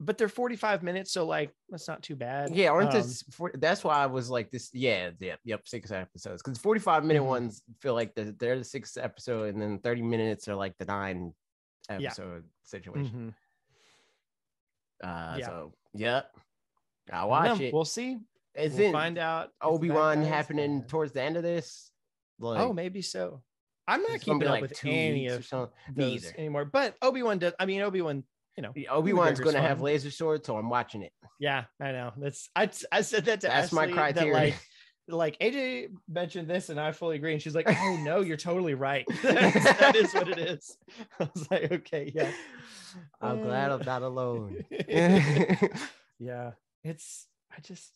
but they're 45 minutes so like that's not too bad Yeah, aren't Um, this? For, that's why I was like this. Yeah, yeah, yep, six episodes. Because forty-five minute Mhm. ones feel like the, they're the six episode, and then thirty minutes are like the nine Yeah. episode situation. mhm. Uh, Yeah. so yep, I I don't watch it. We'll see. Isn't we'll find out. if the bad Obi Wan happening uh, towards the end of this? Like, oh, maybe so. I'm not keeping up like with any of something. Me those either. anymore. But Obi Wan does. I mean, Obi Wan. You know. Obi Wan's gonna have laser swords, so I'm watching it. Yeah, I know. That's I. I said that to That's my Ashley, that, criteria. like, like AJ mentioned this, and I fully agree. And she's like, "Oh no, you're totally right. That's- what it is." I was like, "Okay, yeah." I'm glad I'm not alone. yeah, it's. I just.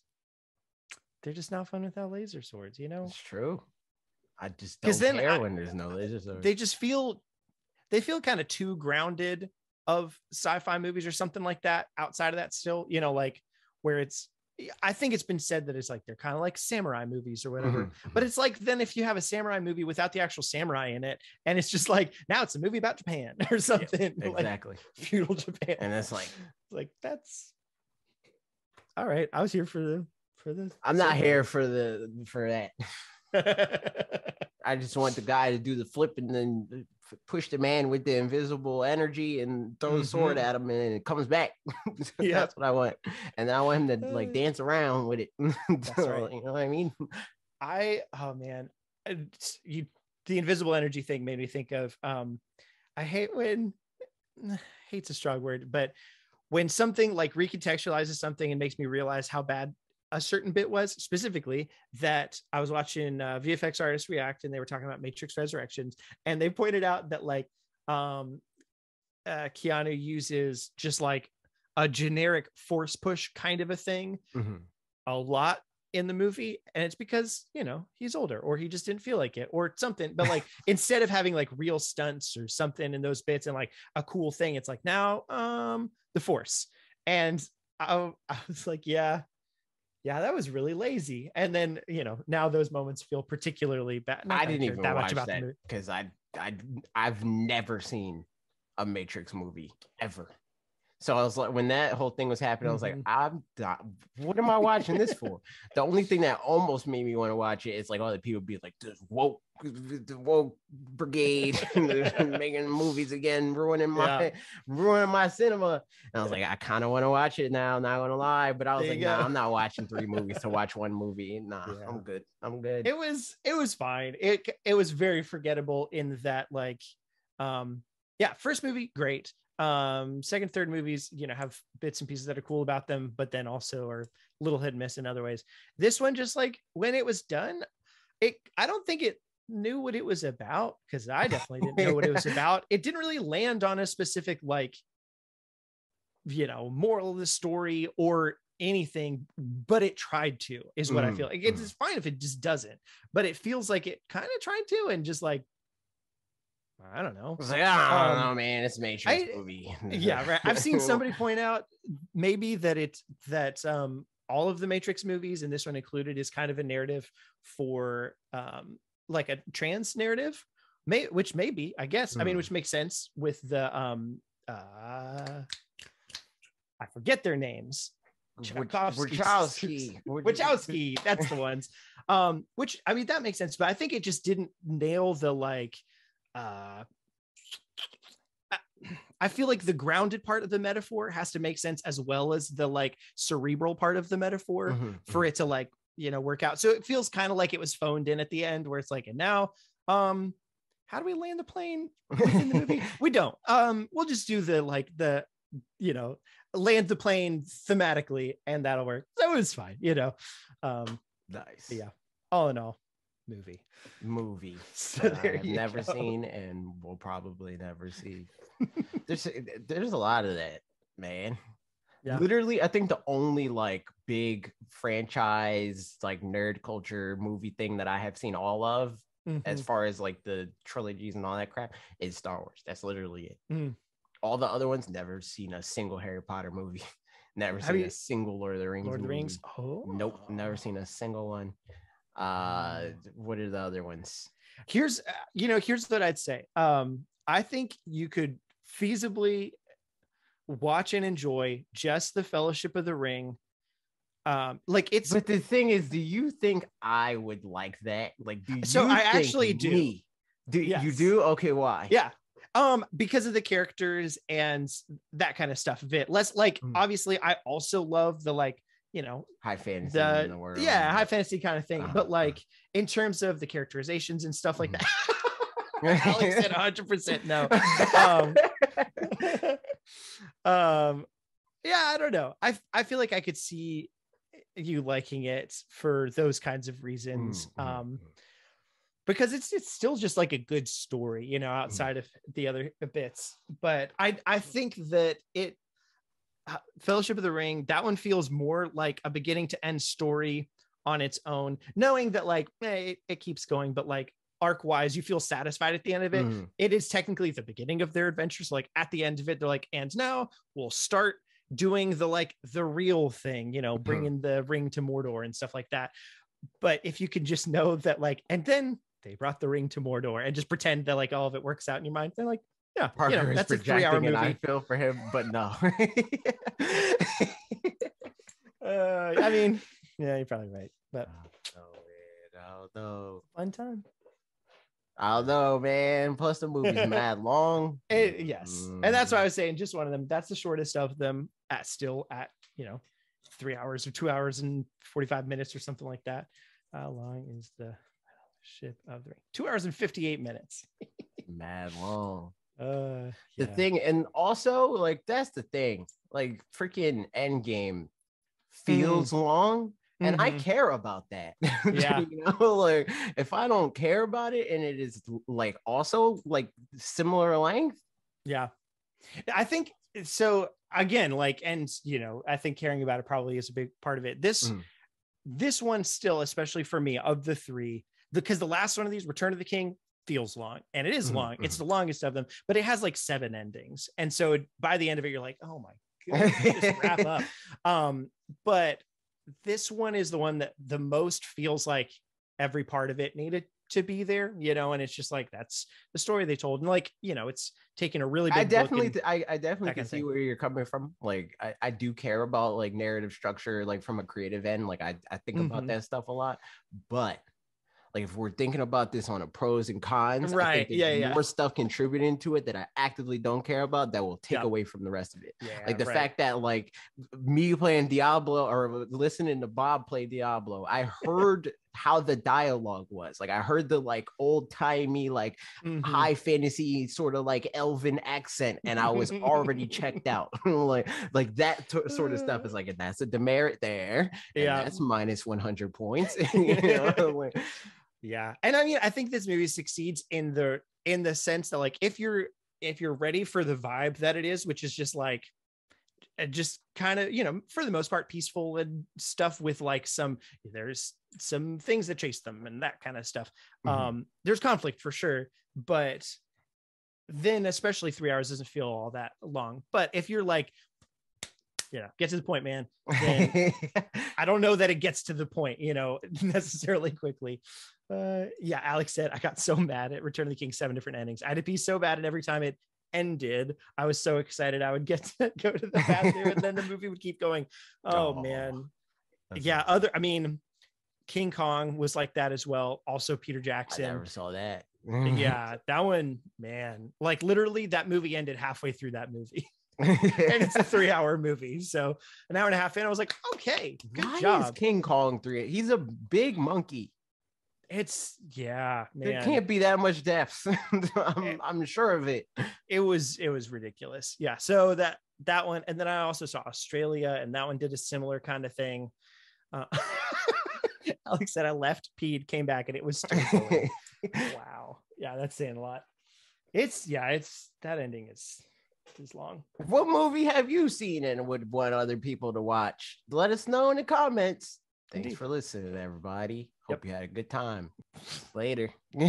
They're just not fun without laser swords, you know. It's true. I just don't then care I- when there's no laser sword. they just feel they feel kind of too grounded of sci-fi movies or something like that outside of that still you know like where it's i think it's been said that it's like they're kind of like samurai movies or whatever Mhm. but it's like then if you have a samurai movie without the actual samurai in it and it's just like now it's a movie about japan or something like exactly. feudal japan And it's like like that's all right i was here for the for this. I'm not here for the for that. I just want the guy to do the flip and then push the man with the invisible energy and throw the sword at him and it comes back. Yeah. That's what I want. And I want him to like Uh, dance around with it. So, right. You know what I mean? I oh man, It's- you the invisible energy thing made me think of um I hate when hate's a strong word, but when something like recontextualizes something and makes me realize how bad a certain bit was specifically that I was watching uh, VFX artists react and they were talking about Matrix Resurrections and they pointed out that like um uh Keanu uses just like a generic force push kind of a thing a lot in the movie and it's because you know he's older or he just didn't feel like it or something but like instead of having like real stunts or something in those bits and like a cool thing it's like now um the force and I, I was like yeah yeah that was really lazy and then you know now those moments feel particularly bad Not I didn't even that much watch about the that movie. because I I I've never seen a Matrix movie ever. So I was like, when that whole thing was happening, I was like, Mhm. I'm not, what am I watching this for? the only thing that almost made me want to watch it is like all the people be like, this woke, the woke brigade making movies again, ruining my Yeah. ruining my cinema. And I was like, I kind of want to watch it now, not gonna lie. But I was There like, nah. I'm not watching three movies to watch one movie. Nah, Yeah. I'm good. I'm good. it was it was fine it it was very forgettable in that like um yeah first movie great um second third movies you know have bits and pieces that are cool about them but then also are little hit and miss in other ways. This one just like when it was done it i don't think it knew what it was about because i definitely didn't know what it was about. It didn't really land on a specific like you know moral of the story or anything but it tried to is what i Mm, feel like. It's mm. it's fine if it just doesn't but it feels like it kind of tried to and just like i don't know I was like, I don't Um, know, man. It's a Matrix I- movie. yeah right i've seen somebody point out maybe that it that um all of the matrix movies and this one included is kind of a narrative for um like a trans narrative may which maybe i guess i mean Hmm. which makes sense with the um uh i forget their names Tchaikovsky. Wachowski. Wachowski, that's the ones. Um, which I mean that makes sense, but I think it just didn't nail the like uh I- feel like the grounded part of the metaphor has to make sense as well as the like cerebral part of the metaphor Mhm, for it to like you know work out. So it feels kind of like it was phoned in at the end where it's like, and now um how do we land the plane within the movie? we don't. Um, we'll just do the like the you know land the plane thematically, and that'll work. So it was fine, you know. Um, nice. yeah. all in all, movie. Movie. So I've never go. seen and will probably never see. there's there's a lot of that, man. Yeah. Literally, I think the only like big franchise, like nerd culture movie thing that I have seen all of, as Mhm. far as like the trilogies and all that crap, is Star Wars. That's literally it. Mm. All the other ones, never seen a single Harry Potter movie. never Have seen you- a single Lord of the Rings. Lord of the. Rings. Oh, Nope, never seen a single one. Uh, what are the other ones? Here's, uh, you know, here's what I'd say. Um, I think you could feasibly watch and enjoy just the Fellowship of the Ring. Um, like it's But the thing is, do you think I would like that? Like, do So you I think actually do. me- Do you Yes. do? Okay, why? yeah um because of the characters and that kind of stuff a bit less like Mm. obviously i also love the like you know high fantasy in the, the world. yeah high fantasy kind of thing Uh-huh. but like in terms of the characterizations and stuff like that Mhm. alex said 100% no um um yeah i don't know i i feel like i could see you liking it for those kinds of reasons Mm, mm, um because it's it's still just like a good story, you know, Mm-hmm. outside of the other bits. But I I think that it Fellowship of the Ring that one feels more like a beginning to end story on its own, knowing that like eh, it, it keeps going, but like arc wise you feel satisfied at the end of it Mhm. it is technically the beginning of their adventure so like at the end of it they're like and now we'll start doing the like the real thing you know Mhm. bringing the ring to mordor and stuff like that but if you can just know that like and then they brought the ring to mordor and just pretend that like all of it works out in your mind they're like yeah Parker you know, that's a three hour projecting, movie and I feel for him, but no. uh, i mean yeah you're probably right but I don't know. fun time I don't know, man. Plus the movie's mad long. Eh, yes and that's why i Mm. was saying just one of them that's the shortest of them at still at you know three hours or two hours and 45 minutes or something like that how long is the ship of the ring two hours and 58 minutes mad long. Uh The thing, and also like that's the thing. Like freaking Endgame feels long. And I Mhm. care about that. Yeah. you know, like if I don't care about it and it is like also like similar length, yeah i think so again like and you know i think caring about it probably is a big part of it this Mhm. this one still especially for me of the three because the last one of these return of the king feels long and it is Mhm, long it's the longest of them but it has like seven endings and so by the end of it you're like oh my god just wrap up um but this one is the one that the most feels like every part of it needed to be there you know and it's just like that's the story they told and like you know it's taking a really big I definitely, and- I, I definitely can see where you're coming from. Like, I, I do care about like narrative structure, like from a creative end. Like, I, I think about Mhm. that stuff a lot. But like, if we're thinking about this on a pros and cons, Right, yeah, yeah. more stuff contributing to it that I actively don't care about that will take Yeah. away from the rest of it. yeah, Like the right. fact that like me playing Diablo or listening to Bob play Diablo, I heard how the dialogue was. Like I heard the like old timey like Mhm. high fantasy sort of like elven accent and i was already checked out like like that to- sort of stuff is like and that's a demerit there Yeah. that's minus 100 points you know, like, yeah. And i mean i think this movie succeeds in the in the sense that like if you're if you're ready for the vibe that it is which is just like uh, just kind of you know for the most part peaceful and stuff with like some there's some things that chase them and that kind of stuff. Mhm. um there's conflict for sure but then especially three hours doesn't feel all that long. But if you're like you know get to the point man I don't know that it gets to the point, you know, necessarily quickly. Uh, yeah, Alex said I got so mad at Return of the King seven different endings. I had to be so bad, and every time it ended, I was so excited I would get to go to the bathroom, and then the movie would keep going. Oh Aw, man, yeah. Other, I mean, King Kong was like that as well. Also, Peter Jackson. i never saw that Yeah, that one, man. Like literally, that movie ended halfway through that movie, and it's a three-hour movie. So an hour and a half in, I was like, okay, good Why is job. king kong three he's a big monkey It's yeah, there can't be that much depth. I'm, I'm sure of it It was it was ridiculous. Yeah. So that that one, and then I also saw Australia, and that one did a similar kind of thing. Uh, Alex said I left, peed, came back, and it was wow. Yeah, that's saying a lot. It's yeah, it's that ending is is long. What movie have you seen and would want other people to watch? Let us know in the comments. Thanks Indeed. for listening, everybody. Hope Yep. you had a good time. Later.